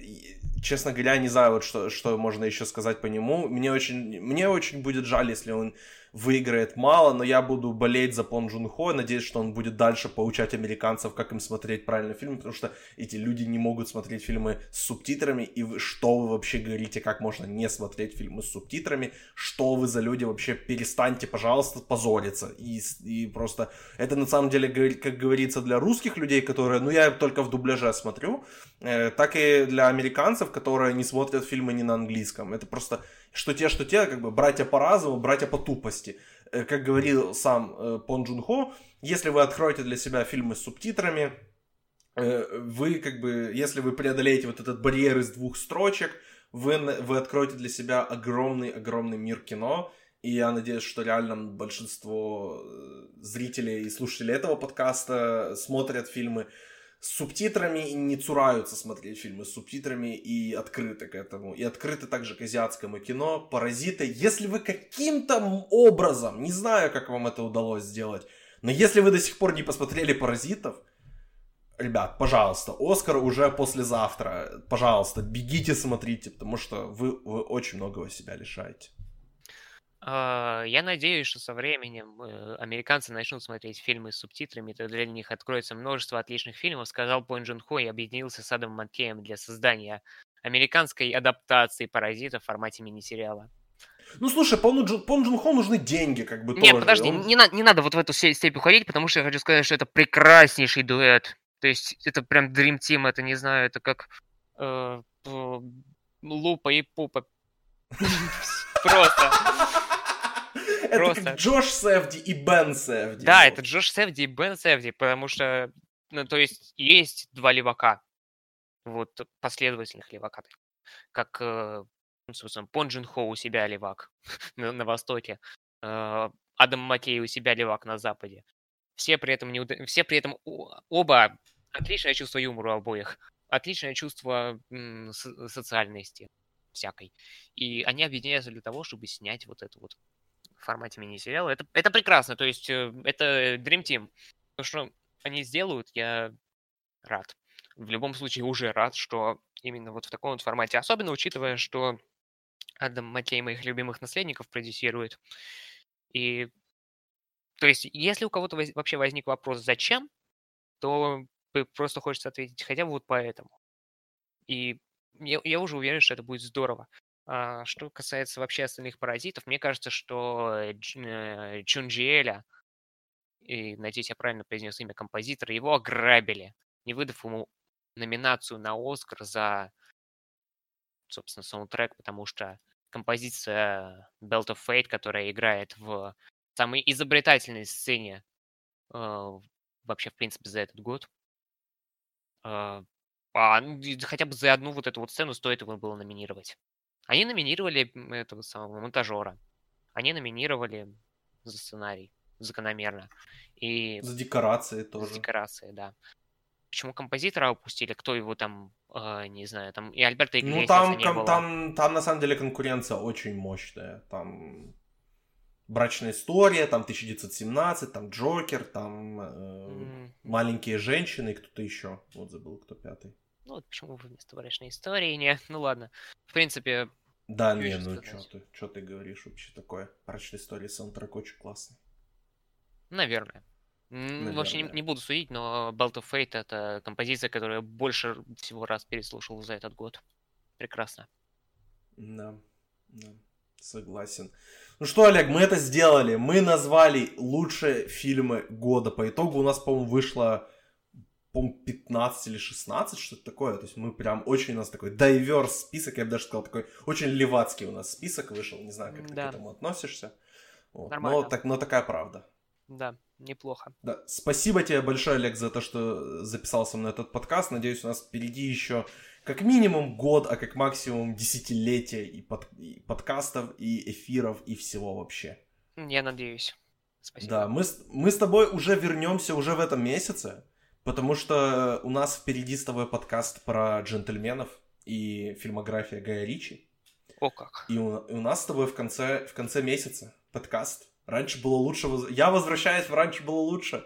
честно говоря, не знаю, вот что, что можно еще сказать по нему. Мне очень, мне очень будет жаль, если он выиграет мало, но я буду болеть за Пон Джун Хо, надеюсь, что он будет дальше поучать американцев, как им смотреть правильно фильмы, потому что эти люди не могут смотреть фильмы с субтитрами, и вы, что вы вообще говорите, как можно не смотреть фильмы с субтитрами, что вы за люди вообще, перестаньте, пожалуйста, позориться, и, и просто, это на самом деле, как говорится, для русских людей, которые, ну, я только в дубляже смотрю, э, так и для американцев, которые не смотрят фильмы не на английском, это просто что те, что те, как бы братья по разуму, братья по тупости. Э, как говорил сам э, Пон Джун Хо, если вы откроете для себя фильмы с субтитрами, э, вы как бы, если вы преодолеете вот этот барьер из двух строчек, вы, вы откроете для себя огромный-огромный мир кино, и я надеюсь, что реально большинство зрителей и слушателей этого подкаста смотрят фильмы с субтитрами и не цураются смотреть фильмы с субтитрами и открыты к этому. И открыты также к азиатскому кино. Паразиты. Если вы каким-то образом, не знаю, как вам это удалось сделать, но если вы до сих пор не посмотрели «Паразитов», ребят, пожалуйста, Оскар уже послезавтра. Пожалуйста, бегите, смотрите, потому что вы, вы очень многого себя лишаете. А, я надеюсь, что со временем э, американцы начнут смотреть фильмы с субтитрами, тогда для них откроется множество отличных фильмов, сказал Пон Джун Хо и объединился с Адамом Маккеем для создания американской адаптации «Паразита» в формате мини-сериала. Ну, слушай, Пону Джун, Пон Джун Хо нужны деньги, как бы, Нет, тоже. подожди, Он- не, на- не надо вот в эту степь уходить, потому что я хочу сказать, что это прекраснейший дуэт. То есть это прям Dream Team, это, не знаю, это как э, Лупа и Пупа. Просто. Это Просто. как Джош Севди и Бен Севди. Да, это Джош Севди и Бен Севди, потому что, ну, то есть, есть два левака, вот, последовательных левака, как, э, ну, собственно, Пон Джин Хо у себя левак на, на Востоке, э, Адам Маккей у себя левак на Западе. Все при этом, не, уда- все при этом оба отличное чувство юмора у обоих, отличное чувство социальности всякой. И они объединяются для того, чтобы снять вот это вот в формате мини-сериала. Это, это прекрасно, то есть э, это Dream Team. То, что они сделают, я рад. В любом случае уже рад, что именно вот в таком вот формате. Особенно учитывая, что Адам Маккей моих любимых наследников продюсирует. И то есть, если у кого-то воз- вообще возник вопрос, зачем, то просто хочется ответить хотя бы вот поэтому. И я, я уже уверен, что это будет здорово. А, что касается вообще остальных паразитов, мне кажется, что э, э, Чунджиэля, и, надеюсь, я правильно произнес имя композитора, его ограбили, не выдав ему номинацию на Оскар за, собственно, саундтрек, потому что композиция Belt of Fate, которая играет в самой изобретательной сцене э, вообще, в принципе, за этот год, э, а, ну, хотя бы за одну вот эту вот сцену стоит его было номинировать. Они номинировали этого самого монтажера. Они номинировали за сценарий, закономерно. И За декорации за тоже. декорации, да. Почему композитора опустили? Кто его там, э, не знаю, там и Альберта Ну, Иглесиаса там, не ком- было. там, там, на самом деле, конкуренция очень мощная. Там брачная история, там 1917, там Джокер, там э, М, маленькие женщины и кто-то еще. Вот забыл, кто пятый. Ну, вот почему вы вместо брачной истории не... Ну ладно. В принципе, Да, не, ну что ты, что ты говоришь вообще такое? Брачная история саундтрек очень классный. наверное. М, Вообще не, Наверное. не буду судить, но Belt of Fate это композиция, которую я больше всего раз переслушал за этот год. Прекрасно. Да, да, согласен. Ну что, Олег, мы это сделали. Мы назвали лучшие фильмы года. По итогу у нас, по-моему, вышло по 15 или 16, что-то такое. То есть мы прям очень у нас такой дайверс список, я бы даже сказал, такой очень левацкий у нас список вышел. Не знаю, как ты Да. к этому относишься. Вот. Нормально. Но, так, но такая правда. Да, неплохо. Да. Спасибо тебе большое, Олег, за то, что записался на этот подкаст. Надеюсь, у нас впереди еще как минимум год, а как максимум десятилетия и, под- и подкастов, и эфиров, и всего вообще. Я надеюсь. Спасибо. Да, мы, мы с тобой уже вернемся уже в этом месяце, потому что у нас впереди с тобой подкаст про джентльменов и фильмография Гая Ричи. О как. И у, и у нас с тобой в конце, в конце месяца подкаст. Раньше было лучше. воз- Я возвращаюсь в раньше было лучше.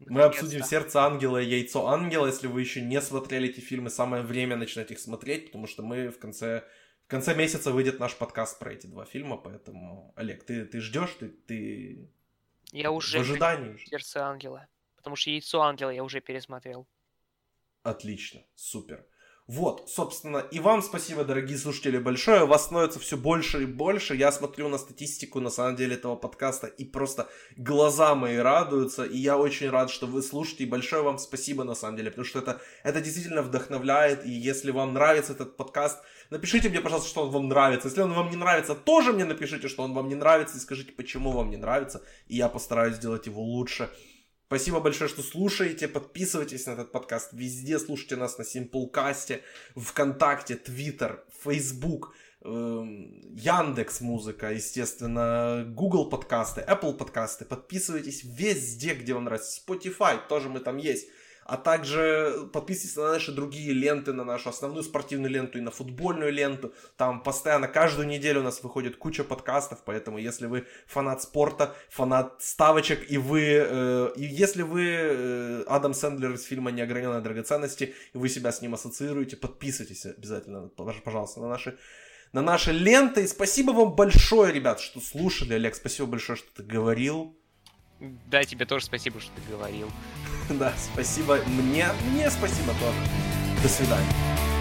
Мы обсудим. «Сердце ангела» и «Яйцо ангела». Если вы еще не смотрели эти фильмы, самое время начинать их смотреть, потому что мы в конце, в конце месяца выйдет наш подкаст про эти два фильма, поэтому, Олег, ты, ты ждешь, ты, ты Я уже в ожидании. сердце ангела. Потому что яйцо ангела я уже пересмотрел. Отлично, супер. Вот, собственно, и вам спасибо, дорогие слушатели, большое. Вас становится все больше и больше. Я смотрю на статистику, на самом деле, этого подкаста, и просто глаза мои радуются. И я очень рад, что вы слушаете. И большое вам спасибо, на самом деле, потому что это, это действительно вдохновляет. И если вам нравится этот подкаст, напишите мне, пожалуйста, что он вам нравится. Если он вам не нравится, тоже мне напишите, что он вам не нравится, и скажите, почему вам не нравится. И я постараюсь сделать его лучше. Спасибо большое, что слушаете. Подписывайтесь на этот подкаст везде. Слушайте нас на Симплкасте, ВКонтакте, Твиттер, Фейсбук, эм, Яндекс Музыка, естественно, Google подкасты, Apple подкасты. Подписывайтесь везде, где вам нравится. Spotify, тоже мы там есть. А также подписывайтесь на наши другие ленты, на нашу основную спортивную ленту и на футбольную ленту. Там постоянно, каждую неделю у нас выходит куча подкастов, поэтому если вы фанат спорта, фанат ставочек, и вы, э, и если вы э, Адам Сэндлер из фильма «Неограненные драгоценности», и вы себя с ним ассоциируете, подписывайтесь обязательно, пож- пожалуйста, на наши на наши ленты. И спасибо вам большое, ребят, что слушали. Олег, спасибо большое, что ты говорил. Да, тебе тоже спасибо, что ты говорил. Да, спасибо мне. Мне спасибо тоже. До свидания.